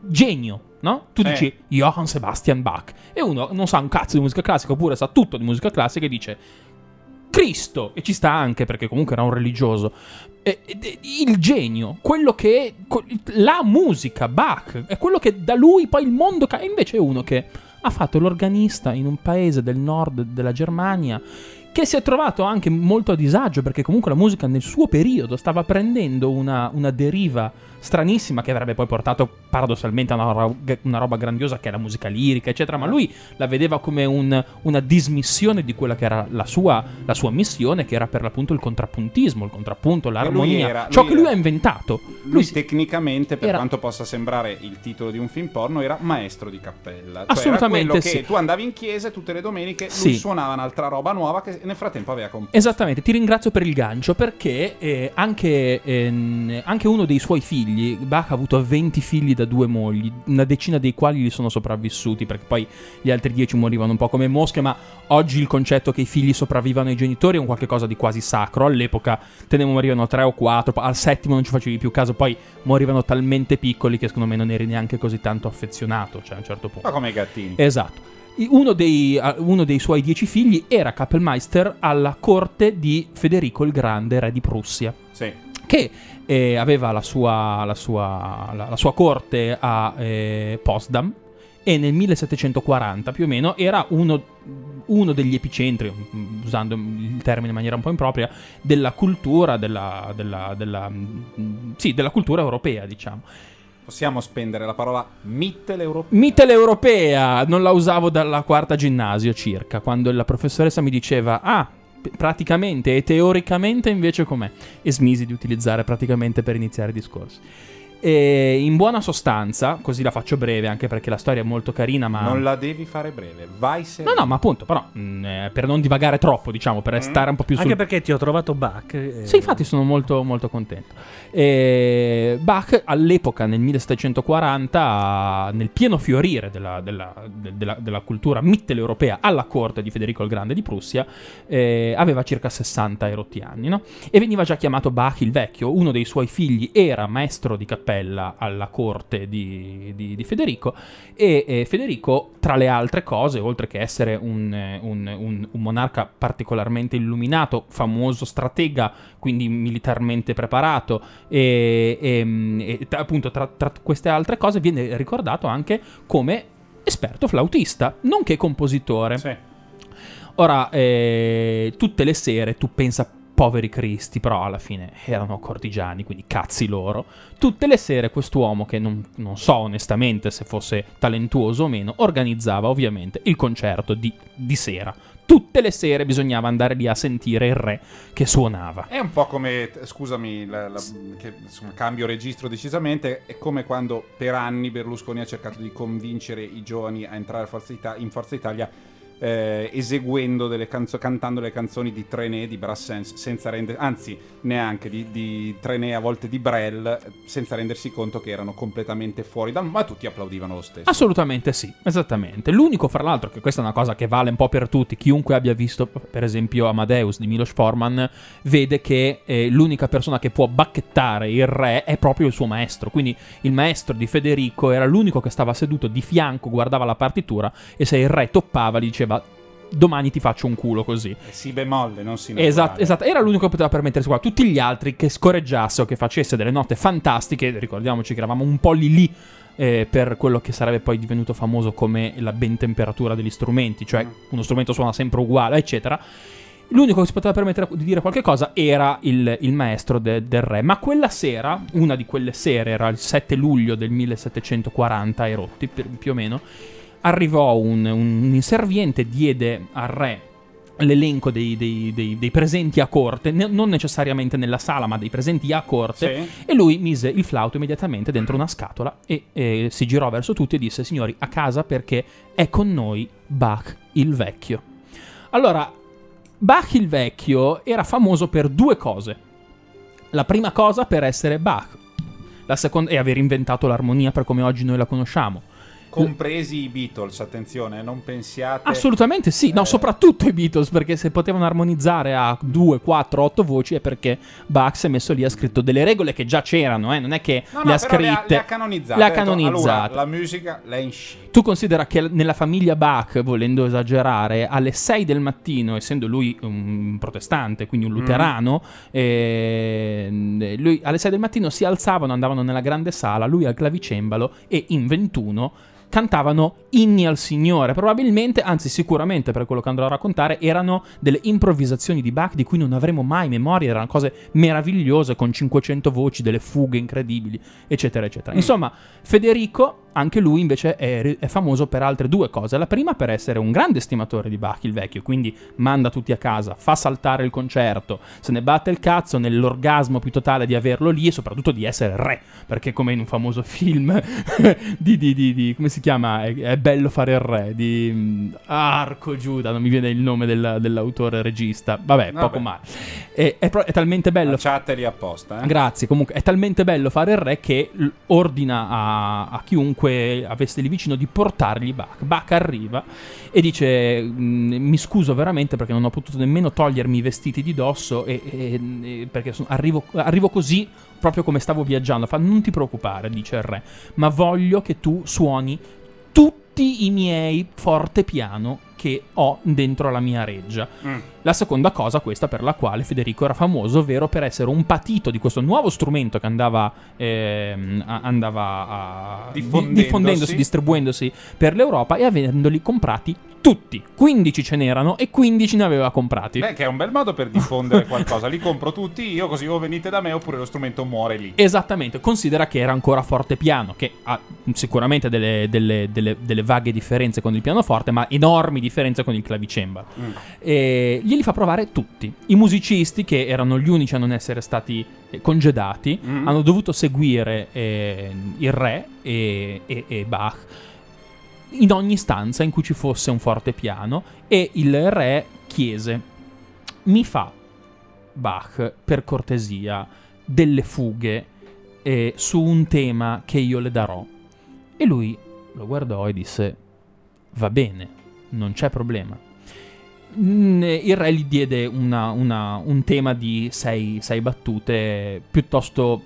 genio, no? Tu Sì. dici Johann Sebastian Bach. E uno non sa un cazzo di musica classica, oppure sa tutto di musica classica e dice Cristo, e ci sta anche perché comunque era un religioso. E- è il genio, quello che co- la musica, Bach, è quello che da lui poi il mondo ca- invece è uno che ha fatto l'organista in un paese del nord della Germania che si è trovato anche molto a disagio perché comunque la musica nel suo periodo stava prendendo una, una deriva stranissima che avrebbe poi portato paradossalmente a una, ro- una roba grandiosa che è la musica lirica eccetera ma lui la vedeva come un- una dismissione di quella che era la sua, la sua missione che era per l'appunto il contrappuntismo il contrappunto l'armonia era- ciò lui che lui ha inventato Lui tecnicamente, per era- quanto possa sembrare il titolo di un film porno, era maestro di cappella. Cioè, Assolutamente che sì. tu andavi in chiesa e tutte le domeniche Sì. lui suonava un'altra roba nuova che nel frattempo aveva composto. Esattamente, ti ringrazio per il gancio perché eh, anche, ehm, anche uno dei suoi figli, Bach ha avuto 20 figli da due mogli, una decina dei quali gli sono sopravvissuti perché poi gli altri 10 morivano un po' come mosche, ma oggi il concetto che i figli sopravvivano ai genitori è un qualche cosa di quasi sacro, all'epoca te ne morivano 3 o 4, al settimo non ci facevi più caso, poi morivano talmente piccoli che secondo me non eri neanche così tanto affezionato, cioè a un certo punto. Ma come i gattini. Esatto. Uno dei, uno dei suoi dieci figli era Kappelmeister alla corte di Federico il Grande, re di Prussia, Sì. Che eh, aveva la sua, la, sua, la- la sua corte a eh, Potsdam e nel 1740 più o meno era uno, uno degli epicentri, mm, usando il termine in maniera un po' impropria, della cultura, della, della, della, mm, sì, della cultura europea, diciamo. Possiamo spendere la parola mitteleuropea. Mitteleuropea, non la usavo dalla quarta ginnasio circa, quando la professoressa mi diceva, ah, praticamente e teoricamente invece com'è? E smisi di utilizzare praticamente per iniziare i discorsi. E in buona sostanza, così la faccio breve anche perché la storia è molto carina, ma... Non la devi fare breve, vai se. No, no, ma appunto, però, mh, eh, per non divagare troppo, diciamo, per stare un po' più sul... Anche perché ti ho trovato Bach. eh, Sì, infatti sono molto, molto contento. E Bach all'epoca, nel 1740, nel pieno fiorire della, della- de- della- della cultura mitteleuropea alla corte di Federico il Grande di Prussia, eh, aveva circa 60 erotti anni, no? E veniva già chiamato Bach il Vecchio. Uno dei suoi figli era maestro di cappella alla corte di, di- di Federico e eh, Federico, tra le altre cose, oltre che essere un, un- un- un monarca particolarmente illuminato, famoso stratega, quindi militarmente preparato, e, e- e appunto tra, tra queste altre cose viene ricordato anche come esperto flautista, nonché compositore. Ora, eh, tutte le sere tu pensa poveri cristi, però alla fine erano cortigiani, quindi cazzi loro. Tutte le sere quest'uomo, che non, non so onestamente se fosse talentuoso o meno, organizzava ovviamente il concerto di, di sera. Tutte le sere bisognava andare lì a sentire il re che suonava. È un po' come, scusami, la- la- che, insomma, cambio registro decisamente, è come quando per anni Berlusconi ha cercato di convincere i giovani a entrare in Forza Italia eh, eseguendo delle canzoni, cantando le canzoni di Trenet, di Brassens, senza rendere, anzi neanche di, di Trenet, a volte di Brel, senza rendersi conto che erano completamente fuori dal... ma tutti applaudivano lo stesso. Assolutamente sì, esattamente. L'unico, fra l'altro, che questa è una cosa che vale un po' per tutti, chiunque abbia visto, per esempio, Amadeus di Milos Forman, vede che eh, l'unica persona che può bacchettare il re è proprio il suo maestro. Quindi il maestro di Federico era l'unico che stava seduto di fianco, guardava la partitura e se il re toppava gli diceva domani ti faccio un culo così. Eh, Si bemolle, non si Esatto, naturale. esatto, era l'unico che poteva permettersi qua. Tutti gli altri che scorreggiasse o che facesse delle note fantastiche, ricordiamoci che eravamo un po' lì lì eh, per quello che sarebbe poi divenuto famoso come la ben temperatura degli strumenti, cioè uno strumento suona sempre uguale, eccetera. L'unico che si poteva permettere di dire qualche cosa era il, il maestro de- del re. Ma quella sera, una di quelle sere, era il 7 luglio del 1740 e rotti, più o meno, arrivò un, un inserviente, diede al re l'elenco dei, dei- dei- dei presenti a corte, ne- non necessariamente nella sala, ma dei presenti a corte, e lui mise il flauto immediatamente dentro una scatola e eh, si girò verso tutti e disse: Signori, a casa perché è con noi Bach il vecchio. Allora, Bach il vecchio era famoso per due cose. La prima cosa per essere Bach, la seconda è aver inventato l'armonia per come oggi noi la conosciamo. Compresi i Beatles, attenzione, non pensiate... Assolutamente sì, Eh. no, soprattutto i Beatles, perché se potevano armonizzare a 2, 4, 8 voci è perché Bach si è messo lì ha scritto delle regole che già c'erano, eh, non è che No, le no, ha però le ha, scritte. le ha canonizzate. Le ha Ha detto, canonizzate. Allora, la musica l'ha in sci. Tu considera che nella famiglia Bach, volendo esagerare, alle 6 del mattino, essendo lui un protestante, quindi un Mm. luterano, eh, lui alle 6 del mattino si alzavano, andavano nella grande sala, lui al clavicembalo e in 21 cantavano inni al Signore. Probabilmente, anzi sicuramente per quello che andrò a raccontare, erano delle improvvisazioni di Bach di cui non avremo mai memoria, erano cose meravigliose con 500 voci, delle fughe incredibili, eccetera, eccetera. Mm. Insomma, Federico, anche lui invece è, è famoso per altre due cose. La prima per essere un grande stimatore di Bach il vecchio, quindi manda tutti a casa, fa saltare il concerto, se ne batte il cazzo nell'orgasmo più totale di averlo lì e soprattutto di essere re, perché come in un famoso *laughs* film di, di- di- di- come si chiama? È, è bello fare il re di mm, Arco Giuda, non mi viene il nome del- dell'autore regista. Vabbè, Vabbè. poco male. È, è è talmente bello La chat lì apposta, eh. Grazie, comunque è talmente bello fare il re che ordina a, a chiunque avesse lì vicino di portargli Bach. Bach arriva e dice: "Mm, Mi scuso veramente perché non ho potuto nemmeno togliermi i vestiti di dosso e, e- e- perché sono- arrivo, arrivo così proprio come stavo viaggiando. Fa: Non ti preoccupare, dice il re, ma voglio che tu suoni tutti i miei fortepiano che ho dentro la mia reggia. Mm. La seconda cosa, questa per la quale Federico era famoso, ovvero per essere un patito di questo nuovo strumento che andava, a- andava a- di- Diffondendosi. diffondendosi, distribuendosi per l'Europa e avendoli comprati tutti. 15 ce n'erano e 15 ne aveva comprati. Beh, che è un bel modo per diffondere qualcosa. Li compro tutti io, così o venite da me oppure lo strumento muore lì. Esattamente, considera che era ancora fortepiano, che ha sicuramente delle, delle- delle- delle vaghe differenze con il pianoforte, ma enormi differenze con il clavicembalo. Mm. E glieli fa provare tutti. I musicisti, che erano gli unici a non essere stati eh, congedati, Mm. hanno dovuto seguire eh, il re e, e- e Bach in ogni stanza in cui ci fosse un fortepiano e il re chiese mi fa Bach per cortesia delle fughe eh, su un tema che io le darò e lui lo guardò e disse va bene non c'è problema il re gli diede una- una- un tema di sei, sei battute piuttosto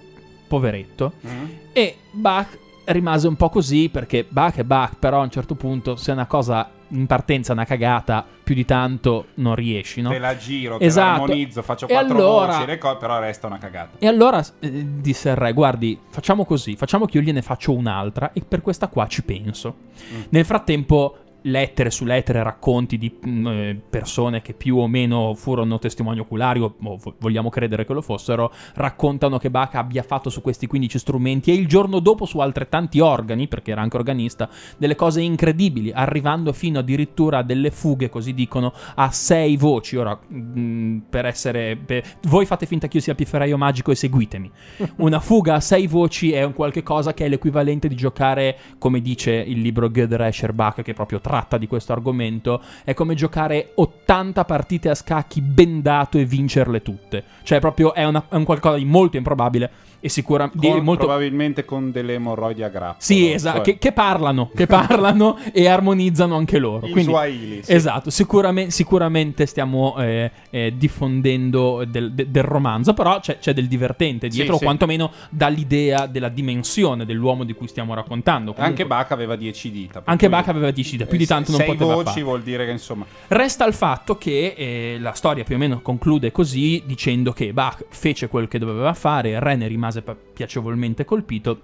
poveretto Mm. e Bach rimase un po' così perché Bach è Bach, però a un certo punto se una cosa in partenza è una cagata, più di tanto non riesci, no? Te la giro, te Esatto. la armonizzo, faccio E quattro allora- voci, le co- però resta una cagata. E allora eh, disse il re, guardi, facciamo così, facciamo che io gliene faccio un'altra e per questa qua ci penso. Mm. Nel frattempo lettere su lettere, racconti di mm, eh, persone che più o meno furono testimoni oculari o, o vo- vogliamo credere che lo fossero, raccontano che Bach abbia fatto su questi 15 strumenti e il giorno dopo su altrettanti organi, perché era anche organista, delle cose incredibili, arrivando fino addirittura a delle fughe, così dicono, a sei voci. Ora, mm, per essere... per- voi fate finta che io sia pifferaio magico e seguitemi. *laughs* Una fuga a sei voci è un qualche cosa che è l'equivalente di giocare, come dice il libro Gödrescher Bach, che proprio tratta di questo argomento, è come giocare 80 partite a scacchi bendato e vincerle tutte. Cioè, proprio è, una- è un qualcosa di molto improbabile e sicuramente molto Probabilmente con delle emorroidi a grappolo. sì, esatto, Cioè, che, che parlano, che *laughs* parlano e armonizzano anche loro. In Quindi, Swahili, sì. Esatto, sicuramente, sicuramente stiamo eh, eh, diffondendo del, de- del romanzo, però c'è, c'è del divertente dietro, sì. o quantomeno dall'idea della dimensione dell'uomo di cui stiamo raccontando. Anche Comunque- Bach aveva 10 dita. Anche Bach aveva 10 dita, più di tanto non poteva voci fare. vuol dire che insomma... Resta il fatto che eh, la storia più o meno conclude così, dicendo che Bach fece quel che doveva fare, il re ne rimase piacevolmente colpito.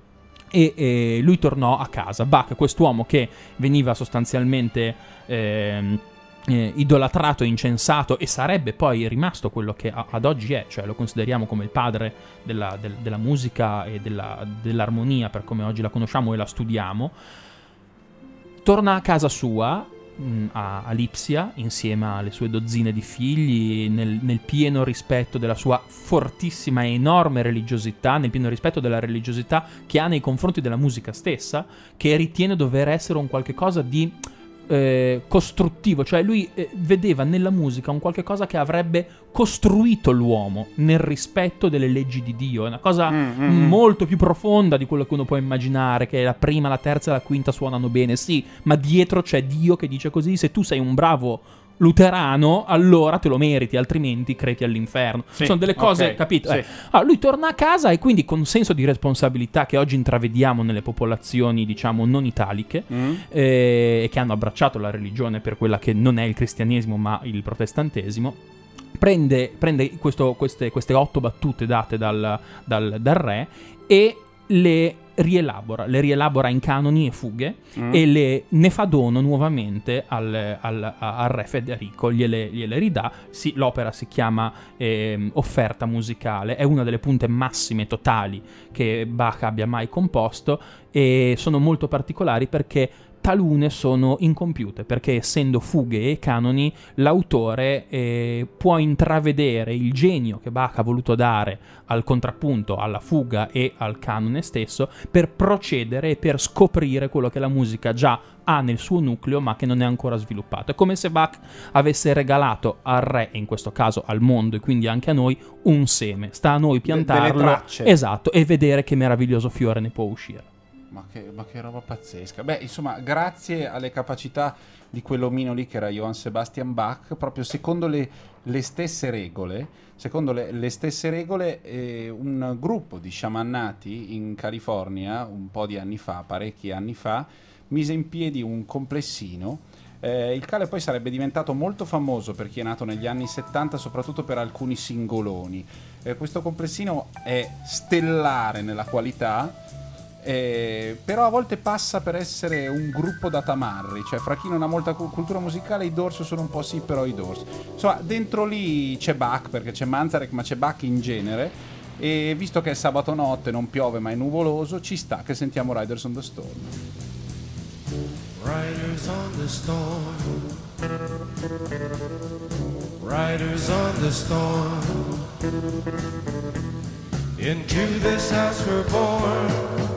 E eh, lui tornò a casa. Bach, quest'uomo che veniva sostanzialmente ehm, eh, idolatrato e incensato, e sarebbe poi rimasto quello che a- ad oggi è, cioè lo consideriamo come il padre della, del- della musica e della- dell'armonia per come oggi la conosciamo e la studiamo torna a casa sua mh, a, a Lipsia insieme alle sue dozzine di figli nel, nel pieno rispetto della sua fortissima e enorme religiosità nel pieno rispetto della religiosità che ha nei confronti della musica stessa che ritiene dover essere un qualche cosa di eh, costruttivo, cioè lui eh, vedeva nella musica un qualche cosa che avrebbe costruito l'uomo nel rispetto delle leggi di Dio, è una cosa mm. molto più profonda di quello che uno può immaginare, che la prima, la terza e la quinta suonano bene, sì, ma dietro c'è Dio che dice così, se tu sei un bravo luterano, allora te lo meriti, altrimenti creti all'inferno. Sì, Sono delle cose, ok, capito? sì. Eh, allora, lui torna a casa e quindi con senso di responsabilità che oggi intravediamo nelle popolazioni, diciamo, non italiche, Mm. eh, e che hanno abbracciato la religione per quella che non è il cristianesimo ma il protestantesimo, prende, prende questo- queste, queste otto battute date dal, dal- dal re e le rielabora, le rielabora in canoni e fughe Mm. e le, ne fa dono nuovamente al, al- al re Federico, gliele, gliele ridà, Sì, l'opera si chiama ehm, Offerta musicale, è una delle punte massime totali che Bach abbia mai composto e sono molto particolari perché talune sono incompiute perché essendo fughe e canoni l'autore eh, può intravedere il genio che Bach ha voluto dare al contrappunto, alla fuga e al canone stesso per procedere e per scoprire quello che la musica già ha nel suo nucleo ma che non è ancora sviluppato. È come se Bach avesse regalato al re e in questo caso al mondo e quindi anche a noi un seme. Sta a noi piantarlo. tracce. Esatto, e vedere che meraviglioso fiore ne può uscire. Ma che, ma che roba pazzesca. Beh, insomma, grazie alle capacità di quell'omino lì che era Johann Sebastian Bach, proprio secondo le, le stesse regole, secondo le, le stesse regole, eh, un gruppo di sciamannati in California, un po' di anni fa, parecchi anni fa, mise in piedi un complessino. eh, il quale poi sarebbe diventato molto famoso per chi è nato negli anni 70, soprattutto per alcuni singoloni. Eh, questo complessino è stellare nella qualità, eh, però a volte passa per essere un gruppo da tamarri, cioè fra chi non ha molta cu- cultura musicale i Doors sono un po' sì, però i Doors. Insomma, dentro lì c'è Bach, perché c'è Manzarek, ma c'è Bach in genere, e visto che è sabato notte, non piove ma è nuvoloso, ci sta che sentiamo Riders on the Storm. Riders on the storm. Riders on the storm. Into this house we're born.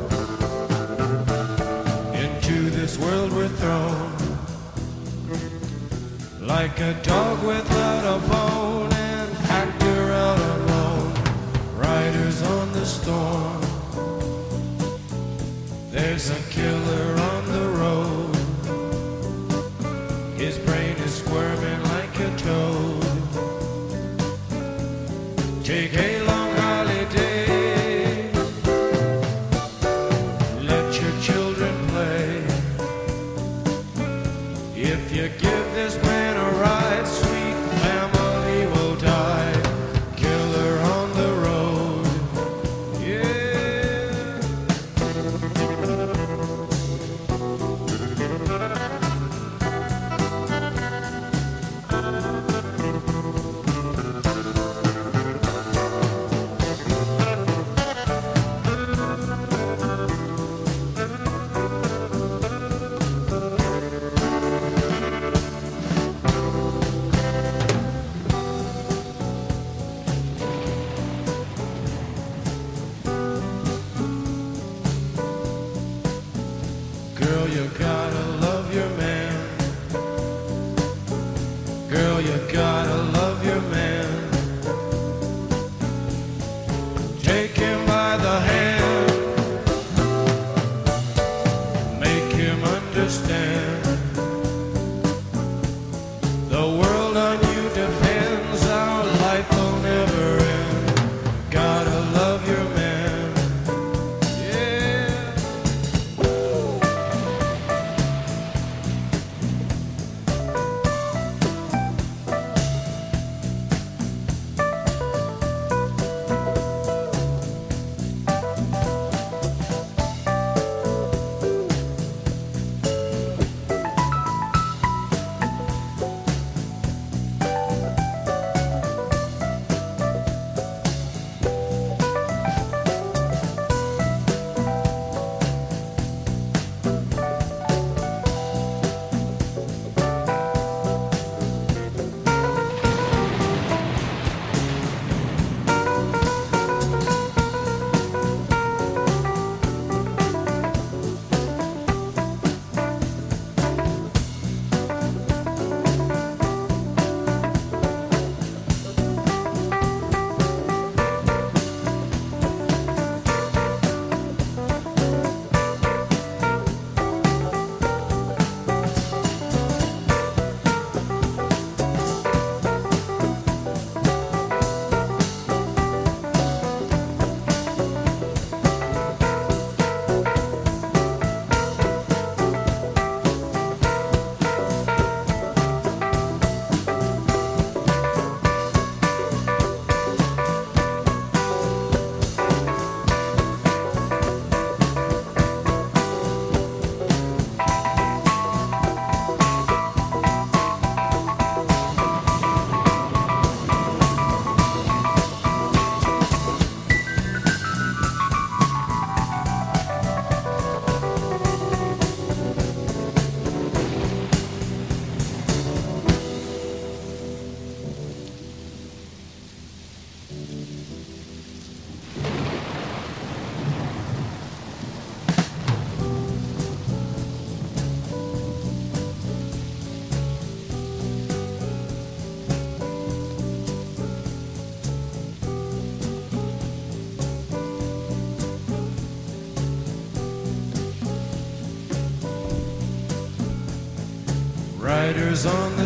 This world we're thrown. Like a dog without a bone, an actor out alone. Riders on the storm. There's a killer on the road. His brain is squirming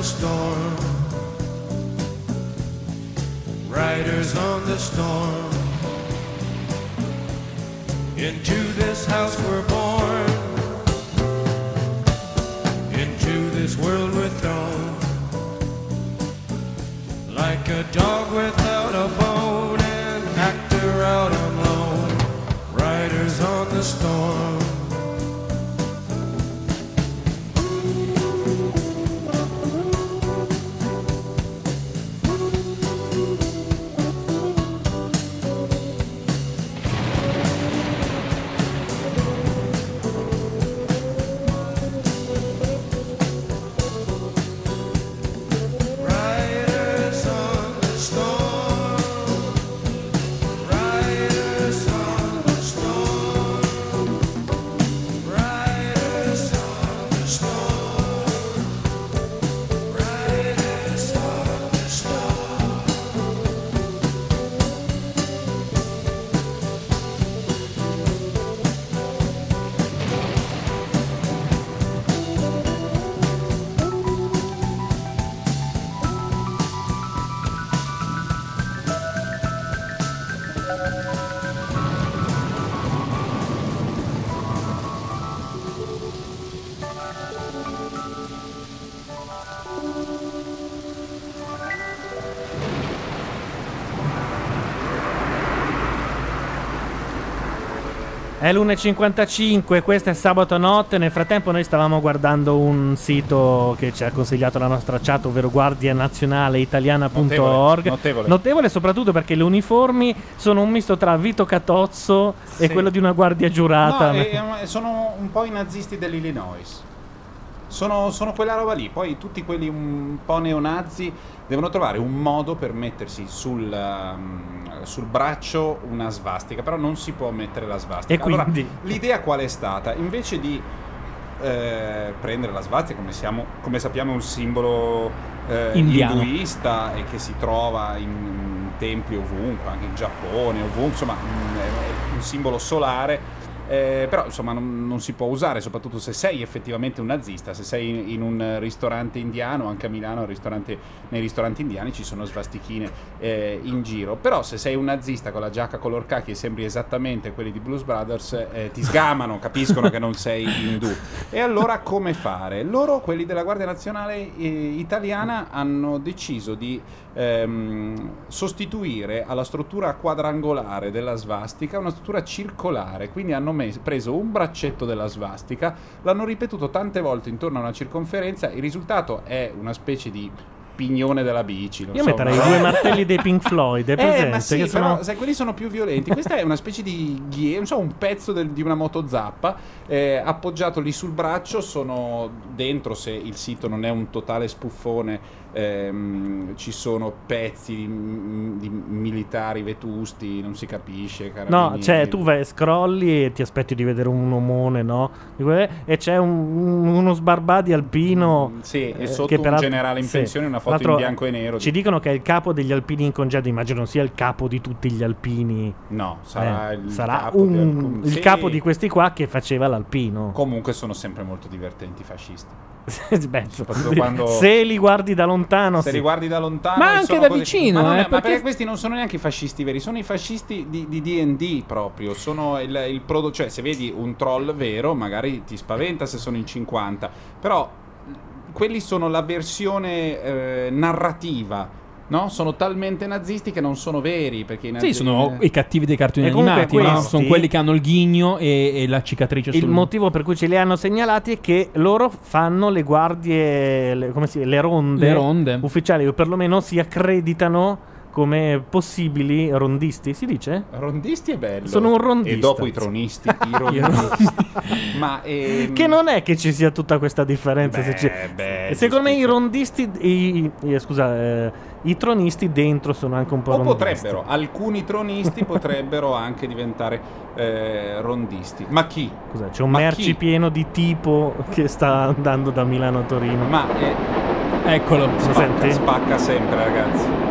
storm. Riders on the storm. Into this house we're È l'1.55, questo è sabato notte. Nel frattempo, noi stavamo guardando un sito che ci ha consigliato la nostra chat, ovvero guardianazionaleitaliana.org. Notevole, Notevole soprattutto perché le uniformi sono un misto tra Vito Catozzo e Sì. quello di una guardia giurata. No, e- e sono un po' i nazisti dell'Illinois. Sono, sono quella roba lì. Poi tutti quelli un po' neonazi devono trovare un modo per mettersi sul, um, sul braccio una svastica. Però non si può mettere la svastica. E Allora, quindi? l'idea qual è stata? Invece di eh, prendere la svastica, come, siamo- come sappiamo è un simbolo eh, induista e che si trova in templi ovunque, anche in Giappone, ovunque, insomma mm, è un simbolo solare. Eh, però insomma non, non si può usare soprattutto se sei effettivamente un nazista se sei in, in un ristorante indiano anche a Milano ristorante- nei ristoranti indiani ci sono svastichine eh, in giro però se sei un nazista con la giacca color khaki e sembri esattamente quelli di Blues Brothers eh, ti sgamano capiscono che non sei indù e allora come fare? Loro, quelli della Guardia Nazionale eh, Italiana, hanno deciso di ehm, sostituire alla struttura quadrangolare della svastica una struttura circolare. Quindi hanno mes- preso un braccetto della svastica, l'hanno ripetuto tante volte intorno a una circonferenza. Il risultato è una specie di pignone della bici. Io so, metterei i una- due martelli dei Pink Floyd, è presente? eh, ma sì, sono- però sai, quelli sono più violenti. Questa è una specie di non so, un pezzo del- di una motozappa eh, appoggiato lì sul braccio. Sono dentro, se il sito non è un totale spuffone, ehm, ci sono pezzi di, di militari vetusti, non si capisce. No, cioè tu vai, scrolli e ti aspetti di vedere un omone, no? E c'è un- un- uno sbarbati alpino. Mm, Sì, e eh, sotto un generale in sì. pensione, una foto in bianco e nero. Ci di- dicono che è il capo degli alpini in congedo, immagino sia il capo di tutti gli alpini. No, sarà Eh, il sarà capo di un- alcun- il sì. capo di questi qua che faceva l'alpino. Comunque sono sempre molto divertenti i fascisti. *laughs* Beh, quando- Se li guardi da lontano, Se sì. li guardi da lontano, Ma anche da così- vicino, ma, eh, è- ma perché- perché questi non sono neanche i fascisti veri, sono i fascisti di, di D&D proprio. Sono il, il prodo- cioè, se vedi un troll vero, magari ti spaventa se sono in 50, però quelli sono la versione eh, narrativa. No? Sono talmente nazisti che non sono veri. Perché i Sì, sono i cattivi dei cartoni animati, no? questi- sono quelli che hanno il ghigno e, e la cicatrice Il sul motivo per cui ce li hanno segnalati è che loro fanno le guardie, le, come si le ronde, Le ronde. ufficiali, o perlomeno si accreditano come possibili rondisti, si dice? Rondisti è bello. Sono un rondista. E dopo i tronisti, i *laughs* rondisti. Ma ehm, Che non è che ci sia tutta questa differenza. se Beh, ci- beh, Secondo me i rondisti, i, i- scusa, eh, i tronisti dentro sono anche un po' O rondisti. potrebbero, alcuni tronisti *laughs* potrebbero anche diventare eh, rondisti. Ma chi? Scusa, c'è un Ma merci chi? pieno di tipo che sta andando da Milano a Torino. Ma eh, Eccolo. Lo spacca, spacca sempre, ragazzi.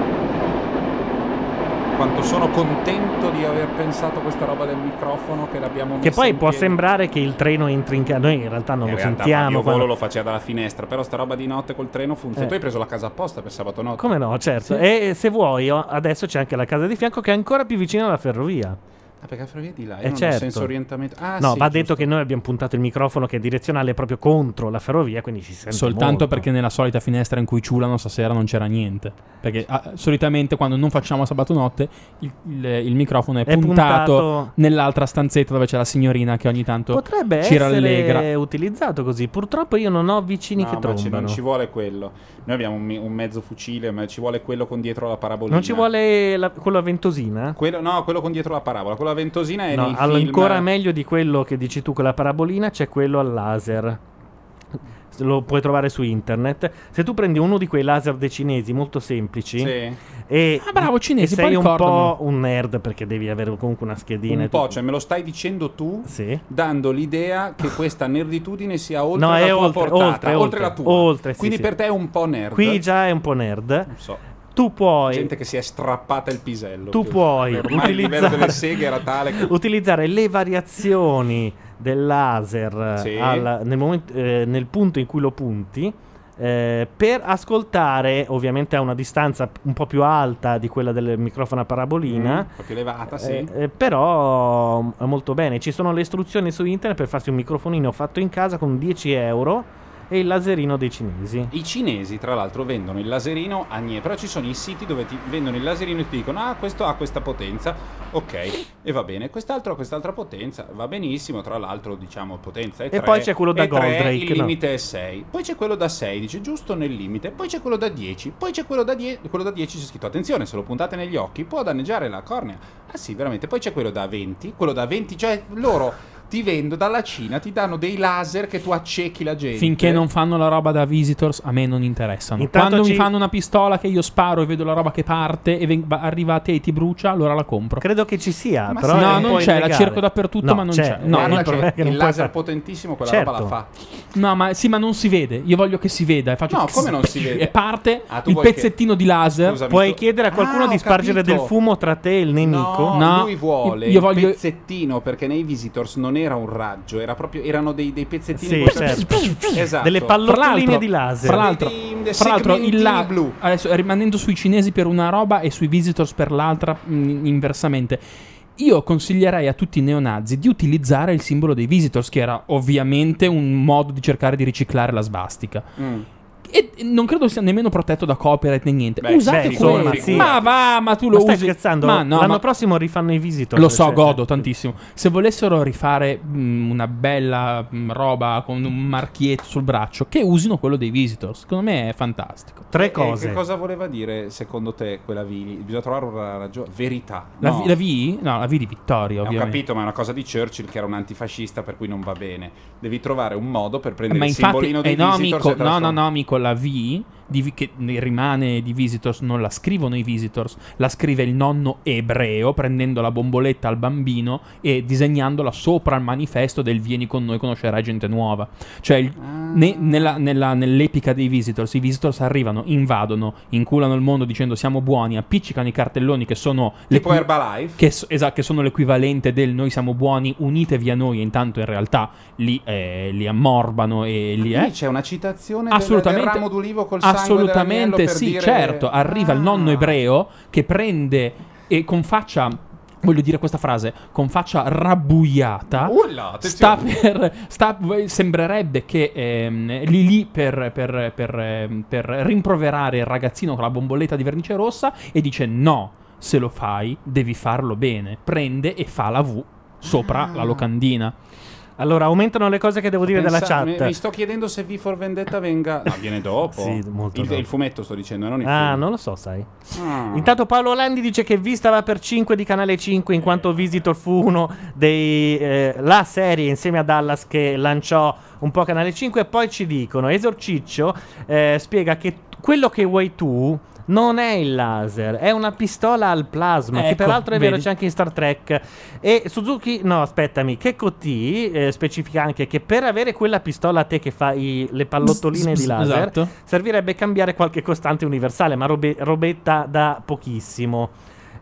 Quanto sono contento di aver pensato questa roba del microfono che l'abbiamo Che messa poi può piedi. sembrare che il treno entri in casa. Noi in realtà non In lo realtà sentiamo. Fabio quando- Volo lo faceva dalla finestra, però sta roba di notte col treno funziona. Eh. Tu hai preso la casa apposta per sabato notte. Come no, certo. Sì. E se vuoi, adesso c'è anche la casa di fianco che è ancora più vicina alla ferrovia. Ah, perché la ferrovia è di là, io Eh, certo. senso orientamento. Ah, no, sì, va giusto. detto che noi abbiamo puntato il microfono che è direzionale proprio contro la ferrovia, quindi si sente Soltanto molto. perché nella solita finestra in cui ciulano stasera non c'era niente. Perché ah, solitamente quando non facciamo sabato notte il, il- il microfono è, È puntato, puntato- nell'altra stanzetta dove c'è la signorina che ogni tanto Potrebbe ci essere rallegra. utilizzato così. Purtroppo io non ho vicini No, che trombano. non ci vuole quello. Noi abbiamo un, un mezzo fucile, ma ci vuole quello con dietro la parabolina. Non ci vuole la- quello a ventosina? Quello, no, quello con dietro la parabola. Quello a ventosina è No, film. ancora meglio di quello che dici tu con la parabolina c'è quello al laser. Lo puoi trovare su internet. Se tu prendi uno di quei laser dei cinesi molto semplici Sì. e Ah, bravo, cinesi, e sei un po' un nerd perché devi avere comunque una schedina Un po', cioè me lo stai dicendo tu, Sì. dando l'idea che questa nerditudine sia oltre No, la tua oltre, portata, oltre, oltre, la tua. oltre, sì, Quindi per te è un po' nerd. Qui già è un po' nerd. Non so. Tu puoi Gente che si è strappata il pisello. Tu puoi Ormai il livello utilizzare, delle seghe era tale che... *laughs* utilizzare le variazioni del laser Sì. al- nel, momento- eh, nel punto in cui lo punti eh, per ascoltare ovviamente a una distanza un po' più alta di quella del microfono a parabolina Mm, un po' più elevata, sì. eh, eh, però mm, molto bene ci sono le istruzioni su internet per farsi un microfonino fatto in casa con 10 euro e il laserino dei cinesi I cinesi, tra l'altro, vendono il laserino a niente, però ci sono i siti dove ti vendono il laserino e ti dicono: Ah, questo ha questa potenza, ok, e va bene. Quest'altro ha quest'altra potenza, va benissimo. Tra l'altro, diciamo, potenza è E 3. poi c'è quello da e Goldrake, Il no? limite è 6. Poi c'è quello da 16, giusto nel limite. Poi c'è quello da 10. Poi c'è quello da 10. Quello da 10 c'è scritto: Attenzione, se lo puntate negli occhi può danneggiare la cornea. Ah, sì, veramente. Poi c'è quello da 20. Quello da 20, cioè loro. Ti vendo dalla Cina, ti danno dei laser che tu accechi la gente. Finché non fanno la roba da visitors, a me non interessano. Intanto Quando ci- mi fanno una pistola che io sparo e vedo la roba che parte e ven- va- arriva a te e ti brucia, allora la compro. credo che ci sia Ma però sì. è no, un non po' c'è, la illegale. cerco dappertutto, No, ma non c'è. c'è. No, Guarda non Guarda il problema è che che non il puoi laser fare- potentissimo quella Certo. roba la fa. No, ma sì, ma non si vede. Io voglio che si veda. E faccio No, *laughs* come non si vede? E parte Ah, tu il vuoi che- pezzettino di laser. Scusami, Puoi tu- chiedere a qualcuno Ah, di ho spargere capito. del fumo tra te e il nemico? No, No, lui vuole io voglio- il pezzettino perché nei visitors non era un raggio, era proprio, erano dei, dei pezzettini Sì, certo. esatto. Delle Fra pallottoline di laser. Fra l'altro, dei fra l'altro il la- blu. adesso rimanendo sui cinesi per una roba e sui visitors per l'altra mh, inversamente. Io consiglierei a tutti i neonazi di utilizzare il simbolo dei visitors, che era ovviamente un modo di cercare di riciclare la svastica. Mm. E non credo sia nemmeno protetto da copyright né niente. Beh, Usate beh, quello. insomma, sì. Ma va, ma tu Ma lo stai usi. scherzando? Ma no, L'anno ma- prossimo rifanno i visitor. Lo so, cioè- godo tantissimo. Se volessero rifare mh, una bella mh, roba con un marchietto sul braccio, che usino quello dei visitors. Secondo me è fantastico. Tre E cose. che cosa voleva dire secondo te quella V? Bisogna trovare una ragione. Verità. La, no. V- la V? No, la V di Vittoria, Ho ovviamente. capito, ma è una cosa di Churchill che era un antifascista, per cui non va bene. Devi trovare un modo per Eh, prendere Ma il infatti, simbolino eh, dei no, visitors amico, e no, no, no, amico, la V di che rimane di Visitors non la scrivono i Visitors, la scrive il nonno ebreo prendendo la bomboletta al bambino e disegnandola sopra il manifesto del vieni con noi, conoscerai gente nuova. Cioè, il- Ah. ne- nella- nella- nell'epica dei Visitors, i Visitors arrivano, invadono, inculano il mondo dicendo siamo buoni, appiccicano i cartelloni che sono Tipo l'equi- Herbalife. che, esatto, che sono l'equivalente del noi siamo buoni, unitevi a noi, e intanto in realtà li, eh, li ammorbano e li... Eh? c'è una citazione Assolutamente, ramo d'ulivo col assolutamente sì, dire... certo. Arriva il nonno Ah. ebreo che prende e con faccia. Voglio dire questa frase con faccia rabbuiata. Ulla, sta per. sta- sembrerebbe che ehm, lì lì per, per- per, ehm, per rimproverare il ragazzino con la bomboletta di vernice rossa e dice: No, se lo fai, devi farlo bene. Prende e fa la V sopra Ah. la locandina. Allora, aumentano le cose che devo dire dalla Pensa- chat. Mi, mi sto chiedendo se V for Vendetta venga... No, viene dopo. Sì, molto il, dopo. il fumetto sto dicendo, non il Ah, film. non lo so, sai. Ah. Intanto Paolo Olandi dice che V stava per 5 di canale 5 in quanto Visitor fu uno dei eh, la serie insieme a Dallas che lanciò un po' canale 5 e poi ci dicono Esorciccio eh, spiega che quello che vuoi tu non è il laser, è una pistola al plasma, che Ecco, peraltro è vero vedi? c'è anche in Star Trek. E Suzuki, no, aspettami, Kekko T eh, specifica anche che per avere quella pistola a te che fa i- le pallottoline di laser, Esatto. servirebbe cambiare qualche costante universale, ma robe- robetta da pochissimo.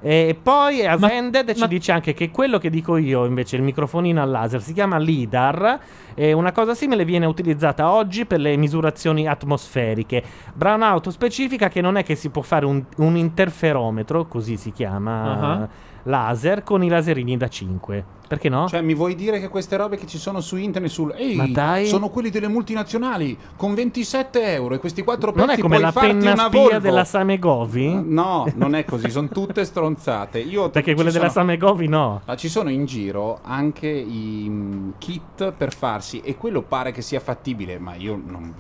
E poi Ascended ci dice anche che quello che dico io, invece, il microfonino al laser, si chiama LIDAR. E una cosa simile viene utilizzata oggi per le misurazioni atmosferiche. Brownout specifica che non è che si può fare un, un interferometro, così si chiama, Ah. laser, con i laserini da 5. Perché no? Cioè, mi vuoi dire che queste robe che ci sono su internet sul Ehi, sono quelli delle multinazionali con 27 euro e questi quattro pezzi non è come puoi la penna una spia Volvo. della Samegovi? No, non è così, sono tutte stronzate. Io *laughs* Perché quelle della sono- Samegovi no. Ma ci sono in giro anche i mm, kit per farsi e quello pare che sia fattibile, ma io non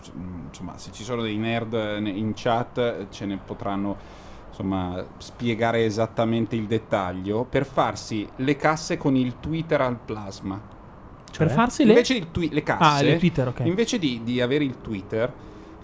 insomma, se ci sono dei nerd in chat eh, ce ne potranno insomma spiegare esattamente il dettaglio per farsi le casse con il Twitter al plasma. Per farsi le- twi- le casse Ah, le Twitter, ok. invece di, di avere il Twitter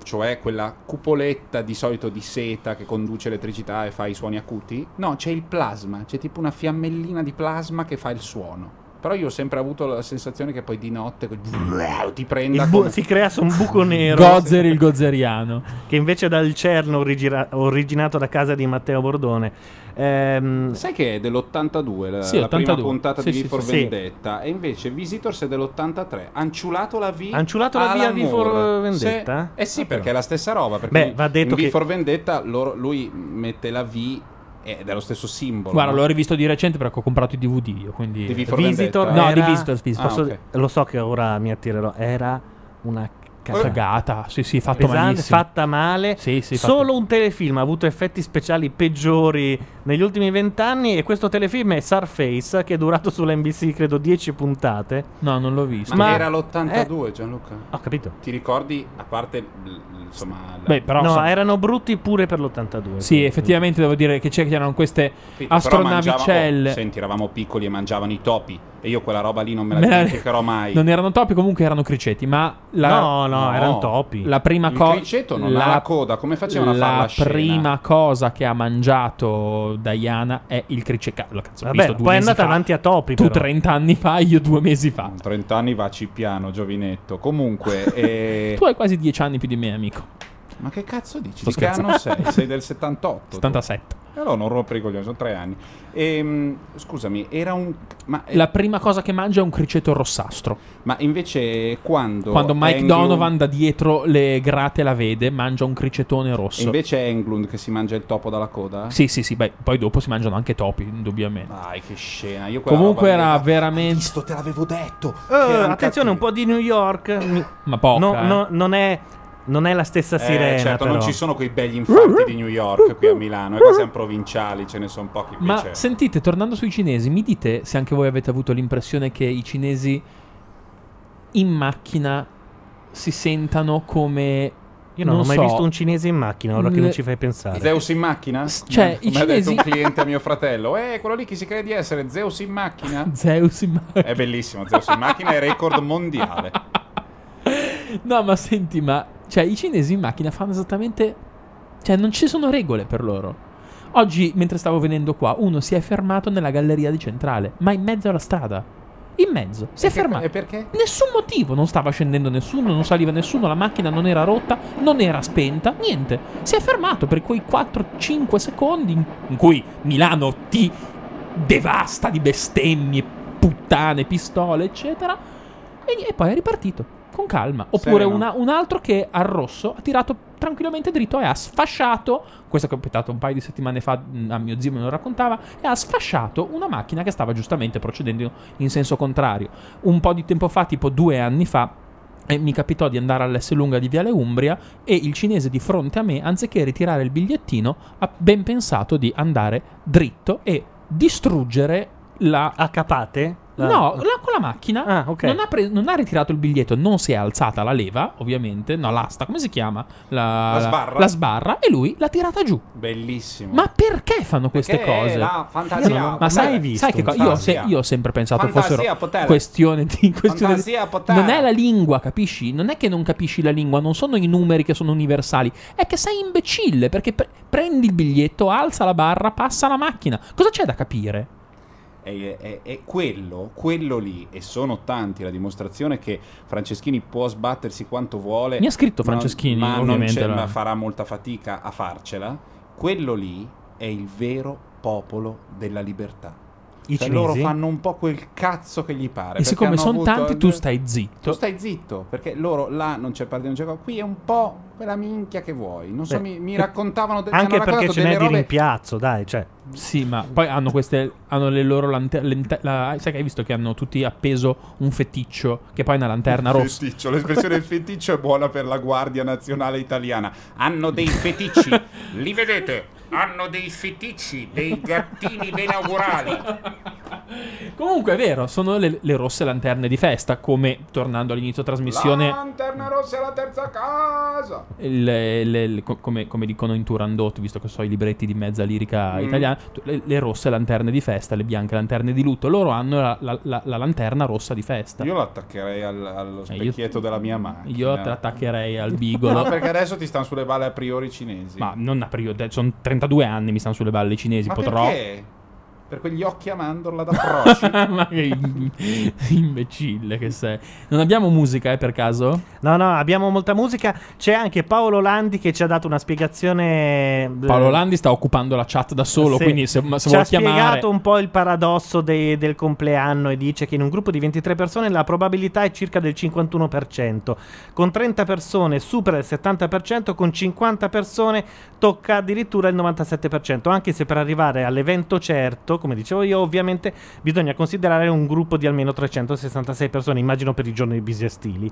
cioè quella cupoletta di solito di seta che conduce elettricità e fa i suoni acuti. No, c'è il plasma, c'è tipo una fiammellina di plasma che fa il suono. Però io ho sempre avuto la sensazione che poi di notte *laughs* ti prenda bu- come- si crea su un buco *laughs* nero. Gozer il gozeriano. Che invece dal CERN origira- originato da casa di Matteo Bordone. Ehm, Sai che è dell'82 la, Sì, la prima 82. puntata Sì, di sì, V for sì. Vendetta e invece Visitors è dell'83. Anciulato la V. Anciulato la V a Alan V for. Vendetta? Sì. Eh sì, perché è la stessa roba. Perché Beh, va detto in V che- for Vendetta loro- lui mette la V è lo stesso simbolo. Guarda, no? l'ho rivisto di recente perché ho comprato i DVD io, quindi... Di V for Visitor Vendetta? No, era- di Visitors. posso- Ah, ok. Lo so che ora mi attirerò. Era una cagata. Cagata, sì sì, fatto Pesante, malissimo. fatta male. Sì, sì, fatto- Solo un telefilm ha avuto effetti speciali peggiori negli ultimi vent'anni. E questo telefilm è Surface, che è durato sull'NBC credo 10 puntate. No, non l'ho visto. Ma, Ma- era l'82, Gianluca. Ho capito. Ti ricordi, a parte insomma, la- Beh, però... no, insomma, erano brutti pure per l'82. Sì, effettivamente devo dire che c'erano queste Sì, però mangiava- astronavicelle. oh, senti, eravamo piccoli e mangiavano i topi. E io quella roba lì non me la *laughs* Me la- dimenticherò mai. Non erano topi, comunque erano criceti, ma la, No, no, erano topi. La prima Il cosa. criceto non ha la coda, come facevano a fare la La scena? prima cosa che ha mangiato Diana è il cricecato. La cazzo, Vabbè, visto poi è andata fa. avanti a topi. Tu però. 30 anni fa, io due mesi fa. 30 anni va piano, giovinetto. Comunque, *laughs* eh, Tu hai quasi 10 anni più di me, amico. Ma che cazzo dici? Sto Di che anno sei? Sei del 78. tu. 77. Allora non rompere i coglioni, sono tre anni. Ehm, scusami, era un... Ma, eh, La prima cosa che mangia è un criceto rossastro. ma invece quando... Quando Mike Englund- Donovan da dietro le grate la vede, mangia un cricetone rosso. Invece è Englund che si mangia il topo dalla coda? Sì, sì, sì, beh, poi dopo si mangiano anche topi, indubbiamente. Dai, che scena. Comunque era veramente. Visto, te l'avevo detto. Erano attenzione, un po' di New York. Ma poca, No, eh. no, non, è, non è la stessa Eh, sirena. certo, non però. ci sono quei begli infarti di New York qui a Milano. E qua siamo provinciali, ce ne sono pochi. Qui Ma c'è. sentite, tornando sui cinesi, mi dite se anche voi avete avuto l'impressione che i cinesi in macchina si sentano come. Io non, ho mai so, visto un cinese in macchina, ora che non ci fai pensare. Zeus in macchina? cioè, i Come ha detto cinesi- un cliente a mio fratello. Eh, quello lì chi si crede di essere Zeus in macchina? *laughs* Zeus in macchina. È bellissimo, Zeus in macchina è record mondiale. *laughs* No, ma senti, ma. Cioè, i cinesi in macchina fanno esattamente. Cioè, non ci sono regole per loro. Oggi, mentre stavo venendo qua, uno si è fermato nella galleria di centrale, ma in mezzo alla strada. In mezzo. Si è che- fermato. E perché? Nessun motivo, non stava scendendo nessuno, non saliva nessuno, la macchina non era rotta, non era spenta, niente. Si è fermato per quei 4-5 secondi in, in cui Milano ti devasta di bestemmie, puttane, pistole, eccetera, e, e poi è ripartito. Con calma. Oppure Sereno. una- un altro che al rosso ha tirato tranquillamente dritto e ha sfasciato. Questo è capitato un paio di settimane fa mh, a mio zio me lo raccontava. E ha sfasciato una macchina che stava giustamente procedendo in senso contrario. Un po' di tempo fa, tipo due anni fa, eh, mi capitò di andare all'S lunga di Viale Umbria e il cinese di fronte a me, anziché ritirare il bigliettino, ha ben pensato di andare dritto e distruggere la. A capate? La- No, la- con la macchina Ah, ok. non, ha pre- non ha ritirato il biglietto, non si è alzata la leva, ovviamente, no, l'asta, come si chiama? La, La sbarra? la sbarra, e lui l'ha tirata giù. Bellissimo. Ma perché fanno queste Perché è cose? la fantasia Io non- a ma sai, potere. sai che cosa? Io, ho se- io ho sempre pensato Fantasia fossero potere. questione di *laughs* questione di- Fantasia a potere. Non è la lingua, capisci? Non è che non capisci la lingua, non sono i numeri che sono universali, è che sei imbecille perché pre- prendi il biglietto, alza la barra, passa la macchina. Cosa c'è da capire? È, è- è quello, quello lì, e sono tanti la dimostrazione che Franceschini può sbattersi quanto vuole. Mi ha scritto ma- Franceschini, ma, non c'è- la- ma farà molta fatica a farcela. Quello lì è il vero popolo della libertà. I Cioè, loro fanno un po' quel cazzo che gli pare. E siccome sono avuto- tanti, tu stai zitto. Tu stai zitto, perché loro là non c'è partito, non c'è cosa. Qui è un po' quella minchia che vuoi. Non so, Beh, mi, mi raccontavano de- Anche perché ce n'è di rimpiazzo, dai, cioè. Sì, ma poi hanno queste. Hanno le loro lanterne. sai che hai visto che hanno tutti appeso un feticcio, che poi è una lanterna rossa. feticcio, l'espressione feticcio è buona per la Guardia Nazionale Italiana. Hanno dei feticci, *laughs* li vedete? Hanno dei feticci, dei gattini benaugurali. Comunque è vero, sono le, le rosse lanterne di festa, come tornando all'inizio trasmissione. Lanterna rossa è la terza casa. Le- le- co- come, come dicono in Turandot, visto che so i libretti di mezza lirica Mm. italiana, le, le rosse lanterne di festa, le bianche lanterne di lutto, loro hanno la, la- la- la lanterna rossa di festa. Io lo attaccherei al- allo Eh, io- specchietto della mia macchina. Io l'attaccherei al *laughs* bigolo. No, perché adesso ti stanno sulle balle a priori cinesi. Ma non a priori, sono 32 anni, mi stanno sulle balle cinesi, Ma potrò... perché? Per quegli occhi a mandorla da proci. *laughs* Ma che im- imbecille che sei. Non abbiamo musica, eh, per caso? No, no, abbiamo molta musica. C'è anche Paolo Landi che ci ha dato una spiegazione. eh, Paolo Landi sta occupando la chat da solo, Sì. quindi se, ma se ci vuol ha chiamare... spiegato un po' il paradosso dei- del compleanno e dice che in un gruppo di 23 persone la probabilità è circa del 51%, con 30 persone supera il 70%, con 50 persone tocca addirittura il 97%, anche se per arrivare all'evento certo, come dicevo io, ovviamente bisogna considerare un gruppo di almeno 366 persone, immagino per i giorni bisestili.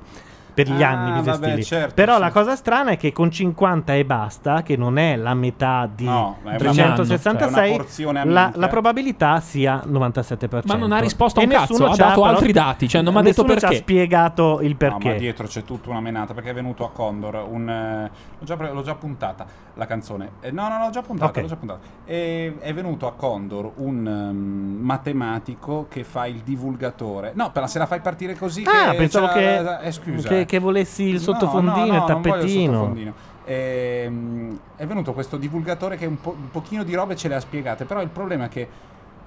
Per gli Ah, anni bisestili. certo, Però sì. la cosa strana è che con 50 e basta, che non è la metà di No, ma è una- 366, è una porzione a la, la probabilità sia 97%. Ma non ha risposto a E un cazzo, nessuno ha dato però- altri dati, cioè non mi ha detto nessuno ci perché. ha spiegato il No, perché. ma dietro c'è tutta una menata perché è venuto a Condor un eh, l'ho, già, l'ho già puntata la canzone. Eh, no, no, l'ho già puntata, Ok. l'ho già puntata. E- è venuto a Condor un ehm, matematico che fa il divulgatore. No, però se la fai partire così Ah, che pensavo c'è- che, eh, scusa. che, che volessi il No, sottofondino, no, no, il non voglio il tappetino. sottofondino. Ehm, è venuto questo divulgatore che un, po- un pochino di robe ce le ha spiegate, però il problema è che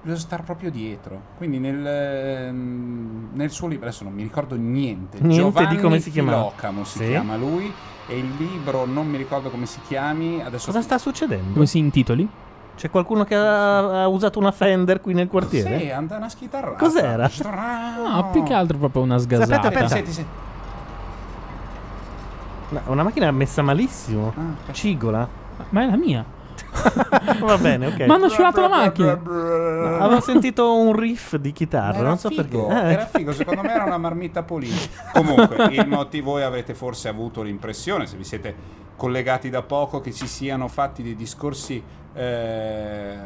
bisogna stare proprio dietro. Quindi nel, ehm, nel suo libro, adesso non mi ricordo niente, Niente Giovanni di come si chiamava. Filocamo si Sì. chiama lui, e il libro non mi ricordo come si chiami. Adesso Cosa sta succedendo? Come si intitoli? C'è qualcuno che ha, ha usato una Fender qui nel quartiere? Sì, anda una schitarrata. Cos'era? No, più che altro proprio una sgasata. Aspetta, aspetta. Senti, senti. Una macchina messa malissimo. Ah, Cigola. Ma è la mia. *laughs* Va bene, ok. Ma hanno sciolato la macchina. No, avevo sentito un riff di chitarra, non so figo, perché. Eh. Era figo, secondo me era una marmitta Polini. Comunque, il motivo voi avete forse avuto l'impressione, se vi siete collegati da poco, che ci siano fatti dei discorsi, eh,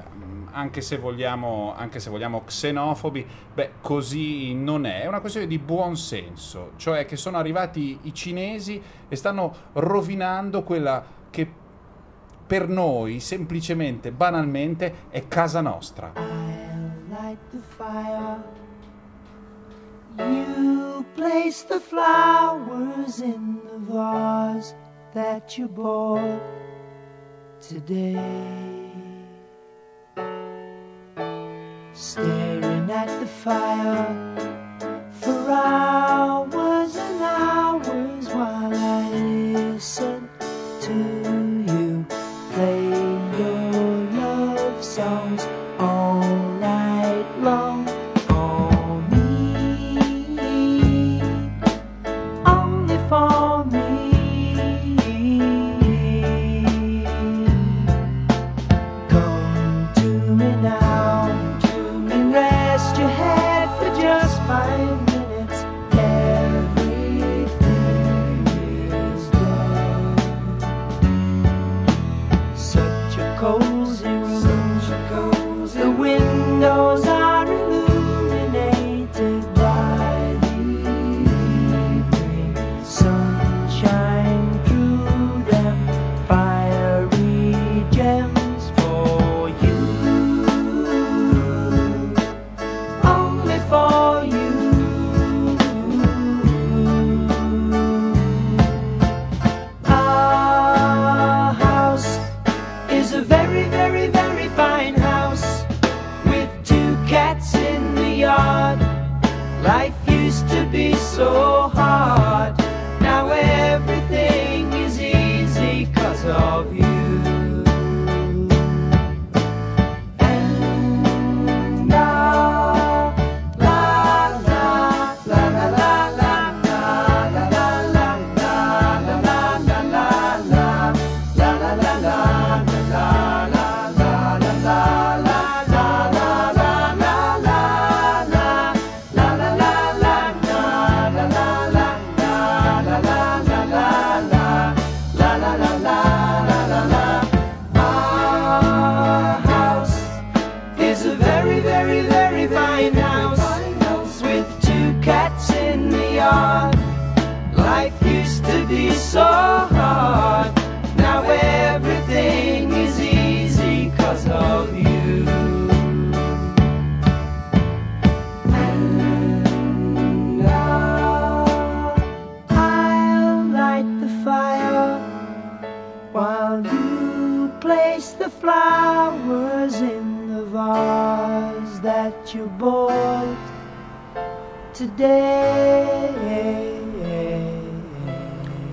anche, se vogliamo, anche se vogliamo xenofobi. Beh, così non è. È una questione di buon senso, cioè che sono arrivati i cinesi e stanno rovinando quella che per noi, semplicemente, banalmente, è casa nostra. You place the flowers in the vase that you bought today. Staring at the fire for hours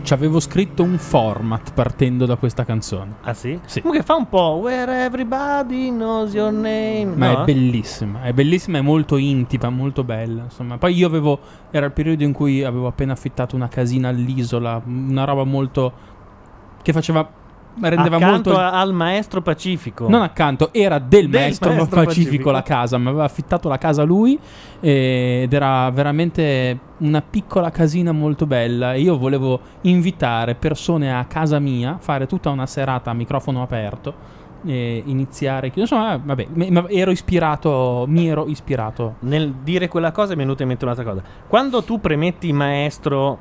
Ci avevo scritto un format partendo da questa canzone. Ah sì? Sì. Comunque fa un po' Where everybody knows your name. Ma no? è bellissima, è bellissima, è molto intima, molto bella. Insomma, poi io avevo. Era il periodo in cui avevo appena affittato una casina all'isola, una roba molto. che faceva. Rendeva Accanto molto. al maestro Pacifico. Non accanto, era del, Del maestro, maestro Pacifico, Pacifico. la casa, mi aveva affittato la casa lui eh, ed era veramente una piccola casina molto bella e io volevo invitare persone a casa mia, fare tutta una serata a microfono aperto e iniziare, insomma, vabbè, ero ispirato, mi ero ispirato. Nel dire quella cosa mi è venuta in mente un'altra cosa. Quando tu premetti maestro,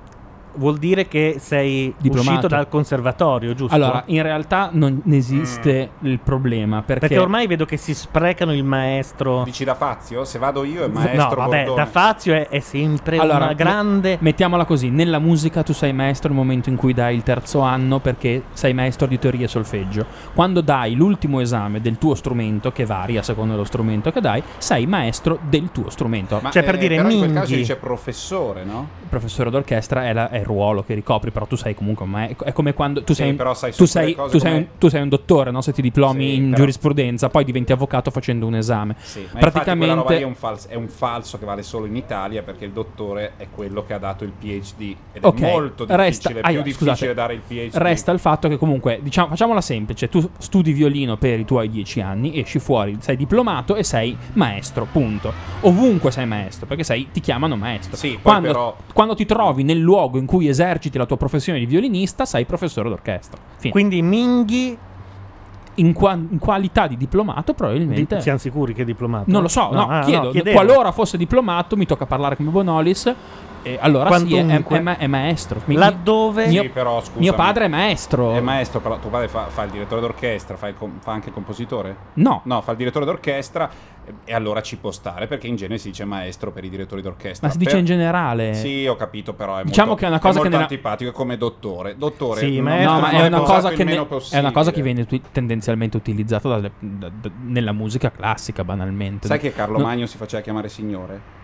vuol dire che sei Diplomato. uscito dal conservatorio, giusto? Allora, in realtà non esiste il problema perché, Perché ormai vedo che si sprecano il maestro. Dici da Fazio? Se vado io è maestro no, vabbè, Bordone. da Fazio è, è sempre Allora, una grande. Mettiamola così, nella musica tu sei maestro nel momento in cui dai il terzo anno perché sei maestro di teoria e solfeggio. Quando dai l'ultimo esame del tuo strumento, che varia a seconda dello strumento che dai, sei maestro del tuo strumento. Ma, Cioè, per eh, dire, però in quel caso dice professore, no? Il professore d'orchestra è, la- è il ruolo che ricopri, però tu sei comunque un maestro. È come quando tu Sì, sei, però sai tu sei, tu sei un, tu sei un dottore, no? Se ti diplomi Sì, in però- giurisprudenza, poi diventi avvocato facendo un esame. Sì, lì è Praticamente un, falso, è un falso che vale solo in Italia perché il dottore è quello che ha dato il PhD ed Ok, è molto difficile, resta, è ah, più difficile scusate, dare il PhD. Resta il fatto che comunque, diciamo, facciamola semplice, tu studi violino per i tuoi dieci anni, esci fuori, sei diplomato e sei maestro, punto. Ovunque sei maestro, perché sei, ti chiamano maestro. Sì, quando, però- quando ti trovi nel luogo in cui eserciti la tua professione di violinista, sei professore d'orchestra. Fine. Quindi Minghi. in, qua- in qualità di diplomato probabilmente... Di- siamo sicuri che è diplomato? Non lo so, no, ah, chiedo. chiedevo. qualora fosse diplomato, mi tocca parlare come Bonolis. E allora sì, è, è- è ma- è maestro. Mi- Laddove- mio, Sì, però, scusami. mio padre è maestro. È maestro, però tuo padre fa, fa il direttore d'orchestra, fa, il com- fa anche il compositore? No. No, fa il direttore d'orchestra e, e allora ci può stare perché in genere si dice maestro per i direttori d'orchestra. Ma si dice Per- in generale. Sì, ho capito, però è Diciamo molto, che è una cosa molto che nella- antipatico è come dottore. Dottore, Sì, maestro No, ma è una, cosa che ne- è una cosa che viene tu- tendenzialmente utilizzata dalle- da- da- nella musica classica, banalmente. Sai che Carlo No- Magno si faceva chiamare signore?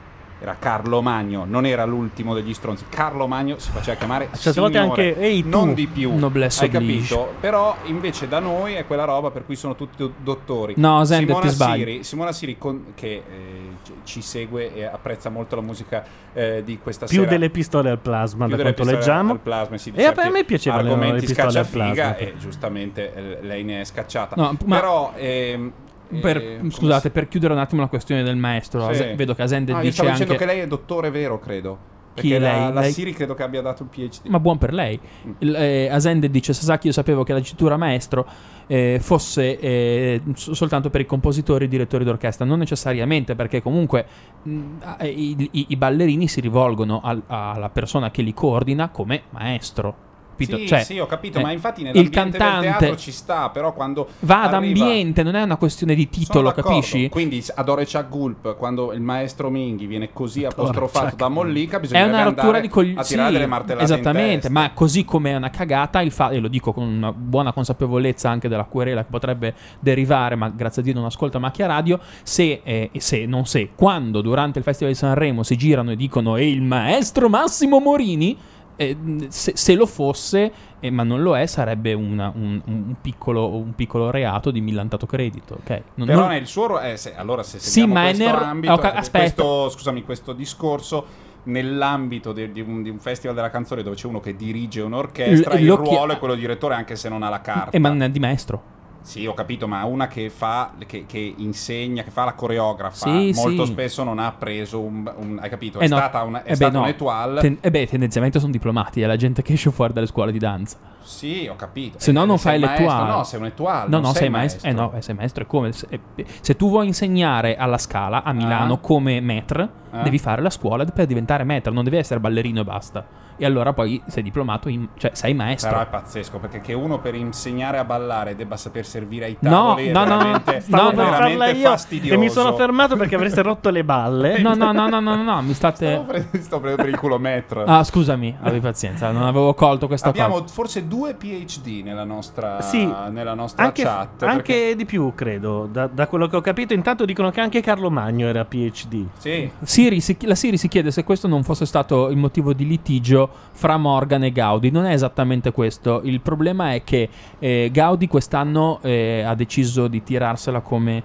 Era Carlo Magno, non era l'ultimo degli stronzi. Carlo Magno si faceva chiamare Certe volte signore, anche, "Ehi, tu". non di più. Noblesse Hai oblige. capito? Però invece da noi è quella roba per cui sono tutti do- dottori. No, Zender, Simona ti sbagli. Siri, Simona Siri con- che eh, ci- segue e apprezza molto la musica eh, di questa Più sera. delle pistole al plasma, Più da delle quanto pistole leggiamo. al plasma, sì, e a me piacevano le argomenti pistole al plasma. e giustamente eh, lei ne è scacciata. No, ma- Però ehm, Per- come scusate, si- per chiudere un attimo la questione del maestro, Sì. Vedo che Asende Ah, dice stavo dicendo anche... che lei è dottore vero, credo. Chi la, lei? la Lei- Siri credo che abbia dato il PhD. Ma buon per lei. Mm. Il- eh, Asende dice: Sasaki, io sapevo che la dicitura maestro eh, fosse eh, soltanto per i compositori e i direttori d'orchestra. Non necessariamente, perché comunque mh, eh, i, i- i ballerini si rivolgono al- alla persona che li coordina come maestro. Capito? Sì, Cioè, sì, ho capito, eh, ma infatti del cantante ci sta, però quando va ad arriva- ambiente, non è una questione di titolo, capisci? Quindi ad Orecek Gulp, quando il maestro Minghi viene così apostrofato Orecek da Mollica, È bisogna una rottura di coglioni. a tirare delle martellate Esattamente, ma così come è una cagata, il fa- e lo dico con una buona consapevolezza anche della querela che potrebbe derivare, ma grazie a Dio non ascolta Macchia Radio, se, eh, se, non se, quando durante il Festival di Sanremo si girano e dicono e il maestro Massimo Morini, eh, se, se lo fosse, eh, ma non lo è, sarebbe una- un, un piccolo, un piccolo reato di millantato credito. ok? Non- Però non- nel suo eh, se- allora se Sì, seguiamo ma è questo nel- ambito, oh, ca- questo, scusami, questo discorso nell'ambito de- di, un, di un festival della canzone dove c'è uno che dirige un'orchestra, L- il lo chi- ruolo è quello di direttore anche se non ha la carta. eh, ma non è di maestro. Sì, ho capito, ma una che fa, che, che insegna, che fa la coreografa, Sì, molto sì. spesso non ha preso un, un- hai capito? È Eh no, stata, una, è eh beh, stata no. un'étoile. Ten- eh beh, tendenzialmente sono diplomati, è la gente che esce fuori dalle scuole di danza. Sì, ho capito. Se no Eh, non fai maestro, l'etuale. No, sei un etuale. No, no, sei, sei maestro. Eh no, eh, sei maestro è come se, eh, se tu vuoi insegnare alla Scala a Milano Ah. come maître, Ah. devi fare la scuola per diventare maître, non devi essere ballerino e basta. E allora poi sei diplomato, in- cioè sei maestro. Però è pazzesco perché che uno per insegnare a ballare debba saper servire ai No, tavoli no, è no, veramente, no, farla veramente io fastidioso. e mi sono fermato perché avreste *laughs* rotto le balle. No, no, no, no, no, no, no, mi state... *laughs* Pre- sto prendendo per il culo metro. Ah, scusami, abbi pazienza, non avevo colto questa Abbiamo cosa. forse due PhD nella nostra, Sì, nella nostra Anche, chat. anche perché- di più, credo. Da, da quello che ho capito, intanto dicono che anche Carlo Magno era PhD. Sì. Siri si- la Siri si chiede se questo non fosse stato il motivo di litigio fra Morgan e Gaudi. Non è esattamente questo. Il problema è che eh, Gaudi quest'anno eh, ha deciso di tirarsela come.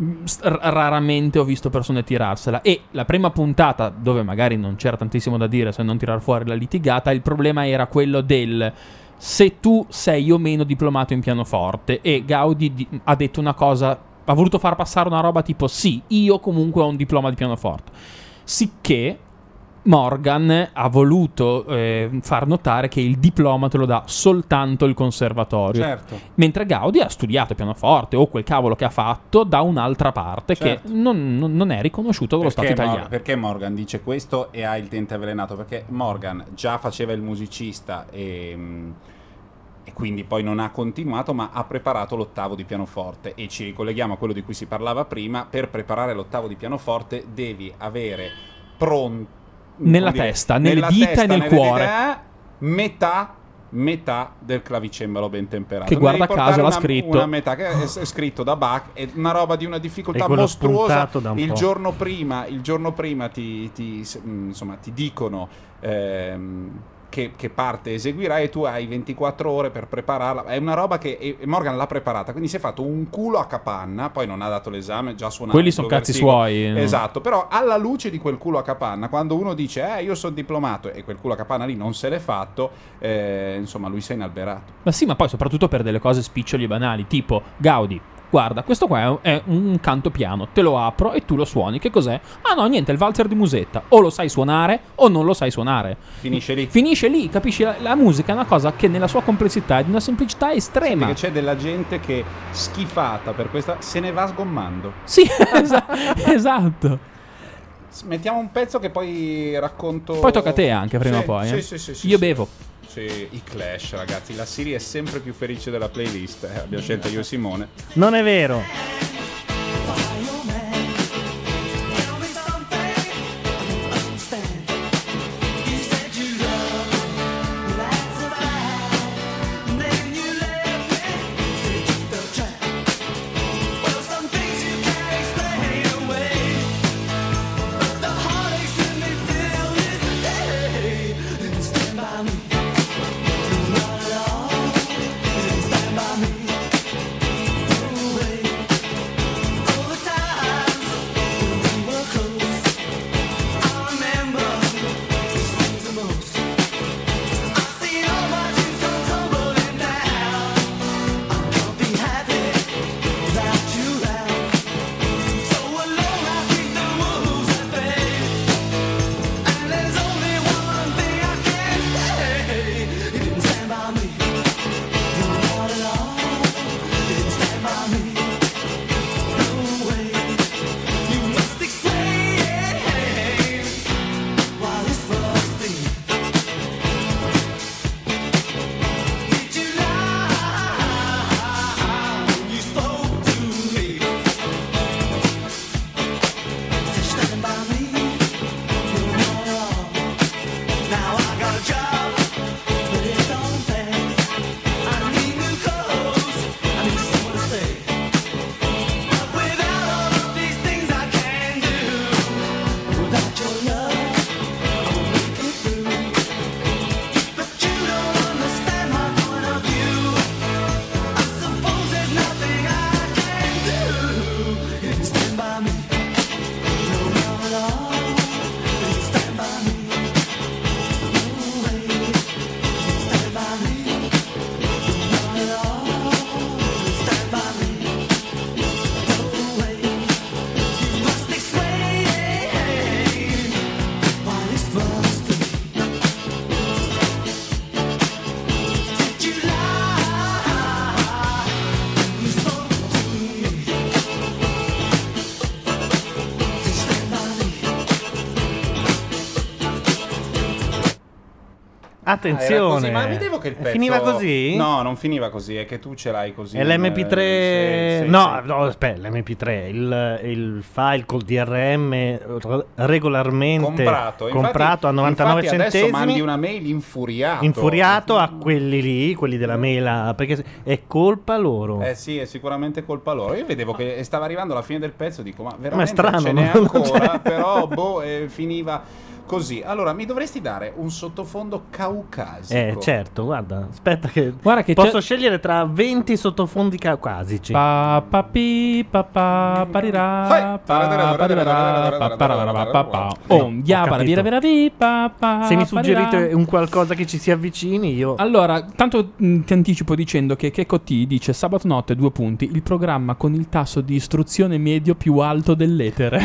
mm, Raramente ho visto persone tirarsela. E la prima puntata, dove magari non c'era tantissimo da dire se non tirar fuori la litigata, il problema era quello del se tu sei o meno diplomato in pianoforte. E Gaudi di- ha detto una cosa. Ha voluto far passare una roba tipo: sì, io comunque ho un diploma di pianoforte. Sicché Morgan ha voluto eh, far notare che il diploma te lo dà soltanto il conservatorio. Certo. Mentre Gaudi ha studiato pianoforte o quel cavolo che ha fatto da un'altra parte Certo. che non, non- è riconosciuto dallo Stato Perché, Mor- italiano. perché Morgan dice questo e ha il dente avvelenato? Perché Morgan già faceva il musicista e, mm, e quindi poi non ha continuato, ma ha preparato l'ottavo di pianoforte. E ci ricolleghiamo a quello di cui si parlava prima. Per preparare l'ottavo di pianoforte devi avere pronto Nella testa, nelle dita e nel cuore. metà metà del clavicembalo ben temperato Che guarda caso l'ha una- scritto. una metà che è, è scritto da Bach è una roba di una difficoltà mostruosa il giorno prima il giorno prima ti, ti- mh, insomma, ti dicono ehm, che, che parte eseguirai e tu hai 24 ore per prepararla è una roba che Morgan l'ha preparata quindi si è fatto un culo a capanna poi non ha dato l'esame già suonato Quelli sono cazzi suoi, no? esatto però alla luce di quel culo a capanna quando uno dice eh io sono diplomato e quel culo a capanna lì non se l'è fatto eh, insomma lui si è inalberato Ma sì, ma poi soprattutto per delle cose spiccioli e banali, tipo Gaudi. Guarda, questo qua è un- canto piano, te lo apro e tu lo suoni. Che cos'è? Ah no, niente, è il valzer di musetta. O lo sai suonare o non lo sai suonare. finisce lì Finisce lì, capisci? La, la musica è una cosa che nella sua complessità è di una semplicità estrema. Perché c'è della gente che schifata per questa se ne va sgommando. Sì, *laughs* esa- esatto. Mettiamo un pezzo che poi racconto. Poi tocca a te anche, prima Sì, o poi, Sì, eh. sì, sì, sì, Io bevo. Sì, i Clash, ragazzi. La Siri è sempre più felice della playlist. eh, abbiamo scelto io e Simone. Non è vero. Attenzione. era così, ma vedevo che il pezzo Finiva così? No, non finiva così, è che tu ce l'hai così. E l'MP3 Eh, sì, sì, no, sì. no, aspetta, l'MP3, il, il file col DRM re- regolarmente comprato, Infatti- comprato a 99 infatti adesso centesimi. mandi una mail infuriato. infuriato a quelli lì, quelli della mela, perché è colpa loro. Eh sì, è sicuramente colpa loro. Io vedevo che stava arrivando alla fine del pezzo, dico, ma veramente strano, ce n'è ancora, però boh, eh, finiva così. Allora, mi dovresti dare un sottofondo caucasico. Eh, certo, guarda, aspetta che, Guarda che posso c'è- scegliere tra 20 sottofondi caucasici. Pa, pa, pi, pa, pa, parirà, pa, parirà, pa, pararà, pa, pa. Oh, ya, Ho para, capito. vira, vira, vi, pa, pa, Se mi suggerite un qualcosa che ci si avvicini, io Allora, tanto mh, ti anticipo dicendo che Checco T dice sabato notte due punti, il programma con il tasso di istruzione medio più alto dell'etere.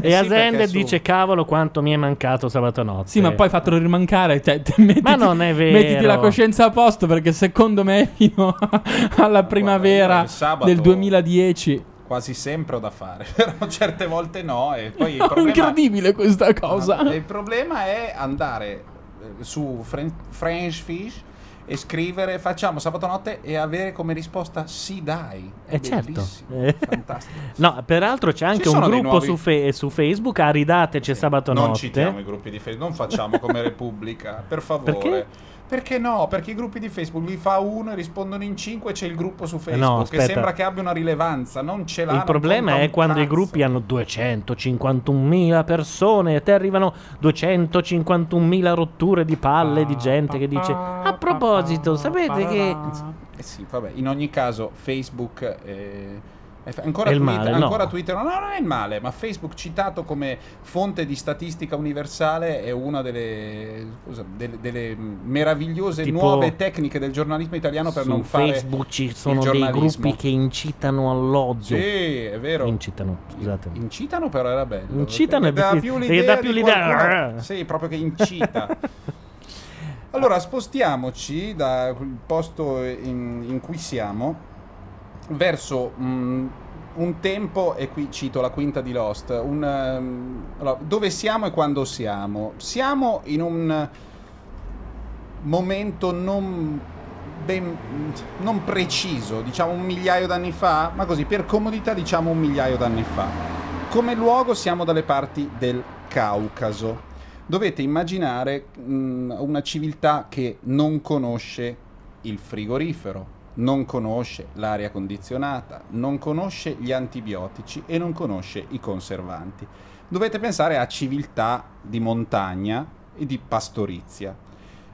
E Asende dice cavolo quanto mi è mancato sabato notte. Sì, ma poi fatelo rimancare. Cioè, te- mettiti, Ma non è vero. Mettiti la coscienza a posto perché secondo me *laughs* fino alla primavera sabato- del 2010. Quasi sempre ho da fare, *laughs* però certe volte no. E poi *laughs* problema, incredibile questa cosa. Il problema è andare eh, su Fren- French Fish e scrivere facciamo sabato notte e avere come risposta sì dai. È Eh certo. Eh. fantastico. *laughs* No, peraltro c'è anche Ci un gruppo nuovi- su, fe- su Facebook, Aridateci sabato Non notte. citiamo i gruppi di Facebook, non facciamo come *laughs* Repubblica, per favore. Perché? Perché no? Perché i gruppi di Facebook li fa uno e rispondono in cinque e c'è il gruppo su Eh no, Facebook che aspetta. sembra che abbia una rilevanza, non ce l'ha. Il problema è quando i cazzo. gruppi hanno 251.000 persone e te arrivano 251.000 rotture di palle di gente che dice a proposito, sapete che... Eh sì, vabbè, in ogni caso Facebook eh, ancora, È il Twitter, male, no. ancora Twitter no, no, non è il male, ma Facebook citato come fonte di statistica universale è una delle, scusa, delle, delle meravigliose Tipo- nuove tecniche del giornalismo italiano per non fare Facebook ci sono dei gruppi che incitano all'odio. Sì, è vero. Incitano, scusate. Incitano però era bello. Incitano è dà più- l'idea dà più l'idea- Sì, proprio che incita. *laughs* allora, spostiamoci dal posto in, in cui siamo verso mm, un tempo, e qui cito la quinta di Lost, un, allora, dove siamo e quando siamo. Siamo in un momento non ben non preciso, diciamo un migliaio d'anni fa, ma così per comodità diciamo un migliaio d'anni fa. Come luogo siamo dalle parti del Caucaso. Dovete immaginare mh, una civiltà che non conosce il frigorifero, non conosce l'aria condizionata, non conosce gli antibiotici e non conosce i conservanti. Dovete pensare a civiltà di montagna e di pastorizia.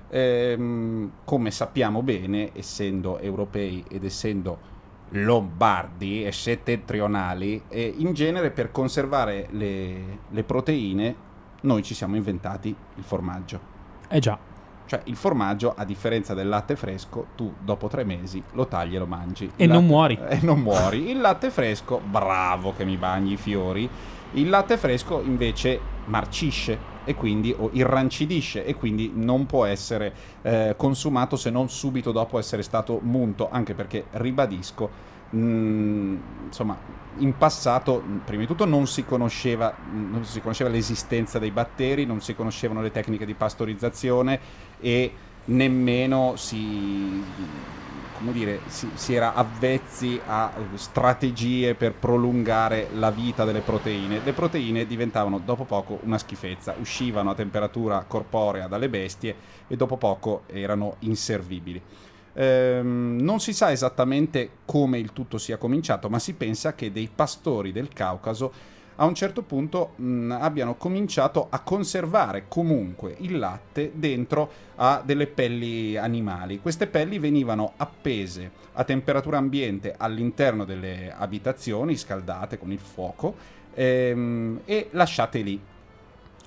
Ehm, come sappiamo bene, essendo europei ed essendo lombardi e settentrionali, e in genere per conservare le, le proteine noi ci siamo inventati il formaggio. Eh già. Cioè il formaggio, a differenza del latte fresco, tu dopo tre mesi lo tagli e lo mangi. E Il non latte- muori. *laughs* E non muori. Il latte fresco, bravo che mi bagni i fiori. Il latte fresco invece marcisce e quindi o irrancidisce e quindi non può essere eh, consumato se non subito dopo essere stato munto, anche perché ribadisco, mh, insomma, in passato mh, prima di tutto non si conosceva mh, non si conosceva l'esistenza dei batteri, non si conoscevano le tecniche di pastorizzazione e nemmeno si come dire, si, si era avvezzi a strategie per prolungare la vita delle proteine. Le proteine diventavano dopo poco una schifezza, uscivano a temperatura corporea dalle bestie e dopo poco erano inservibili. Ehm, non si sa esattamente come il tutto sia cominciato, ma si pensa che dei pastori del Caucaso a un certo punto mh, abbiano cominciato a conservare comunque il latte dentro a delle pelli animali. Queste pelli venivano appese a temperatura ambiente all'interno delle abitazioni, scaldate con il fuoco, ehm, e lasciate lì.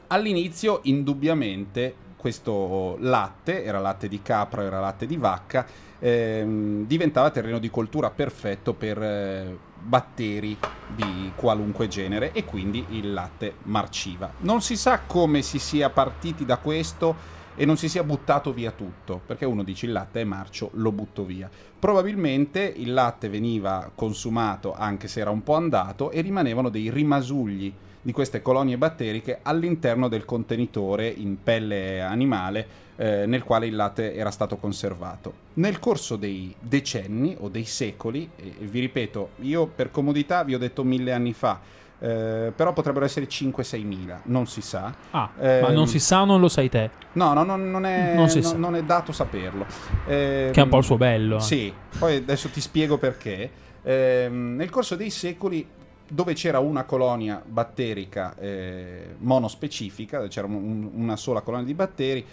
All'inizio, indubbiamente, questo latte, era latte di capra, era latte di vacca, ehm, diventava terreno di coltura perfetto per eh, batteri di qualunque genere e quindi il latte marciva. Non si sa come si sia partiti da questo e non si sia buttato via tutto, perché uno dice il latte è marcio, lo butto via. Probabilmente il latte veniva consumato anche se era un po' andato e rimanevano dei rimasugli di queste colonie batteriche all'interno del contenitore in pelle animale eh, nel quale il latte era stato conservato. Nel corso dei decenni o dei secoli, e vi ripeto, io per comodità vi ho detto mille anni fa, eh, però potrebbero essere 5-6 mila, non si sa. Ah, Ehm, ma non si sa o non lo sai te? No, no, no, non, è, Non no- non è dato saperlo. Ehm, Che è un po' il suo bello. eh. Sì, poi adesso ti spiego perché. Ehm, nel corso dei secoli, dove c'era una colonia batterica eh, monospecifica, c'era un- un- una sola colonia di batteri,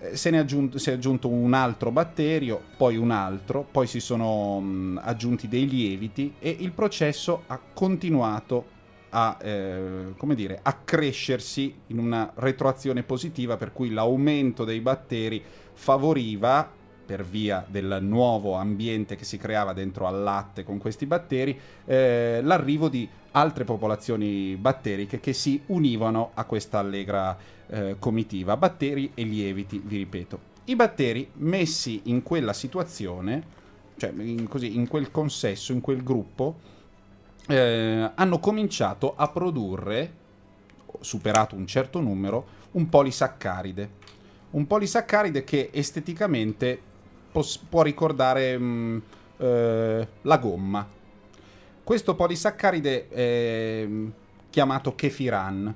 eh, se ne è aggiunto, si è aggiunto un altro batterio, poi un altro, poi si sono mh, aggiunti dei lieviti e il processo ha continuato a, eh, come dire, a crescersi in una retroazione positiva per cui l'aumento dei batteri favoriva per via del nuovo ambiente che si creava dentro al latte con questi batteri, eh, l'arrivo di altre popolazioni batteriche che si univano a questa allegra eh, comitiva. Batteri e lieviti, vi ripeto. I batteri messi in quella situazione, cioè in, così, in quel consesso, in quel gruppo, eh, hanno cominciato a produrre, superato un certo numero, un polisaccaride. Un polisaccaride che esteticamente pos- può ricordare mm, eh, la gomma. Questo polisaccaride è mm, chiamato kefiran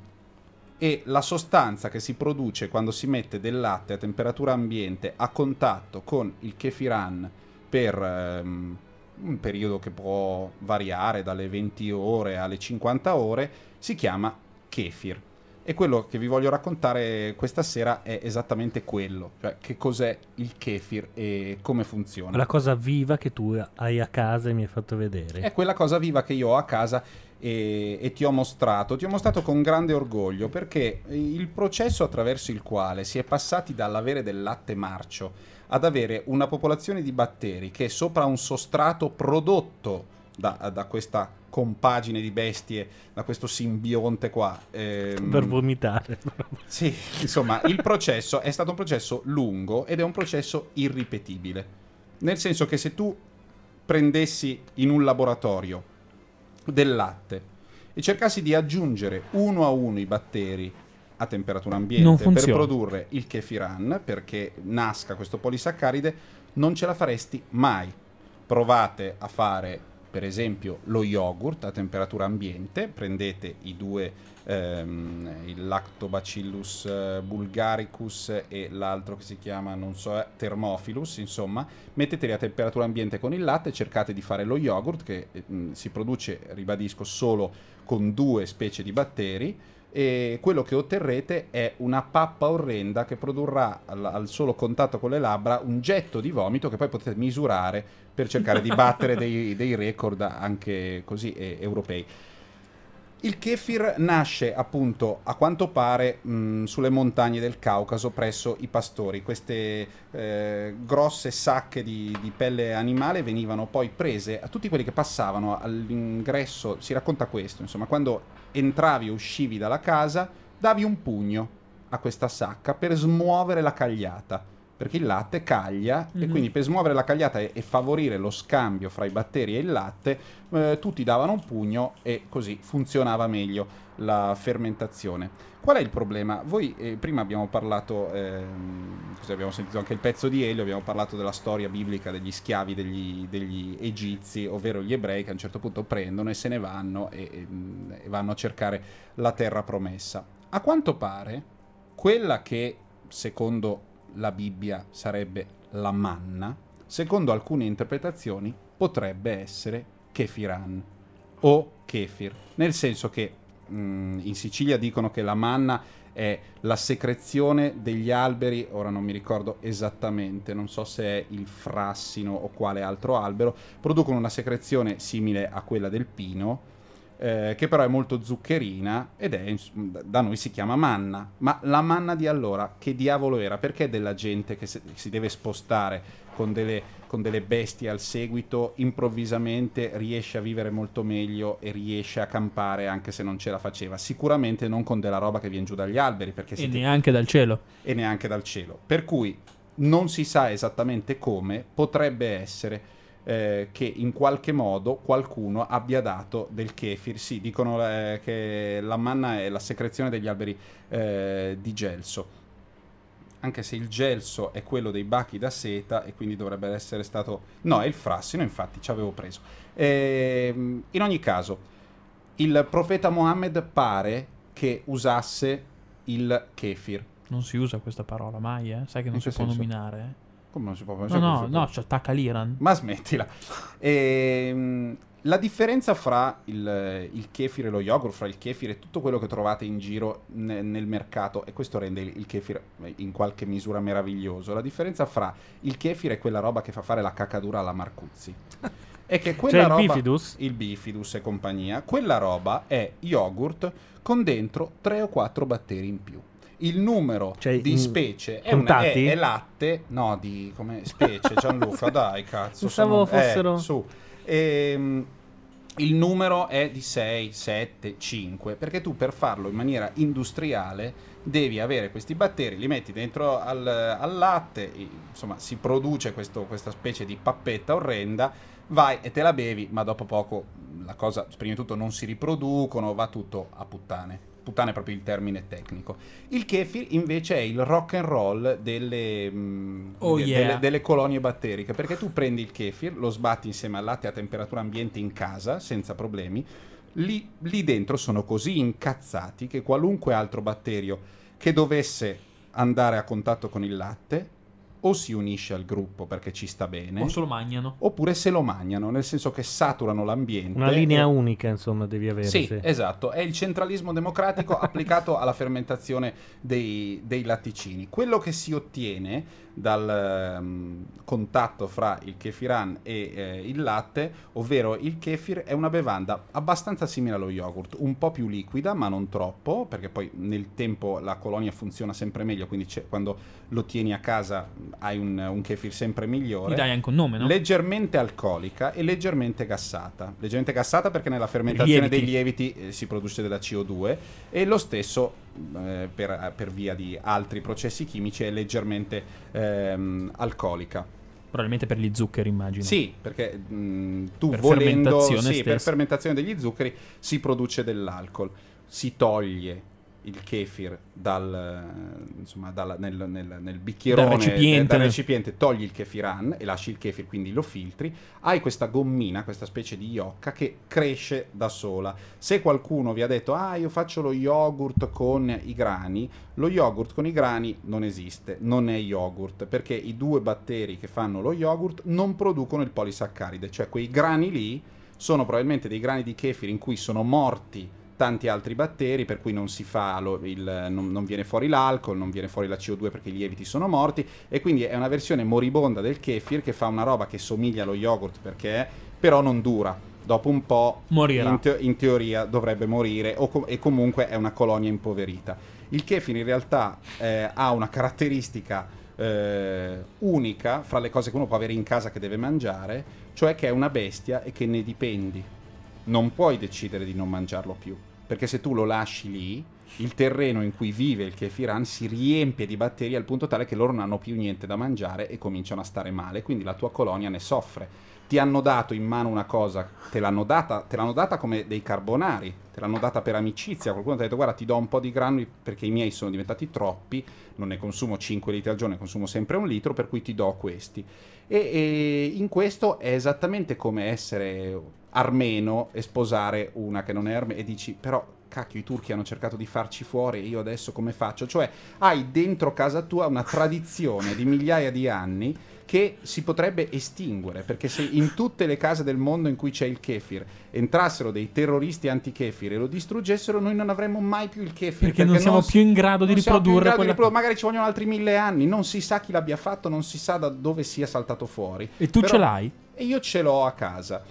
e la sostanza che si produce quando si mette del latte a temperatura ambiente a contatto con il kefiran per ehm, un periodo che può variare dalle 20 ore alle 50 ore si chiama kefir. E quello che vi voglio raccontare questa sera è esattamente quello, cioè che cos'è il kefir e come funziona. La cosa viva che tu hai a casa e mi hai fatto vedere. È quella cosa viva che io ho a casa e, e ti ho mostrato. Ti ho mostrato con grande orgoglio perché il processo attraverso il quale si è passati dall'avere del latte marcio ad avere una popolazione di batteri che sopra un sostrato prodotto da, da questa compagine di bestie, da questo simbionte qua. ehm, Per vomitare. *laughs* sì, insomma, il processo è stato un processo lungo ed è un processo irripetibile. Nel senso che se tu prendessi in un laboratorio del latte e cercassi di aggiungere uno a uno i batteri a temperatura ambiente per produrre il kefiran, perché nasca questo polisaccaride, non ce la faresti mai. Provate a fare, per esempio, lo yogurt a temperatura ambiente, prendete i due, ehm, il Lactobacillus eh, bulgaricus e l'altro che si chiama, non so, eh, Thermophilus, insomma, metteteli a temperatura ambiente con il latte, cercate di fare lo yogurt che eh, mh, si produce, ribadisco, solo con due specie di batteri e quello che otterrete è una pappa orrenda che produrrà al, al solo contatto con le labbra un getto di vomito che poi potete misurare per cercare di battere dei, dei record anche così eh, europei. Il kefir nasce appunto a quanto pare mh, sulle montagne del Caucaso presso i pastori. Queste eh, grosse sacche di, di pelle animale venivano poi prese a tutti quelli che passavano all'ingresso. Si racconta questo, insomma, quando entravi e uscivi dalla casa, davi un pugno a questa sacca per smuovere la cagliata. Perché il latte caglia e Mhm. quindi per smuovere la cagliata e, e favorire lo scambio fra i batteri e il latte, eh, tutti davano un pugno e così funzionava meglio la fermentazione. Qual è il problema? Voi eh, prima abbiamo parlato, ehm, così abbiamo sentito anche il pezzo di Elio, abbiamo parlato della storia biblica degli schiavi degli, degli egizi, ovvero gli ebrei che a un certo punto prendono e se ne vanno e, e- e vanno a cercare la terra promessa. A quanto pare, quella che secondo la Bibbia sarebbe la manna, secondo alcune interpretazioni potrebbe essere kefiran o kefir, nel senso che mh, in Sicilia dicono che la manna è la secrezione degli alberi, ora non mi ricordo esattamente, non so se è il frassino o quale altro albero, producono una secrezione simile a quella del pino, eh, che però è molto zuccherina ed è, da noi si chiama manna. Ma la manna di allora, che diavolo era? Perché della gente che si, deve spostare con delle, con delle bestie al seguito, improvvisamente riesce a vivere molto meglio e riesce a campare anche se non ce la faceva? Sicuramente non con della roba che viene giù dagli alberi, perché E neanche dal cielo. e neanche dal cielo. Per cui non si sa esattamente come, potrebbe essere eh, che in qualche modo qualcuno abbia dato del kefir. Sì, dicono eh, che la manna è la secrezione degli alberi eh, di gelso. Anche se il gelso è quello dei bachi da seta e quindi dovrebbe essere stato... No, è il frassino, infatti ci avevo preso. Ehm, in ogni caso, il profeta Mohammed pare che usasse il kefir. Non si usa questa parola mai, eh? Sai che non In si può senso? nominare. eh? Come non si può No, no, no, ci attacca l'Iran. Ma smettila. Ehm, la differenza fra il, il kefir e lo yogurt, fra il kefir e tutto quello che trovate in giro ne- nel mercato, e questo rende il, il kefir in qualche misura meraviglioso, la differenza fra il kefir e quella roba che fa fare la cacadura alla Marcuzzi. *laughs* È che quella Cioè il roba, bifidus? il bifidus e compagnia, quella roba è yogurt con dentro 3 o 4 batteri in più. Il numero Cioè, di specie è, un- è- è latte, no, di come specie, Gianluca, *laughs* dai, cazzo. Pensavo sono- eh, fossero- su. Ehm, il numero è di 6, 7, 5, perché tu per farlo in maniera industriale devi avere questi batteri, li metti dentro al, al latte, e, insomma si produce questo- questa specie di pappetta orrenda, vai e te la bevi, ma dopo poco la cosa, prima di tutto, non si riproducono, va tutto a puttane. Puttane è proprio il termine tecnico. Il kefir invece è il rock and roll delle, mm, Oh, de- yeah. delle- delle colonie batteriche, perché tu prendi il kefir, lo sbatti insieme al latte a temperatura ambiente in casa, senza problemi, lì, lì dentro sono così incazzati che qualunque altro batterio che dovesse andare a contatto con il latte o si unisce al gruppo perché ci sta bene, O se lo mangiano. oppure se lo mangiano, nel senso che saturano l'ambiente. Una linea e- unica, insomma, devi avere. sì, sì. esatto, è il centralismo democratico *laughs* applicato alla fermentazione dei, dei latticini. Quello che si ottiene dal ehm, contatto fra il kefiran e eh, il latte, ovvero il kefir è una bevanda abbastanza simile allo yogurt, un po' più liquida, ma non troppo, perché poi nel tempo la colonia funziona sempre meglio, quindi quando lo tieni a casa hai un, un kefir sempre migliore. Gli dai anche un nome, no? Leggermente alcolica e leggermente gassata. Leggermente gassata perché nella fermentazione Lieviti. dei lieviti eh, si produce della CO2 e lo stesso eh, per, per via di altri processi chimici è leggermente ehm, alcolica. Probabilmente per gli zuccheri, immagino. Sì, perché mh, tu Per volendo fermentazione sì, per fermentazione degli zuccheri si produce dell'alcol. Si toglie il kefir dal, eh, insomma, dal- nel, nel- nel bicchierone Dal recipiente. dal recipiente, togli il kefiran e lasci il kefir, quindi lo filtri. Hai questa gommina, questa specie di iocca che cresce da sola. Se qualcuno vi ha detto, ah, io faccio lo yogurt con i grani, lo yogurt con i grani non esiste, non è yogurt, perché i due batteri che fanno lo yogurt non producono il polisaccaride, cioè quei grani lì sono probabilmente dei grani di kefir in cui sono morti tanti altri batteri, per cui non si fa lo- il- non, non viene fuori l'alcol, non viene fuori la CO2 perché i lieviti sono morti, e quindi è una versione moribonda del kefir che fa una roba che somiglia allo yogurt perché però non dura. Dopo un po' in, teo- in teoria dovrebbe morire o com- e comunque è una colonia impoverita. Il kefir in realtà eh, ha una caratteristica eh, unica fra le cose che uno può avere in casa che deve mangiare, cioè che è una bestia e che ne dipendi. Non puoi decidere di non mangiarlo più, perché se tu lo lasci lì, il terreno in cui vive il kefiran si riempie di batteri al punto tale che loro non hanno più niente da mangiare e cominciano a stare male, quindi la tua colonia ne soffre. Ti hanno dato in mano una cosa, te l'hanno data, te l'hanno data come dei carbonari, te l'hanno data per amicizia, qualcuno ti ha detto guarda ti do un po' di granuli perché i miei sono diventati troppi, non ne consumo 5 litri al giorno, ne consumo sempre un litro, per cui ti do questi. E, e in questo è esattamente come essere armeno e sposare una che non è armeno e dici però cacchio i turchi hanno cercato di farci fuori e io adesso come faccio? Cioè hai dentro casa tua una tradizione di migliaia di anni che si potrebbe estinguere perché se in tutte le case del mondo in cui c'è il kefir entrassero dei terroristi anti-kefir e lo distruggessero noi non avremmo mai più il kefir Perché non siamo si- più in grado di non riprodurre grado di quella- riprodurre. magari ci vogliono altri mille anni non si sa chi l'abbia fatto non si sa da dove sia saltato fuori E tu Però- ce l'hai? e io ce l'ho a casa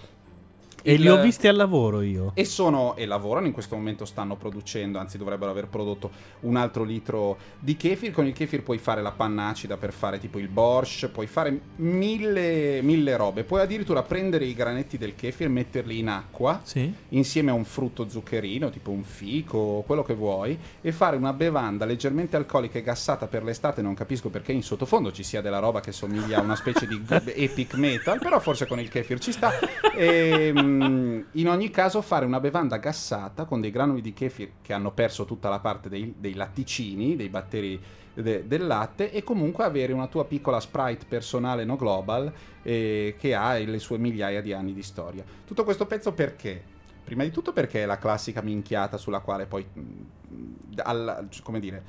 E Il- li ho visti al lavoro io. e sono e lavorano in questo momento stanno producendo anzi dovrebbero aver prodotto un altro litro di kefir con il kefir puoi fare la panna acida per fare tipo il borscht puoi fare mille, mille robe puoi addirittura prendere i granetti del kefir metterli in acqua Sì. insieme a un frutto zuccherino tipo un fico quello che vuoi e fare una bevanda leggermente alcolica e gassata per l'estate non capisco perché in sottofondo ci sia della roba che somiglia a una specie di *laughs* epic metal però forse con il kefir ci sta e, mm, in ogni caso fare una bevanda gassata con dei granuli di kefir che hanno perso tutta la parte dei, dei latticini dei batteri de- del latte e comunque avere una tua piccola sprite personale no global eh, che ha le sue migliaia di anni di storia tutto questo pezzo perché? Prima di tutto perché è la classica minchiata sulla quale poi, mh, alla- come dire,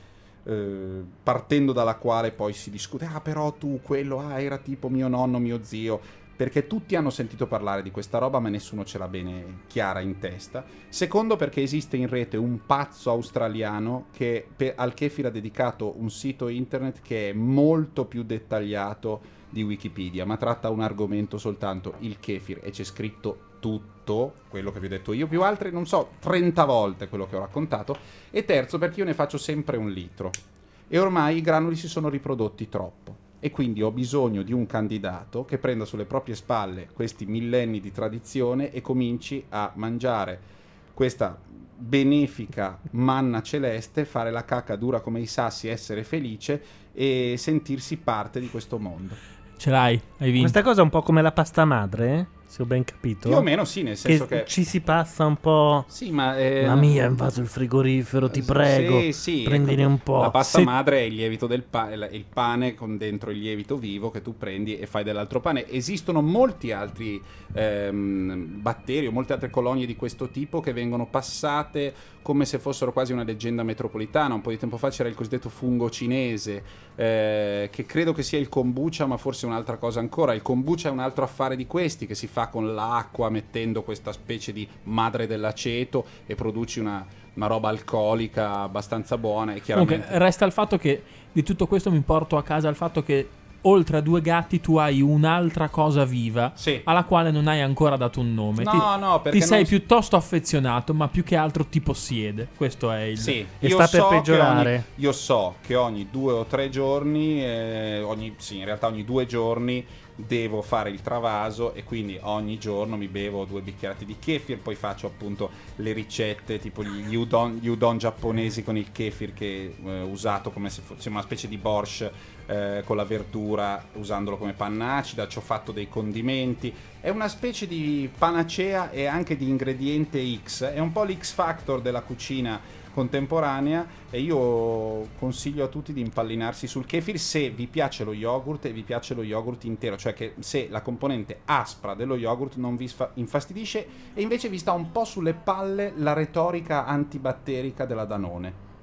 eh, partendo dalla quale poi si discute, ah però tu quello, ah era tipo mio nonno, mio zio, perché tutti hanno sentito parlare di questa roba ma nessuno ce l'ha bene chiara in testa. Secondo perché esiste in rete un pazzo australiano che pe- al kefir ha dedicato un sito internet che è molto più dettagliato di Wikipedia, ma tratta un argomento soltanto il kefir e c'è scritto tutto quello che vi ho detto io, più altre, non so, 30 volte quello che ho raccontato. E terzo perché io ne faccio sempre un litro. E ormai i granuli si sono riprodotti troppo. E quindi ho bisogno di un candidato che prenda sulle proprie spalle questi millenni di tradizione e cominci a mangiare questa benefica manna celeste, fare la cacca dura come i sassi, essere felice e sentirsi parte di questo mondo. Ce l'hai, hai vinto. Questa cosa è un po' come la pasta madre, eh? Se ho ben capito. Più o meno sì, nel senso che... ci si passa un po'. Sì, ma... eh, La mia ha invaso il frigorifero, ti prego. Sì, sì, prendine ecco, un po'. La pasta Se- madre è il lievito del pane, il pane con dentro il lievito vivo che tu prendi e fai dell'altro pane. Esistono molti altri ehm, batteri o molte altre colonie di questo tipo che vengono passate come se fossero quasi una leggenda metropolitana. Un po' di tempo fa c'era il cosiddetto fungo cinese, eh, che credo che sia il kombucha, ma forse un'altra cosa ancora. Il kombucha è un altro affare di questi che si fa con l'acqua, mettendo questa specie di madre dell'aceto e produci una, una roba alcolica abbastanza buona. E chiaramente. Comunque, resta il fatto che di tutto questo mi porto a casa il fatto che oltre a due gatti tu hai un'altra cosa viva alla quale non hai ancora dato un nome. No, ti, no, perché ti sei non- piuttosto affezionato, ma più che altro ti possiede. Questo è il Sì, io so che ogni- io so che ogni due o tre giorni, eh, ogni, sì, in realtà ogni due giorni devo fare il travaso e quindi ogni giorno mi bevo due bicchierati di kefir, poi faccio appunto le ricette tipo gli udon, gli udon giapponesi con il kefir che eh, usato come se fosse una specie di borscht eh, con la verdura usandolo come panna acida, ci ho fatto dei condimenti, è una specie di panacea e anche di ingrediente X, è un po' l'X factor della cucina contemporanea e io consiglio a tutti di impallinarsi sul kefir se vi piace lo yogurt e vi piace lo yogurt intero, cioè che se la componente aspra dello yogurt non vi infastidisce e invece vi sta un po' sulle palle la retorica antibatterica della Danone.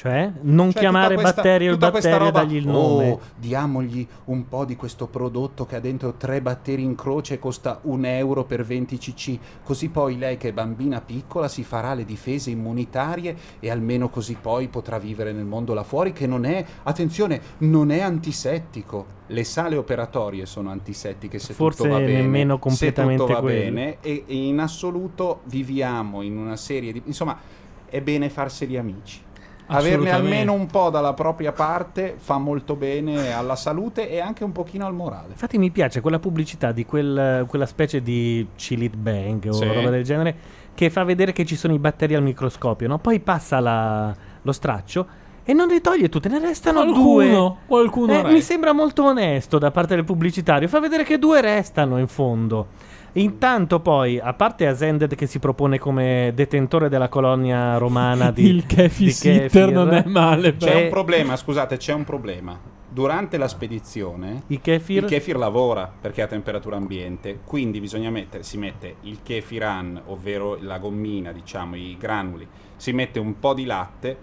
Cioè, non Cioè, chiamare tutta questa- batterio il tutta questa batterio e roba, dargli il nome. Oh, diamogli un po' di questo prodotto che ha dentro tre batteri in croce e costa un euro per 20 cc. Così poi lei, che è bambina piccola, si farà le difese immunitarie e almeno così poi potrà vivere nel mondo là fuori, che non è, attenzione, non è antisettico. Le sale operatorie sono antisettiche se Forse tutto va bene. nemmeno se completamente tutto va quelle. bene e, e in assoluto viviamo in una serie di... Insomma, è bene farseli amici. Averne almeno un po' dalla propria parte fa molto bene alla salute e anche un pochino al morale. Infatti mi piace quella pubblicità di quel- quella specie di Chilit Bang o Sì. roba del genere che fa vedere che ci sono i batteri al microscopio, no? Poi passa la- lo straccio e non li toglie tutte, ne restano Qualcuno, due. qualcuno Eh, mi sembra molto onesto da parte del pubblicitario, fa vedere che due restano in fondo. Intanto poi, a parte Ascended che si propone come detentore della colonia romana di *laughs* Il kefir di sitter kefir, non è male, C'è eh, un problema, scusate, c'è un problema. Durante la spedizione il kefir, lavora perché è a temperatura ambiente, quindi bisogna mettere, si mette il kefiran, ovvero la gommina, diciamo, i granuli, si mette un po' di latte,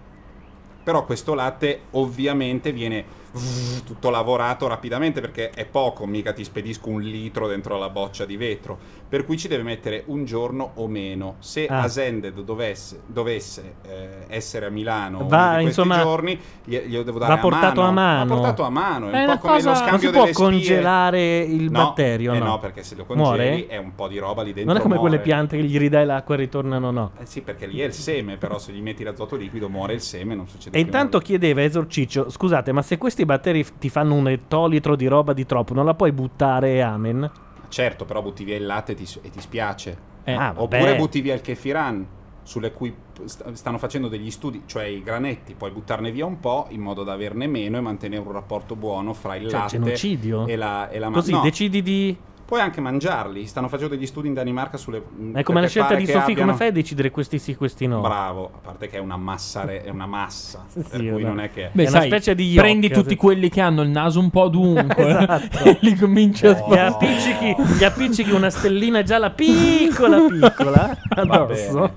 però questo latte ovviamente viene *laughs* tutto lavorato rapidamente perché è poco, mica ti spedisco un litro dentro la boccia di vetro. Per cui ci deve mettere un giorno o meno. Se Ah. Asended dovesse, dovesse eh, essere a Milano Va, uno di questi insomma, giorni, gli- glielo devo dare Va portato a mano. Va portato a mano, è, È un una po' come cosa- lo scambio non si può delle spie. congelare il No, batterio, eh no? no, perché se lo congeli Muore? è un po' di roba lì dentro. Non è come quelle muore. piante che gli ridai l'acqua e ritornano, no. Eh sì, perché lì è il seme, però se gli metti l'azoto liquido muore il seme, non succede E intanto chiedeva Esorciccio, scusate, ma se questi batteri ti fanno un ettolitro di roba di troppo, non la puoi buttare amen? Certo, però butti via il latte e ti, e ti spiace. Eh, ah. Oppure butti via il kefiran, sulle cui stanno facendo degli studi, cioè i granetti, puoi buttarne via un po' in modo da averne meno e mantenere un rapporto buono fra il Cioè, latte genocidio? e la, e la ma- Così no, decidi di... Puoi anche mangiarli, stanno facendo degli studi in Danimarca sulle... È come la scelta di Sofì, abbiano- come fai a decidere questi sì, questi no? Bravo, a parte che è una massa, re- è una massa per sì, cui esatto. non è che... Beh, È una sai, specie di prendi yocca, tutti sì. quelli che hanno il naso un po' dunque Esatto. *laughs* e li cominci a Gli spostare. appiccichi, gli appiccichi una stellina gialla piccola *laughs* piccola addosso.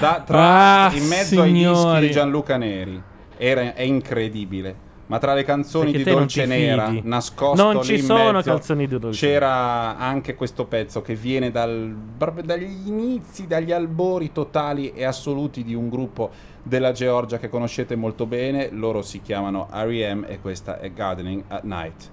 Da- tra, Ah, in mezzo ai dischi signori. di Gianluca Neri era, è incredibile. Ma tra le canzoni Perché di Dolce Nera, nascosto Non lì ci in sono mezzo, canzoni di Dolce C'era anche questo pezzo che viene dal- dagli inizi, dagli albori totali e assoluti di un gruppo della Georgia che conoscete molto bene. Loro si chiamano R.E.M. e questa è Gardening at Night.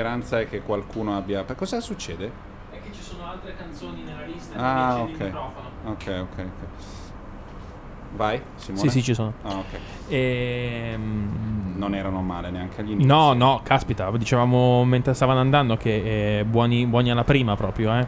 Speranza è che qualcuno abbia. Cosa succede? È che ci sono altre canzoni nella lista Ah, ok. Ok, ok, ok. Vai, Simone. Sì, sì, ci sono. Ah, ok. Ehm, Non erano male neanche agli inizi. No, no, caspita, dicevamo mentre stavano andando che eh, buoni, buoni alla prima proprio, eh.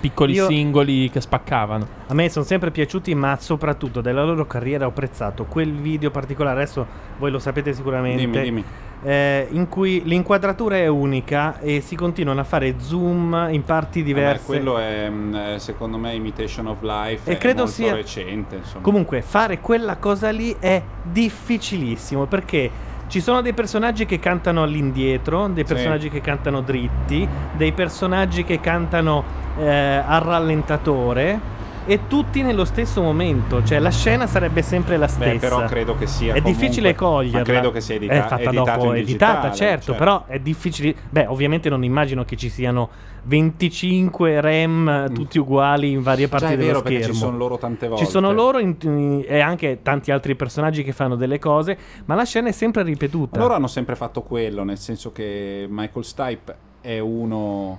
Piccoli Io- singoli che spaccavano. A me sono sempre piaciuti, ma soprattutto della loro carriera ho apprezzato quel video particolare. Adesso voi lo sapete sicuramente. Dimmi, dimmi. Eh, in cui l'inquadratura è unica e si continuano a fare zoom in parti Vabbè, diverse. quello è, mm, è, secondo me Imitation of Life. E è credo molto sia- recente. Insomma. Comunque, fare quella cosa lì è difficilissimo perché ci sono dei personaggi che cantano all'indietro, dei Sì. personaggi che cantano dritti, dei personaggi che cantano eh, al rallentatore. E tutti nello stesso momento, cioè la scena sarebbe sempre la stessa. Beh, però credo che sia È comunque- difficile coglierla. credo che sia edita- è fatta dopo, in editata, certo, certo. però è difficile. Beh, ovviamente non immagino che ci siano 25 RAM tutti uguali in varie parti Già è dello vero perché schermo. ci sono loro tante volte. Ci sono loro in- in- e anche tanti altri personaggi che fanno delle cose, ma la scena è sempre ripetuta. Loro hanno sempre fatto quello, nel senso che Michael Stipe è uno.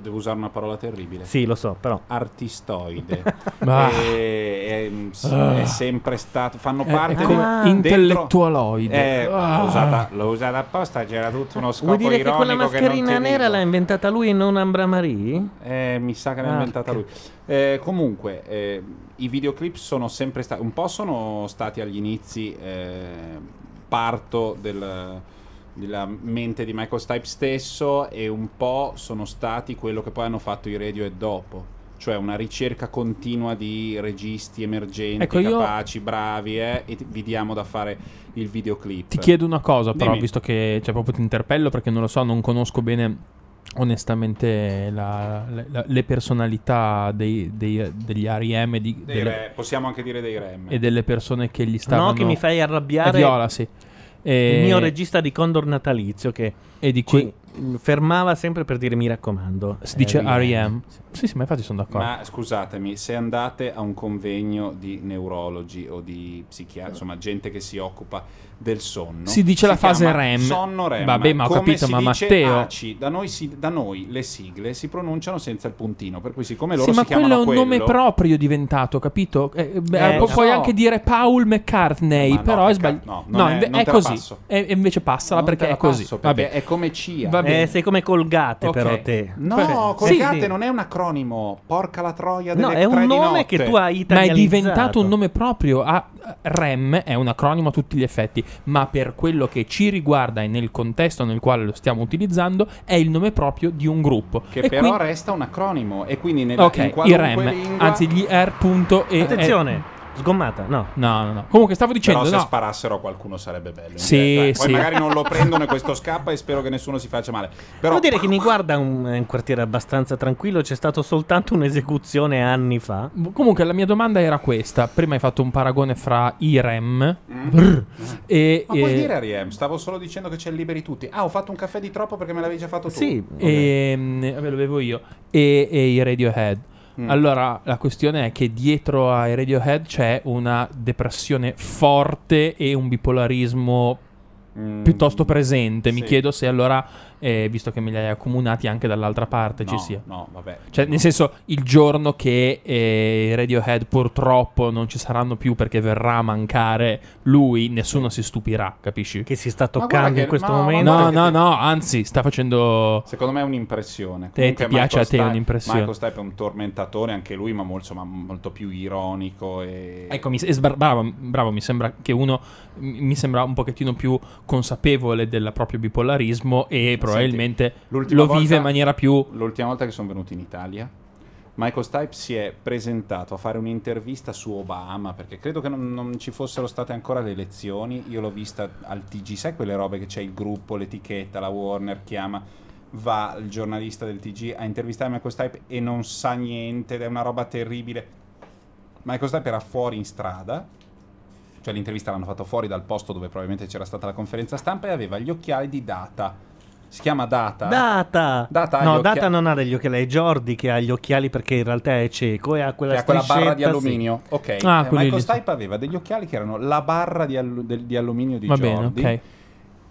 Devo usare una parola terribile. Sì, lo so, però. Artistoide. *laughs* Ah. E- è, è Ah. sempre stato. Fanno È- parte è come dentro- intellettualoide. Eh, Ah. l'ho usata, l'ho usata apposta, c'era tutto uno scopo Vuoi dire che quella ironico che mascherina ti nera dico. l'ha inventata lui e non Ambra Marie? Eh, mi sa che l'ha Ah, inventata lui. Eh, comunque, eh, i videoclip sono sempre stati. Un po' sono stati agli inizi eh, parto del- della mente di Michael Stipe stesso, e un po' sono stati quello che poi hanno fatto i radio e dopo. Cioè una ricerca continua di registi emergenti, Ecco, io- capaci, bravi, eh, e vi diamo da fare il videoclip. Ti chiedo una cosa, però, Dimmi. visto che cioè, proprio ti interpello perché non lo so, non conosco bene onestamente la- la- le personalità dei- dei- degli R.E.M. e, di- Dei delle, re- possiamo anche dire dei REM. e delle persone che gli stavano... No, che mi fai arrabbiare. È Viola, sì. E- Il mio regista di Condor Natalizio che E di ci fermava sempre per dire mi raccomando. Si dice eh, R.E.M. Sì, sì, ma infatti sono d'accordo. Ma scusatemi, se andate a un convegno di neurologi o di psichiatri, insomma, gente che si occupa del sonno, Si dice la fase REM. Sonno REM. Vabbè, ma ho Come capito, si ma Matteo- ACI. Da noi, si- da noi le sigle si pronunciano senza il puntino, per cui siccome loro Sì, ma si quello è chiamano un nome quello- proprio diventato, capito? Eh, beh, Eh, pu- lo puoi so. anche dire Paul McCartney, Ma no, però è McCart- sbagliato. no, non è- è così. passo. E e invece passala Non perché è così. perché Vabbè. è come CIA. Va bene. Eh, sei come colgate Ok. però te. No, Colgate sì. non è un acronimo. Porca la troia delle No, è un nome che tu hai Ma è italianizzato. diventato un nome proprio. A REM è un acronimo a tutti gli effetti, ma per quello che ci riguarda e nel contesto nel quale lo stiamo utilizzando, è il nome proprio di un gruppo. Che E però quindi- resta un acronimo. E quindi nel, Ok, in i qualunque REM, lingua... anzi gli R. punto e Attenzione, sgommata, no. No, no, no. Comunque stavo dicendo, Però se no. sparassero a qualcuno sarebbe bello. Sì, diretta, eh. Poi sì. magari non lo prendono e *laughs* questo scappa e spero che nessuno si faccia male. Però Devo dire che mi guarda un, un quartiere abbastanza tranquillo, c'è stato soltanto un'esecuzione anni fa. Comunque la mia domanda era questa. Prima hai fatto un paragone fra i REM Mm. brr, e, Ma puoi e- dire Riem? Stavo solo dicendo che c'è il liberi tutti. Ah, ho fatto un caffè di troppo perché me l'avevi già fatto tu. Sì, e, mm, vabbè, lo bevo io e, e i Radiohead. Mm. Allora, la questione è che dietro ai Radiohead c'è una depressione forte e un bipolarismo Mm, piuttosto presente. Mi sì. chiedo se allora, eh, visto che me li hai accomunati anche dall'altra parte, ci No, sia. no, vabbè. Cioè, nel senso, il giorno che eh, Radiohead purtroppo non ci saranno più perché verrà a mancare lui, nessuno si stupirà, capisci? Che si sta toccando che- in questo no, ma momento. No, no, che- no, anzi, sta facendo. Secondo me è un'impressione. Te- ti piace a te Stipe- un'impressione? Michael Stipe è un tormentatore anche lui, ma molto, insomma, molto più ironico e... Ecco, mi, e sbar- bravo, bravo, mi sembra che uno mi sembra un pochettino più consapevole del proprio bipolarismo e probabilmente L'ultima lo vive volta- in maniera più. L'ultima volta che sono venuti in Italia, Michael Stipe si è presentato a fare un'intervista su Obama, perché credo che non, non ci fossero state ancora le elezioni. Io l'ho vista al TG, sai quelle robe che c'è il gruppo, l'etichetta, la Warner chiama. Va il giornalista del TG a intervistare Michael Stipe e non sa niente, ed è una roba terribile. Michael Stipe era fuori in strada, cioè l'intervista l'hanno fatto fuori dal posto dove probabilmente c'era stata la conferenza stampa e aveva gli occhiali di Data. Si chiama Data. Data. Data ha no, gli occhia- Data non ha degli occhiali, è Jordi che ha gli occhiali perché in realtà è cieco e ha quella che ha quella barra di alluminio. Ok, Ah, Eh, Michael. Stipe aveva degli occhiali che erano la barra di, allu- del- di alluminio di Va bene, Jordi.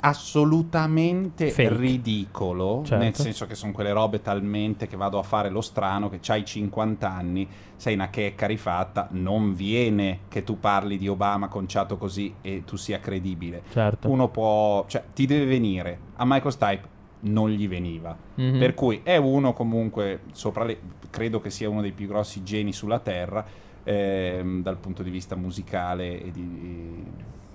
Assolutamente Fake. ridicolo, Certo. nel senso che sono quelle robe talmente che vado a fare lo strano, che c'hai 50 anni, sei una checca rifatta, non viene che tu parli di Obama conciato così e tu sia credibile. Certo. Uno può, cioè ti deve venire, a Michael Stipe non gli veniva. Mhm. Per cui è uno comunque, sopra le, credo che sia uno dei più grossi geni sulla Terra ehm, dal punto di vista musicale e di...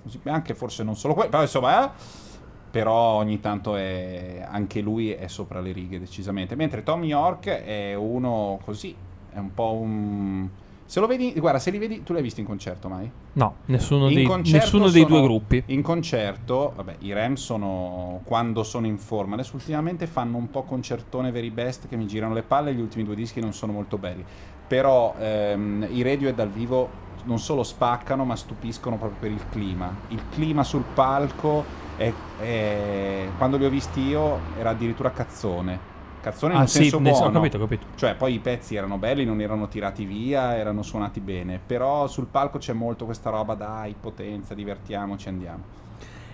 musi- anche forse non solo quello, però insomma... eh, però ogni tanto è, anche lui è sopra le righe decisamente. Mentre Tom York è uno così, è un po' un... Se lo vedi, guarda, se li vedi, tu l'hai visto in concerto mai? No, nessuno, dei, nessuno dei sono- due gruppi. In concerto, vabbè, i Rem sono quando sono in forma. Adesso ultimamente fanno un po' concertone very best che mi girano le palle. Gli ultimi due dischi non sono molto belli. Però ehm, i Radiohead dal vivo non solo spaccano, ma stupiscono proprio per il clima. Il clima sul palco, è, è- quando li ho visti io, era addirittura cazzone. Cazzone Ah, un sì, senso nel- ho buono. capito, ho capito. Cioè, poi i pezzi erano belli, non erano tirati via, erano suonati bene. Però sul palco c'è molto questa roba, dai, potenza, divertiamoci, andiamo.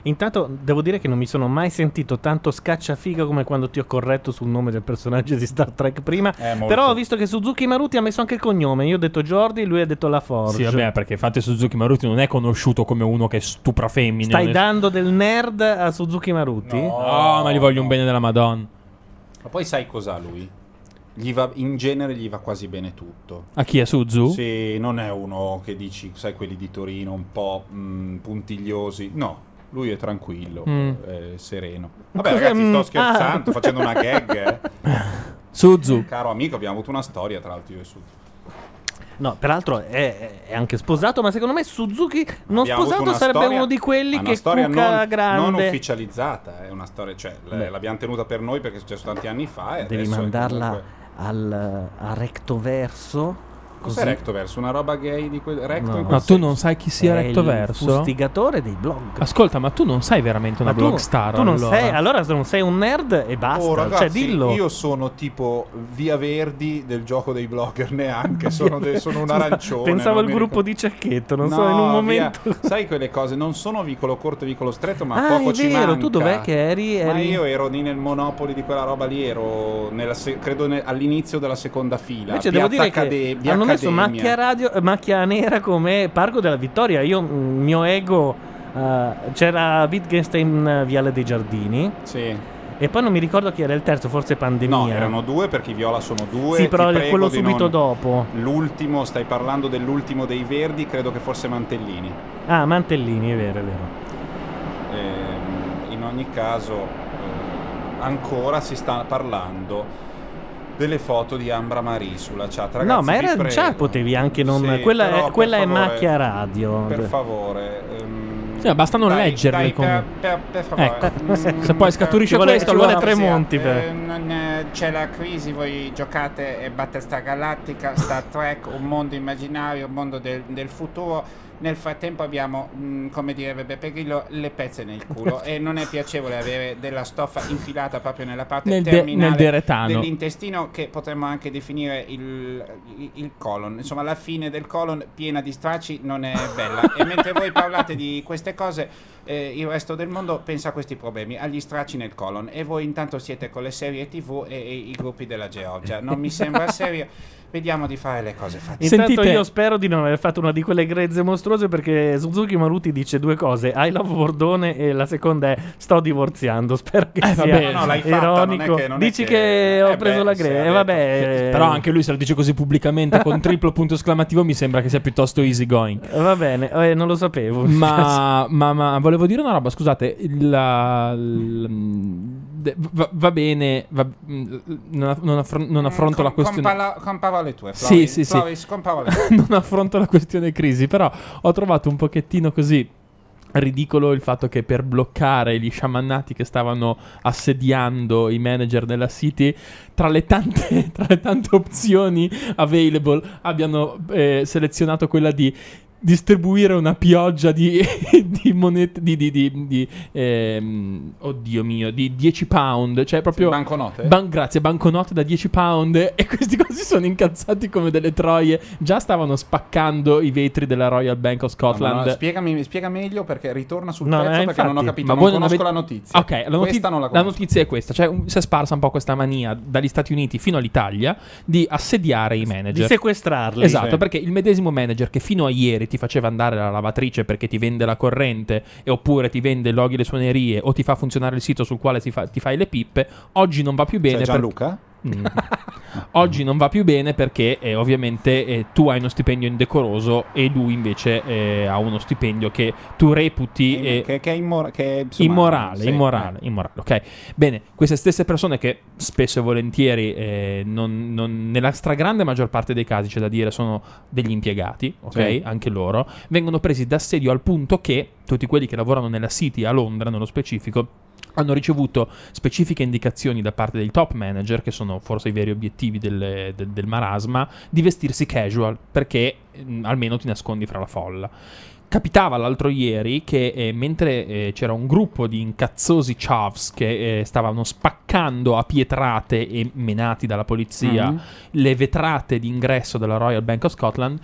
Intanto devo dire che non mi sono mai sentito tanto scacciafiga come quando ti ho corretto sul nome del personaggio di Star Trek prima. Eh. Però ho visto che Suzuki Maruti ha messo anche il cognome. Io ho detto Jordi, lui ha detto La Forge. Sì, vabbè, perché infatti Suzuki Maruti non è conosciuto come uno che stupra femmine. Stai dando del nerd a Suzuki Maruti? Oh, ma gli voglio un bene della Madonna. Ma poi sai cos'ha lui? Gli va- in genere gli va quasi bene tutto. A chi è Suzu? Sì, non è uno che dici, sai, quelli di Torino un po' mm, puntigliosi. No, lui è tranquillo, Mm. è sereno. Vabbè, ragazzi, sto mm, scherzando, ah. facendo una gag. eh. *laughs* Suzu. Caro amico, abbiamo avuto una storia tra l'altro io e Suzu. No, peraltro è, è anche sposato, ma secondo me Suzuki non Abbiamo sposato sarebbe storia- uno di quelli che storia cuca non, grande. non ufficializzata, è una storia, cioè Beh. l'abbiamo tenuta per noi perché è successo tanti anni fa Devi mandarla comunque- al, a rectoverso. Cos'è così- Rectoverso? Una roba gay di quel recto No. in Ma tu non sai chi sia È Recto il Verso? fustigatore dei blog. Ascolta, ma tu non sei veramente una Ma tu- blog star. tu non allora. sei, allora se non sei un nerd e basta. Oh, ragazzi, cioè, dillo. io sono tipo Via Verdi del gioco dei blogger, neanche, sono, de- sono un *laughs* arancione. Pensavo al gruppo ricordo- di Cecchetto, non No, so, in un via. momento. Sai quelle cose, non sono vicolo corto e vicolo stretto, ma Ah, poco è ci vero, manca. tu dov'è che eri? Ma Eri- io ero lì nel Monopoli di quella roba lì, ero nella se- credo ne- all'inizio della seconda fila. Invece devo dire Accade- che via hanno messo macchia, radio, eh, macchia nera come Parco della Vittoria. Io, mm, mio ego, eh, c'era Wittgenstein eh, Viale dei Giardini. Sì. E poi non mi ricordo chi era il terzo, forse Pandemia. No, erano due perché i Viola sono due. Sì, però quello subito non- dopo. L'ultimo, stai parlando dell'ultimo dei Verdi, credo che fosse Mantellini. Ah, Mantellini, è vero, è vero. Ehm, in ogni caso, eh, ancora si sta parlando delle foto di Ambra Marie sulla chat. Ragazzi, no, ma era prego. già potevi anche non. Sì, quella però, è, quella è favore, macchia radio. Per favore. ehm, Sì, basta non dai, leggerle dai, comunque. per, per, per favore. Ecco. Mm, *laughs* Se poi scaturisce vuole- questo, allora... Tremonti per- Eh, non, eh, c'è la crisi, voi giocate e Battlestar Galactica, Star Trek, un mondo immaginario, un mondo del, del futuro. Nel frattempo abbiamo, mh, come direbbe Beppe Grillo, le pezze nel culo *laughs* e non è piacevole avere della stoffa infilata proprio nella parte Nel de- terminale nel deretano. dell'intestino che potremmo anche definire il, il- il colon. Insomma, la fine del colon piena di stracci non è bella. e mentre voi parlate di queste cose, eh, il resto del mondo pensa a questi problemi, agli stracci nel colon. E voi intanto siete con le serie TV e, e i gruppi della Georgia. Non mi sembra *laughs* serio. Vediamo di fare le cose fatte. Intanto Sentite- io spero di non aver fatto una di quelle grezze mostruose perché Suzuki Maruti dice due cose, I love Bordone e la seconda è sto divorziando, spero che Eh, sia vabbè. No, no, l'hai fatta, non è ironico. che- non è Dici che, che- ho eh preso beh, la grezza, e detto. vabbè. Però anche lui se lo dice così pubblicamente con *laughs* triplo punto esclamativo mi sembra che sia piuttosto easy going. eh, Va bene, eh, non lo sapevo. Ma, *laughs* ma- ma volevo dire una roba, scusate, la- l- de- va, va bene, va- mh, non, non affron- non affronto Con- la questione... Con, pala- con parole tue, Sì, Floris, sì, sì. Con parole *laughs* tue. non affronto la questione crisi, però ho trovato un pochettino così ridicolo il fatto che per bloccare gli sciamannati che stavano assediando i manager della City, tra le tante, *laughs* tra le tante opzioni available, abbiano eh, selezionato quella di distribuire una pioggia di, *laughs* di monete di, di, di- di, ehm, oddio mio di 10 pound cioè proprio Banconote? ban- grazie banconote da 10 pound *laughs* e questi così sono incazzati come delle troie già stavano spaccando i vetri della Royal Bank of No, Scotland no, spiegami, spiega meglio perché ritorna sul No, pezzo eh, perché non ho infatti. capito, Ma non voi non conosco avete- la notizia. Ok, la, noti- Questa non la la conosco. notizia è questa: cioè, un- si è sparsa un po' questa mania dagli Stati Uniti fino all'Italia di assediare i manager. Di sequestrarli. Esatto, Sì. perché il medesimo manager che fino a ieri ti faceva andare alla lavatrice perché ti vende la corrente, e oppure ti vende loghi le suonerie, o ti fa funzionare il sito sul quale fa- ti fai le pippe, oggi non va più bene. Cioè, per- Gianluca? Mm. *laughs* Oggi non va più bene perché eh, ovviamente eh, tu hai uno stipendio indecoroso e lui invece eh, ha uno stipendio che tu reputi eh, che, che è, immora- che è, insomma, immorale, sì, immorale, immorale. Ok, bene, queste stesse persone che spesso e volentieri, eh, non- non- nella stragrande maggior parte dei casi c'è da dire, sono degli impiegati, ok, Sì. anche loro, vengono presi d'assedio al punto che tutti quelli che lavorano nella City a Londra, nello specifico, hanno ricevuto specifiche indicazioni da parte dei top manager, che sono forse i veri obiettivi del, del- del marasma, di vestirsi casual, perché mm, almeno ti nascondi fra la folla. Capitava l'altro ieri che eh, mentre eh, c'era un gruppo di incazzosi chavs che eh, stavano spaccando a pietrate e menati dalla polizia Mhm. le vetrate d'ingresso della Royal Bank of Scotland,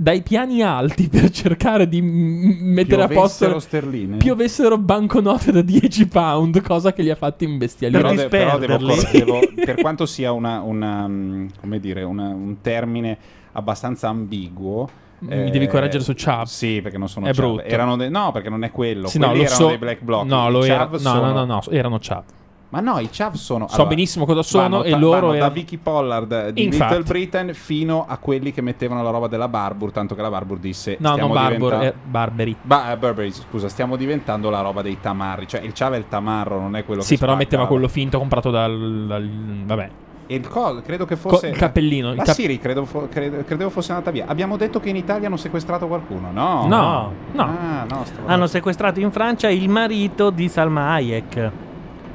dai piani alti *laughs* per cercare di m- mettere a posto Piovessero sterline? piovessero banconote da 10 pound, cosa che li ha fatti imbestialire. Però, de- però devo, devo- *laughs* per quanto sia una, una, mm, come dire, una- un termine abbastanza ambiguo. eh, Mi devi correggere su Chav. Sì, perché non sono È Chav. brutto. Erano de- no, perché non è quello. Sì, no, erano so- dei black bloc. No, lo era- no, sono- no, no, no, erano Chav. Ma no, i Chav sono. So benissimo cosa sono vanno e da- loro vanno da erano- Vicky Pollard di Infatti. Little Britain fino a quelli che mettevano la roba della Barbour. Tanto che la Barbour disse: No, non Barbour, diventa- eh, Barberi. Ba- eh, Burberry, scusa, stiamo diventando la roba dei tamarri. Cioè, il Chav è il tamarro, non è quello Sì, che però spacca metteva quello finto comprato dal, dal- vabbè. E il co- credo che fosse. Co- il cappellino, il La cap- Siri credo, fo- credo- credevo fosse andata via. Abbiamo detto che in Italia hanno sequestrato qualcuno. No, No, no. Ah, no, Hanno sequestrato in Francia il marito di Salma Hayek.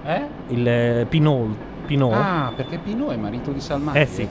Eh? Il eh, Pinot. Pinot. Ah, perché Pino è marito di Salman. Eh sì.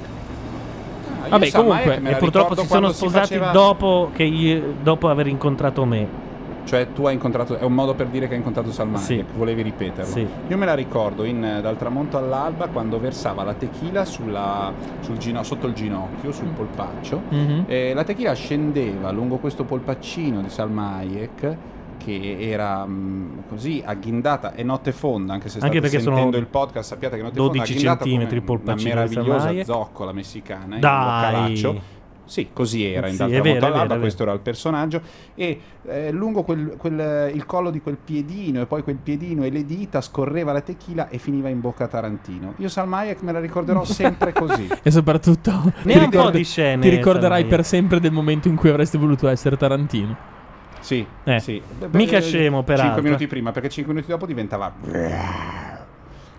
Ah, Vabbè, comunque, e purtroppo si sono quando si sposati faceva- dopo, che io- dopo aver incontrato me. Cioè, tu hai incontrato. È un modo per dire che hai incontrato Salman. Sì. Volevi ripeterlo. Sì. Io me la ricordo in eh, Dal tramonto all'alba quando versava la tequila sulla- sul gino- sotto il ginocchio, sul polpaccio. Mhm. E la tequila scendeva lungo questo polpaccino di Salma Hayek che era mh, così agghindata e notte fonda anche se state Anche perché sono sentendo il podcast sappiate che notte fonda 12 agghindata centimetri come una meravigliosa zoccola messicana in Dai. localaccio sì, così era in Sì, tramonto vero, è all'alba, questo era il personaggio. E eh, lungo quel- quel- il collo di quel piedino, e poi quel piedino e le dita scorreva la tequila e finiva in bocca a Tarantino. Io Salma Hayek me la ricorderò sempre *laughs* così. E soprattutto Ne ti, ricordi- di scene, ti ricorderai Salma per sempre del momento in cui avresti voluto essere Tarantino. Sì, Eh, sì. mica scemo, peraltro. 5 minuti prima, perché 5 minuti dopo diventava.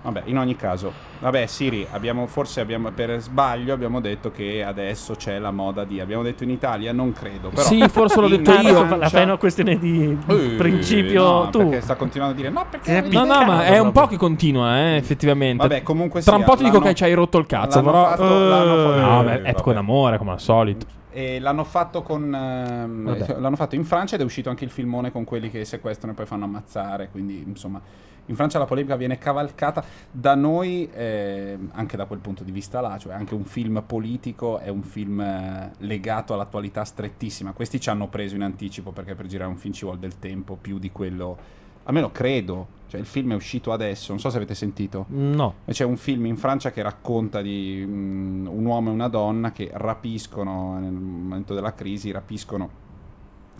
Vabbè, in ogni caso, vabbè, Siri, abbiamo, forse abbiamo, per sbaglio abbiamo detto che adesso c'è la moda di. Abbiamo detto in Italia, non credo. Però Sì, forse l'ho detto io. Francia- La fai una questione di Eh, principio no, tu. Perché sta continuando a dire no, perché. avete No, no, ma è un po' che continua, eh, effettivamente. Vabbè, comunque Tra un po' ti dico che ci hai rotto il cazzo, l'hanno però. fatto- l'hanno fatto- no, eh, beh, è vabbè. con amore, come al solito. E l'hanno fatto con. ehm, Vabbè. l'hanno fatto in Francia ed è uscito anche il filmone con quelli che sequestrano e poi fanno ammazzare. Quindi, insomma, in Francia la polemica viene cavalcata. Da noi, ehm, anche da quel punto di vista là, cioè anche un film politico è un film eh, legato all'attualità strettissima. Questi ci hanno preso in anticipo perché per girare un film ci vuole del tempo più di quello. Almeno credo. Cioè, il film è uscito adesso, non so se avete sentito. No. C'è un film in Francia che racconta di mm, un uomo e una donna che rapiscono nel momento della crisi, rapiscono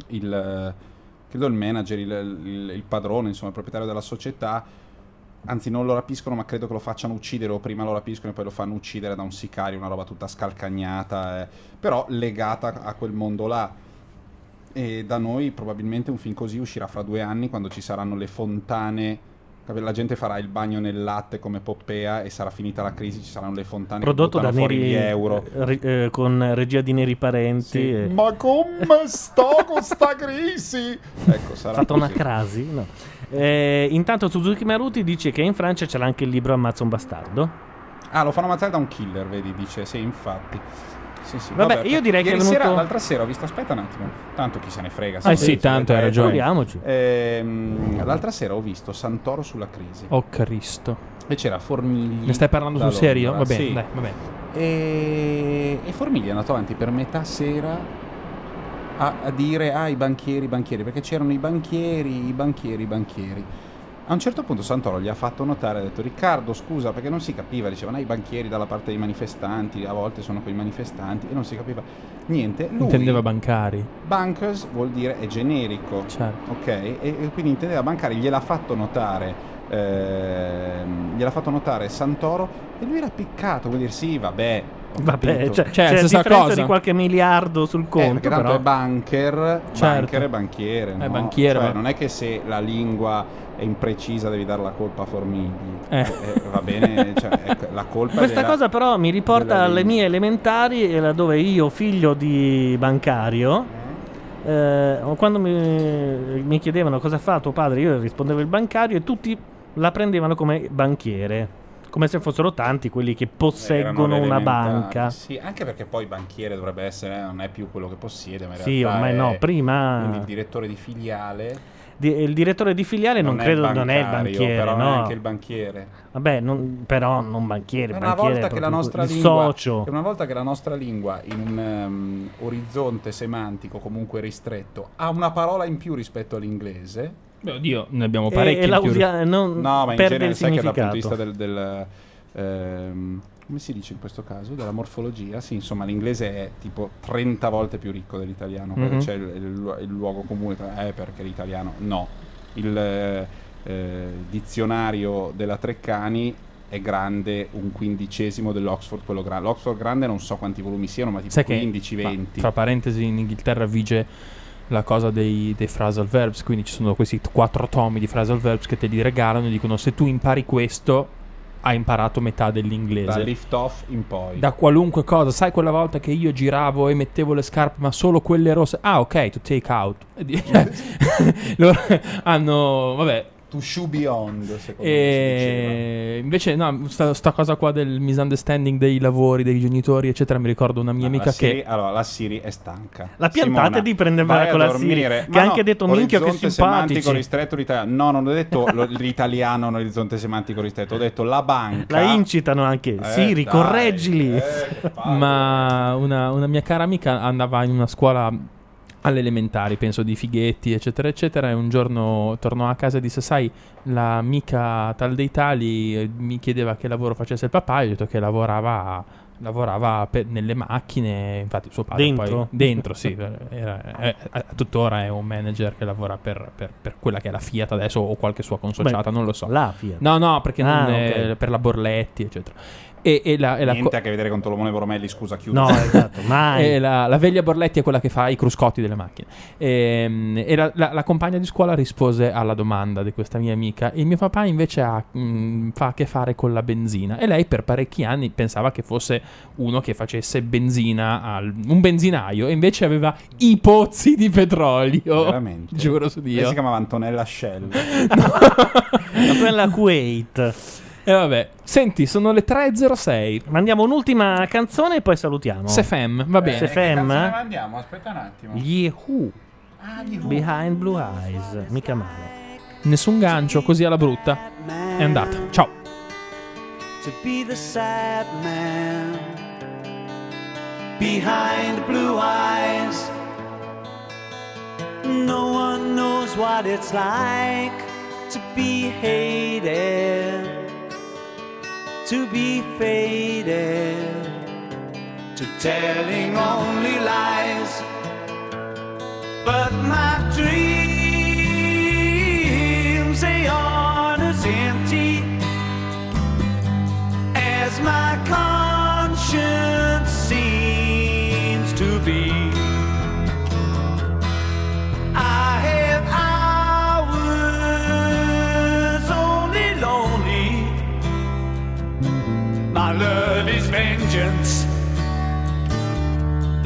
il, eh, credo il manager, il, il- il padrone, insomma, il proprietario della società. Anzi, non lo rapiscono, ma credo che lo facciano uccidere, o prima lo rapiscono e poi lo fanno uccidere da un sicario, una roba tutta scalcagnata, eh, però legata a quel mondo là. E da noi probabilmente un film così uscirà fra due anni quando ci saranno le fontane. La gente farà il bagno nel latte come Poppea e sarà finita la crisi, ci saranno le fontane Prodotto da Neri euro. eh, ri- eh, con regia di Neri Parenti. Sì. e- Ma come sto con sta crisi? Ecco, sarà fatto una crasi? No. Eh, intanto Suzuki Maruti dice che in Francia c'era anche il libro Ammazza un bastardo. Ah, lo fanno ammazzare da un killer, vedi, dice, sì, infatti. Sì, sì, Vabbè, io direi che è venuto- sera, l'altra sera ho visto, aspetta un attimo, tanto chi se ne frega. Ah, sì, tanto, hai eh, ragione. Ehm, l'altra sera ho visto Santoro sulla crisi. Oh Cristo. E c'era Formigli. Ne stai parlando sul serio? Va bene, sì. dai, va bene. E, e Formigli è andato avanti per metà sera a, a dire ah i banchieri, banchieri, perché c'erano i banchieri, i banchieri, i banchieri. A un certo punto Santoro gli ha fatto notare, ha detto Riccardo scusa perché non si capiva, dicevano i banchieri dalla parte dei manifestanti, a volte sono quei manifestanti e non si capiva niente. Lui, Intendeva bancari. Bankers vuol dire è generico, Certo. ok? E, e quindi intendeva bancari, gliel'ha fatto notare, ehm, gliel'ha fatto notare Santoro e lui era piccato, vuol dire sì, vabbè. Vabbè, capito." cioè, c'è la differenza di qualche miliardo sul Eh, conto, perché tanto però. è banker, Certo. banker è banchiere. È no? banchiere, Cioè, non è che se la lingua è imprecisa devi dare la colpa a Formigli. Eh. Eh, va bene, cioè, ecco, la colpa Questa della- cosa però mi riporta alle mie elementari, eh, dove io, figlio di bancario, eh, quando mi, mi chiedevano cosa fa tuo padre, io rispondevo il bancario e tutti la prendevano come banchiere, come se fossero tanti quelli che posseggono una banca. Sì, anche perché poi banchiere dovrebbe essere, non è più quello che possiede, ma in Sì, realtà ormai è- no, prima- il direttore di filiale Di- il direttore di filiale non, è credo non è il banchiere, però no. è anche il banchiere. Vabbè, non- però non banchiere, È una banchiere volta è che la nostra il lingua socio. una volta che la nostra lingua in un ehm, orizzonte semantico comunque ristretto ha una parola in più rispetto all'inglese Beh, oddio, ne abbiamo E- parecchi e la usia- non no ma in genere sai che dal punto di vista del, del, ehm, come si dice in questo caso della morfologia? Sì insomma l'inglese è tipo 30 volte più ricco dell'italiano Mhm. c'è il, il- il luogo comune tra- eh perché l'italiano no il eh, eh, dizionario della Treccani è grande un quindicesimo dell'Oxford quello grande l'Oxford grande non so quanti volumi siano ma tipo Sai che, 15-20 ma, fra parentesi, in Inghilterra vige la cosa dei, dei phrasal verbs, quindi ci sono questi quattro tomi di phrasal verbs che te li regalano e dicono se tu impari questo hai imparato metà dell'inglese. da lift off in poi Da qualunque cosa, sai quella volta che io giravo e mettevo le scarpe, ma solo quelle rosse. Ah, ok, to take out. *laughs* Loro hanno, vabbè. To shoe beyond, secondo me E invece, no, sta, sta cosa qua del misunderstanding dei lavori, dei genitori, eccetera. Mi ricordo una mia amica la Siri, che. allora la Siri è stanca La piantate Simona, di prendervela vai a con la dormire. Siri, Ma che ha no, anche detto, minchia, che semantico ristretto l'italiano no non ho detto lo- l'italiano l'orizzonte semantico ristretto ho detto la banca La incitano anche. Eh, Siri, dai, correggili. Ma una, una mia cara amica andava in una scuola alle elementari, penso di fighetti, eccetera, eccetera. E un giorno tornò a casa e disse: Sai, l'amica tal dei tali eh, mi chiedeva che lavoro facesse il papà. E ho detto che lavorava. Lavorava pe- nelle macchine, infatti suo padre Dentro? poi dentro, sì, *laughs* era- è- è- tuttora è un manager che lavora per, per- per quella che è la Fiat adesso o qualche sua consociata, Beh, non lo so. la Fiat. No, no, perché non Ah, è- ok. per la Borletti, eccetera. E, e la, e la niente co- a che vedere con Tolomone Boromelli scusa chiudo No, esatto, *laughs* mai. e la, la veglia Borletti è quella che fa i cruscotti delle macchine. Ehm, E, la, la- la compagna di scuola rispose alla domanda di questa mia amica. Il mio papà invece ha, mh, fa a che fare con la benzina. E lei per parecchi anni pensava che fosse uno che facesse benzina, al, un benzinaio. E invece aveva i pozzi di petrolio. Veramente? *laughs* Giuro su lei Dio. si chiamava Antonella Shell *laughs* Quella Kuwait. E vabbè, senti, sono le 3.06. Mandiamo un'ultima canzone e poi salutiamo. Sefem, va bene. Sefem. andiamo aspetta un attimo Gli Who. Behind Blue Eyes. Mica male. Nessun gancio, così alla brutta. È andata. Ciao. to be the sad man behind blue eyes. No one knows what it's like to be hated, to be faded, to telling only lies. But my dreams, they aren't as empty as my conscience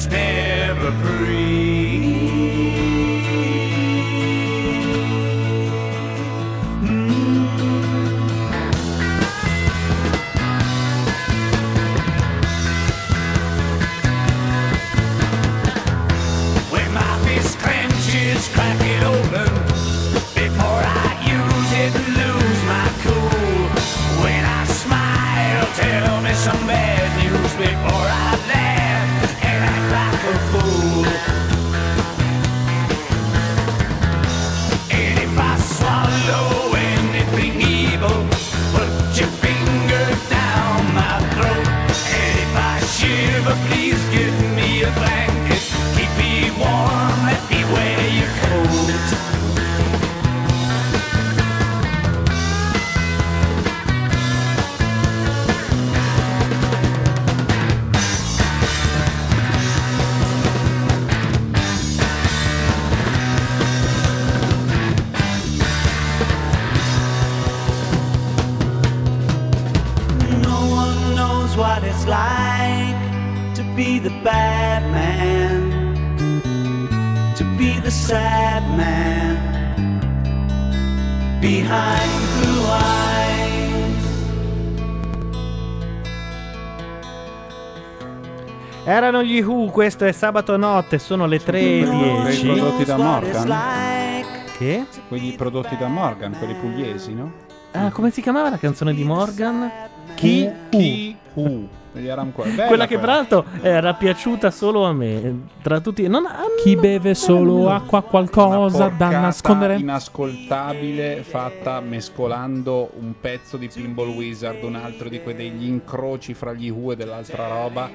that's never free. Like to be the bad man, to be the sad man behind blue eyes. Erano gli Who, questo è sabato notte, sono le Quelli 3.10. prodotti da Morgan. Che? Quelli prodotti da Morgan, quelli pugliesi, no? Ah, come si chiamava la canzone di Morgan? Chi? Chi? Uh. Degli Aram Qua- bella Quella che quella. peraltro era piaciuta solo a me. Tra tutti, non ha- Chi beve solo acqua qualcosa da nascondere? inascoltabile fatta mescolando un pezzo di Pinball Wizard, un altro di quei degli incroci fra gli Who e dell'altra roba.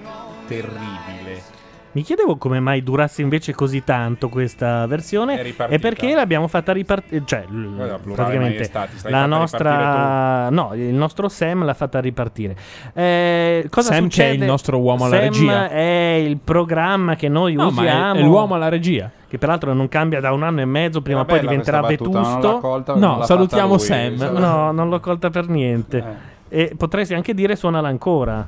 Terribile. Mi chiedevo come mai durasse invece così tanto questa versione e perché l'abbiamo fatta ripartire, cioè l- Guarda, plurale praticamente stai la nostra no, il nostro Sam l'ha fatta ripartire. Eh, cosa Sam succede? il nostro uomo alla Sam regia. è il programma che noi No, ma è- usiamo. è l'uomo alla regia. Che peraltro non cambia da un anno e mezzo, prima o poi diventerà vetusto. colta, No, salutiamo lui, Sam. No, non l'ho colta per niente. Eh. E potresti anche dire suonala ancora.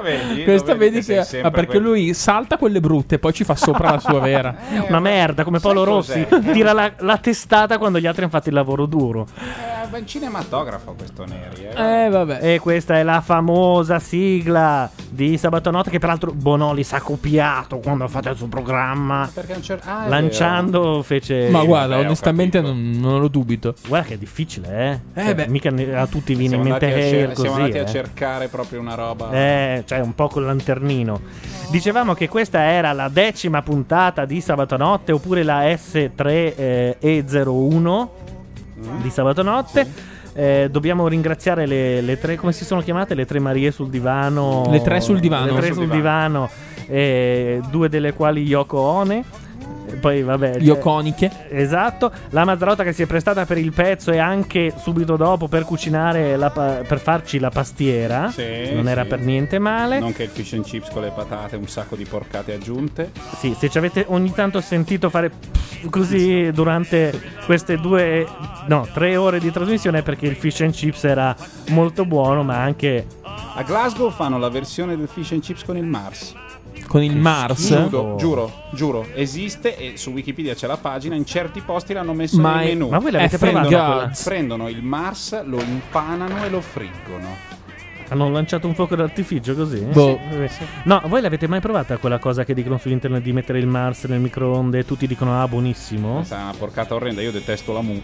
Vedi? Questa Lo vedi che sempre ah, perché quel- lui salta quelle brutte e poi ci fa sopra la sua vera. *laughs* Una merda, come Paolo Rossi. Tira la, la testata quando gli altri hanno fatto il lavoro duro. Eh, ben cinematografo questo Neri. Eh. Eh, vabbè. E questa è la famosa sigla di Sabato Notte che peraltro Bonoli si ha copiato quando ha fatto il suo programma. Perché non c'era... Ah, Lanciando fece... Ma guarda, ho onestamente non, non lo dubito. Guarda che è difficile, eh. Eh, Cioè, beh. Mica a tutti vero. viene in Siamo mente andati, a, Hair cer- siamo così, andati a eh. cercare proprio una roba... Eh, cioè un po' col lanternino. Dicevamo che questa era la decima puntata di Sabato Notte oppure la S3E01 di Sabato Notte. Eh, dobbiamo ringraziare le, le tre, come si sono chiamate? Le tre Marie sul divano. Le tre sul divano. Le tre sul divano, eh, due delle quali Yoko One. E Poi vabbè. Ioconiche. Esatto, la Mazzarotta che si è prestata per il pezzo e anche subito dopo per cucinare, la pa- per farci la pastiera. Sì, non era sì. per niente male. Nonché il fish and chips con le patate, un sacco di porcate aggiunte. Sì, se ci avete ogni tanto sentito fare così durante queste due, no, tre ore di trasmissione è perché il fish and chips era molto buono, ma anche A Glasgow fanno la versione del fish and chips con il Mars. Con il Mars. Giuro, giuro, giuro, esiste e su Wikipedia c'è la pagina. In certi posti l'hanno messo Ma nel è- menu. Ma voi l'avete frengato. quella? Prendono il Mars, lo impanano e lo friggono. Hanno lanciato un fuoco d'artificio così? Boh. Sì. No, voi l'avete mai provata quella cosa che dicono su internet di mettere il Mars nel microonde e tutti dicono ah buonissimo? Questa è una porcata orrenda, io detesto la mu.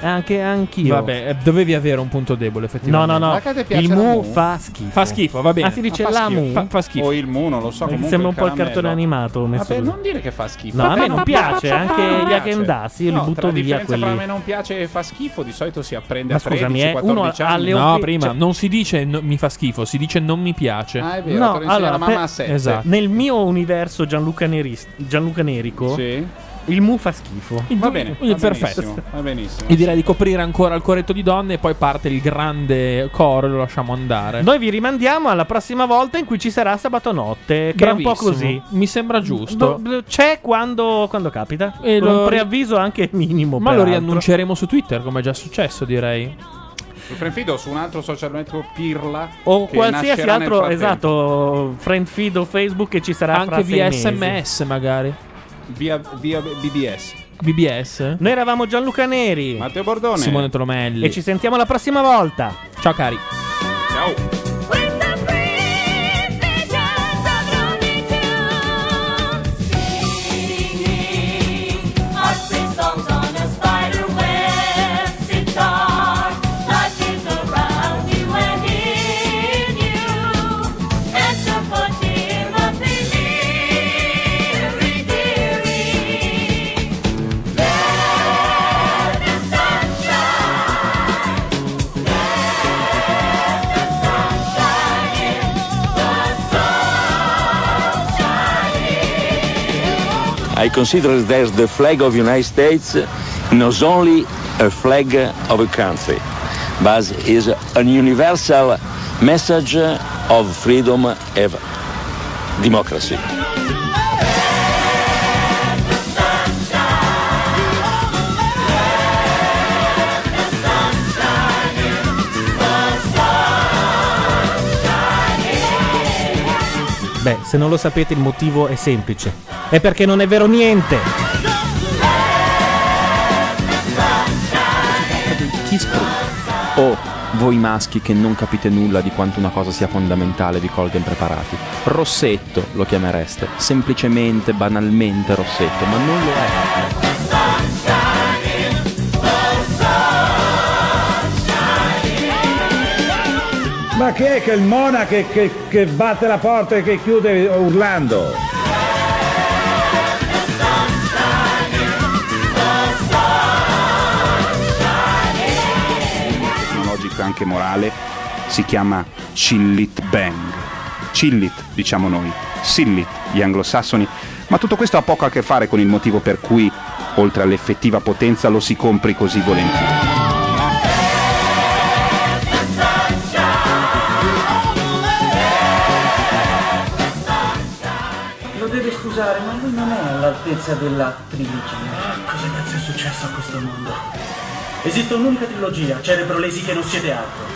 Anche anch'io. Vabbè, eh, dovevi avere un punto debole, No, effettivamente. no, no. Piace Il la mu mu? fa schifo. Fa schifo, va bene. Ah, si dice fa la schifo. mu? Fa, fa schifo. O il mu, non lo so. Mi comunque sembra un po' il caramello. cartone animato messo Vabbè, così. non dire che fa schifo. No, a me non piace, anche gli piace. Agendassi, io li No, butto tra la via differenza quelli. tra me non piace e fa schifo, di solito si apprende Ma a 13, scusami, eh, 14 uno anni. alle No, prima cioè- non si dice no- mi fa schifo, si dice non mi piace. Ah, è vero, No, te lo insegna allora, la mamma a 7. Esatto. Nel mio universo Gianluca, Neris- Gianluca Nerico, Sì. Il mu fa schifo. Va bene, va perfetto. benissimo, Va benissimo. Io direi di coprire ancora il coretto di donne e poi parte il grande coro e lo lasciamo andare. Noi vi rimandiamo alla prossima volta in cui ci sarà sabato notte, che è un po' Bravissimo. così. Mi sembra giusto. Do- c'è quando, quando capita. E Con lo- un preavviso anche minimo. Ma lo riannunceremo su Twitter, come è già successo, direi. Sul Frienfido su un altro social network Pirla O qualsiasi altro, esatto, friend feed o Facebook che ci sarà fra Anche via sei mesi. SMS, magari. Via, via BBS. BBS. Noi eravamo Gianluca Neri. Matteo Bordone. Simone Tromelli. E ci sentiamo la prossima volta. Ciao cari. Ciao. I consider that the flag of the United States not only a flag of a country, but is a universal message of freedom and democracy. Beh, se non lo sapete il motivo è semplice. È perché non è vero niente. Chi spruzza? O voi maschi che non capite nulla di quanto una cosa sia fondamentale vi colga impreparati. Rossetto lo chiamereste, semplicemente, banalmente Rossetto, ma non lo è. Ma chi è che il Mona che, che- che batte la porta e che chiude urlando? tecnologico e anche morale si chiama Chillit Bang. Chillit, diciamo noi, Sillit, gli anglosassoni, ma tutto questo ha poco a che fare con il motivo per cui, oltre all'effettiva potenza, lo si compri così volentieri. Scusare, ma lui non è all'altezza della trilogia. Cosa cazzo è successo a questo mondo? Esiste un'unica trilogia, Cerebro Lesi che non siete altro.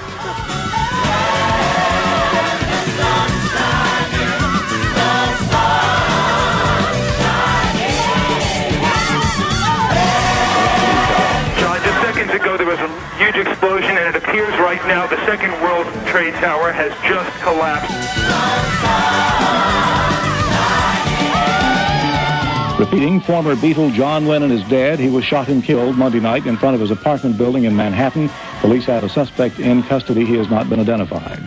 John, just seconds ago there was a huge explosion, and it appears right now the Second World Trade Tower has just collapsed. Repeating, former Beatle John Lennon is dead. He was shot and killed Monday night in front of his apartment building in Manhattan. Police have a suspect in custody. He has not been identified.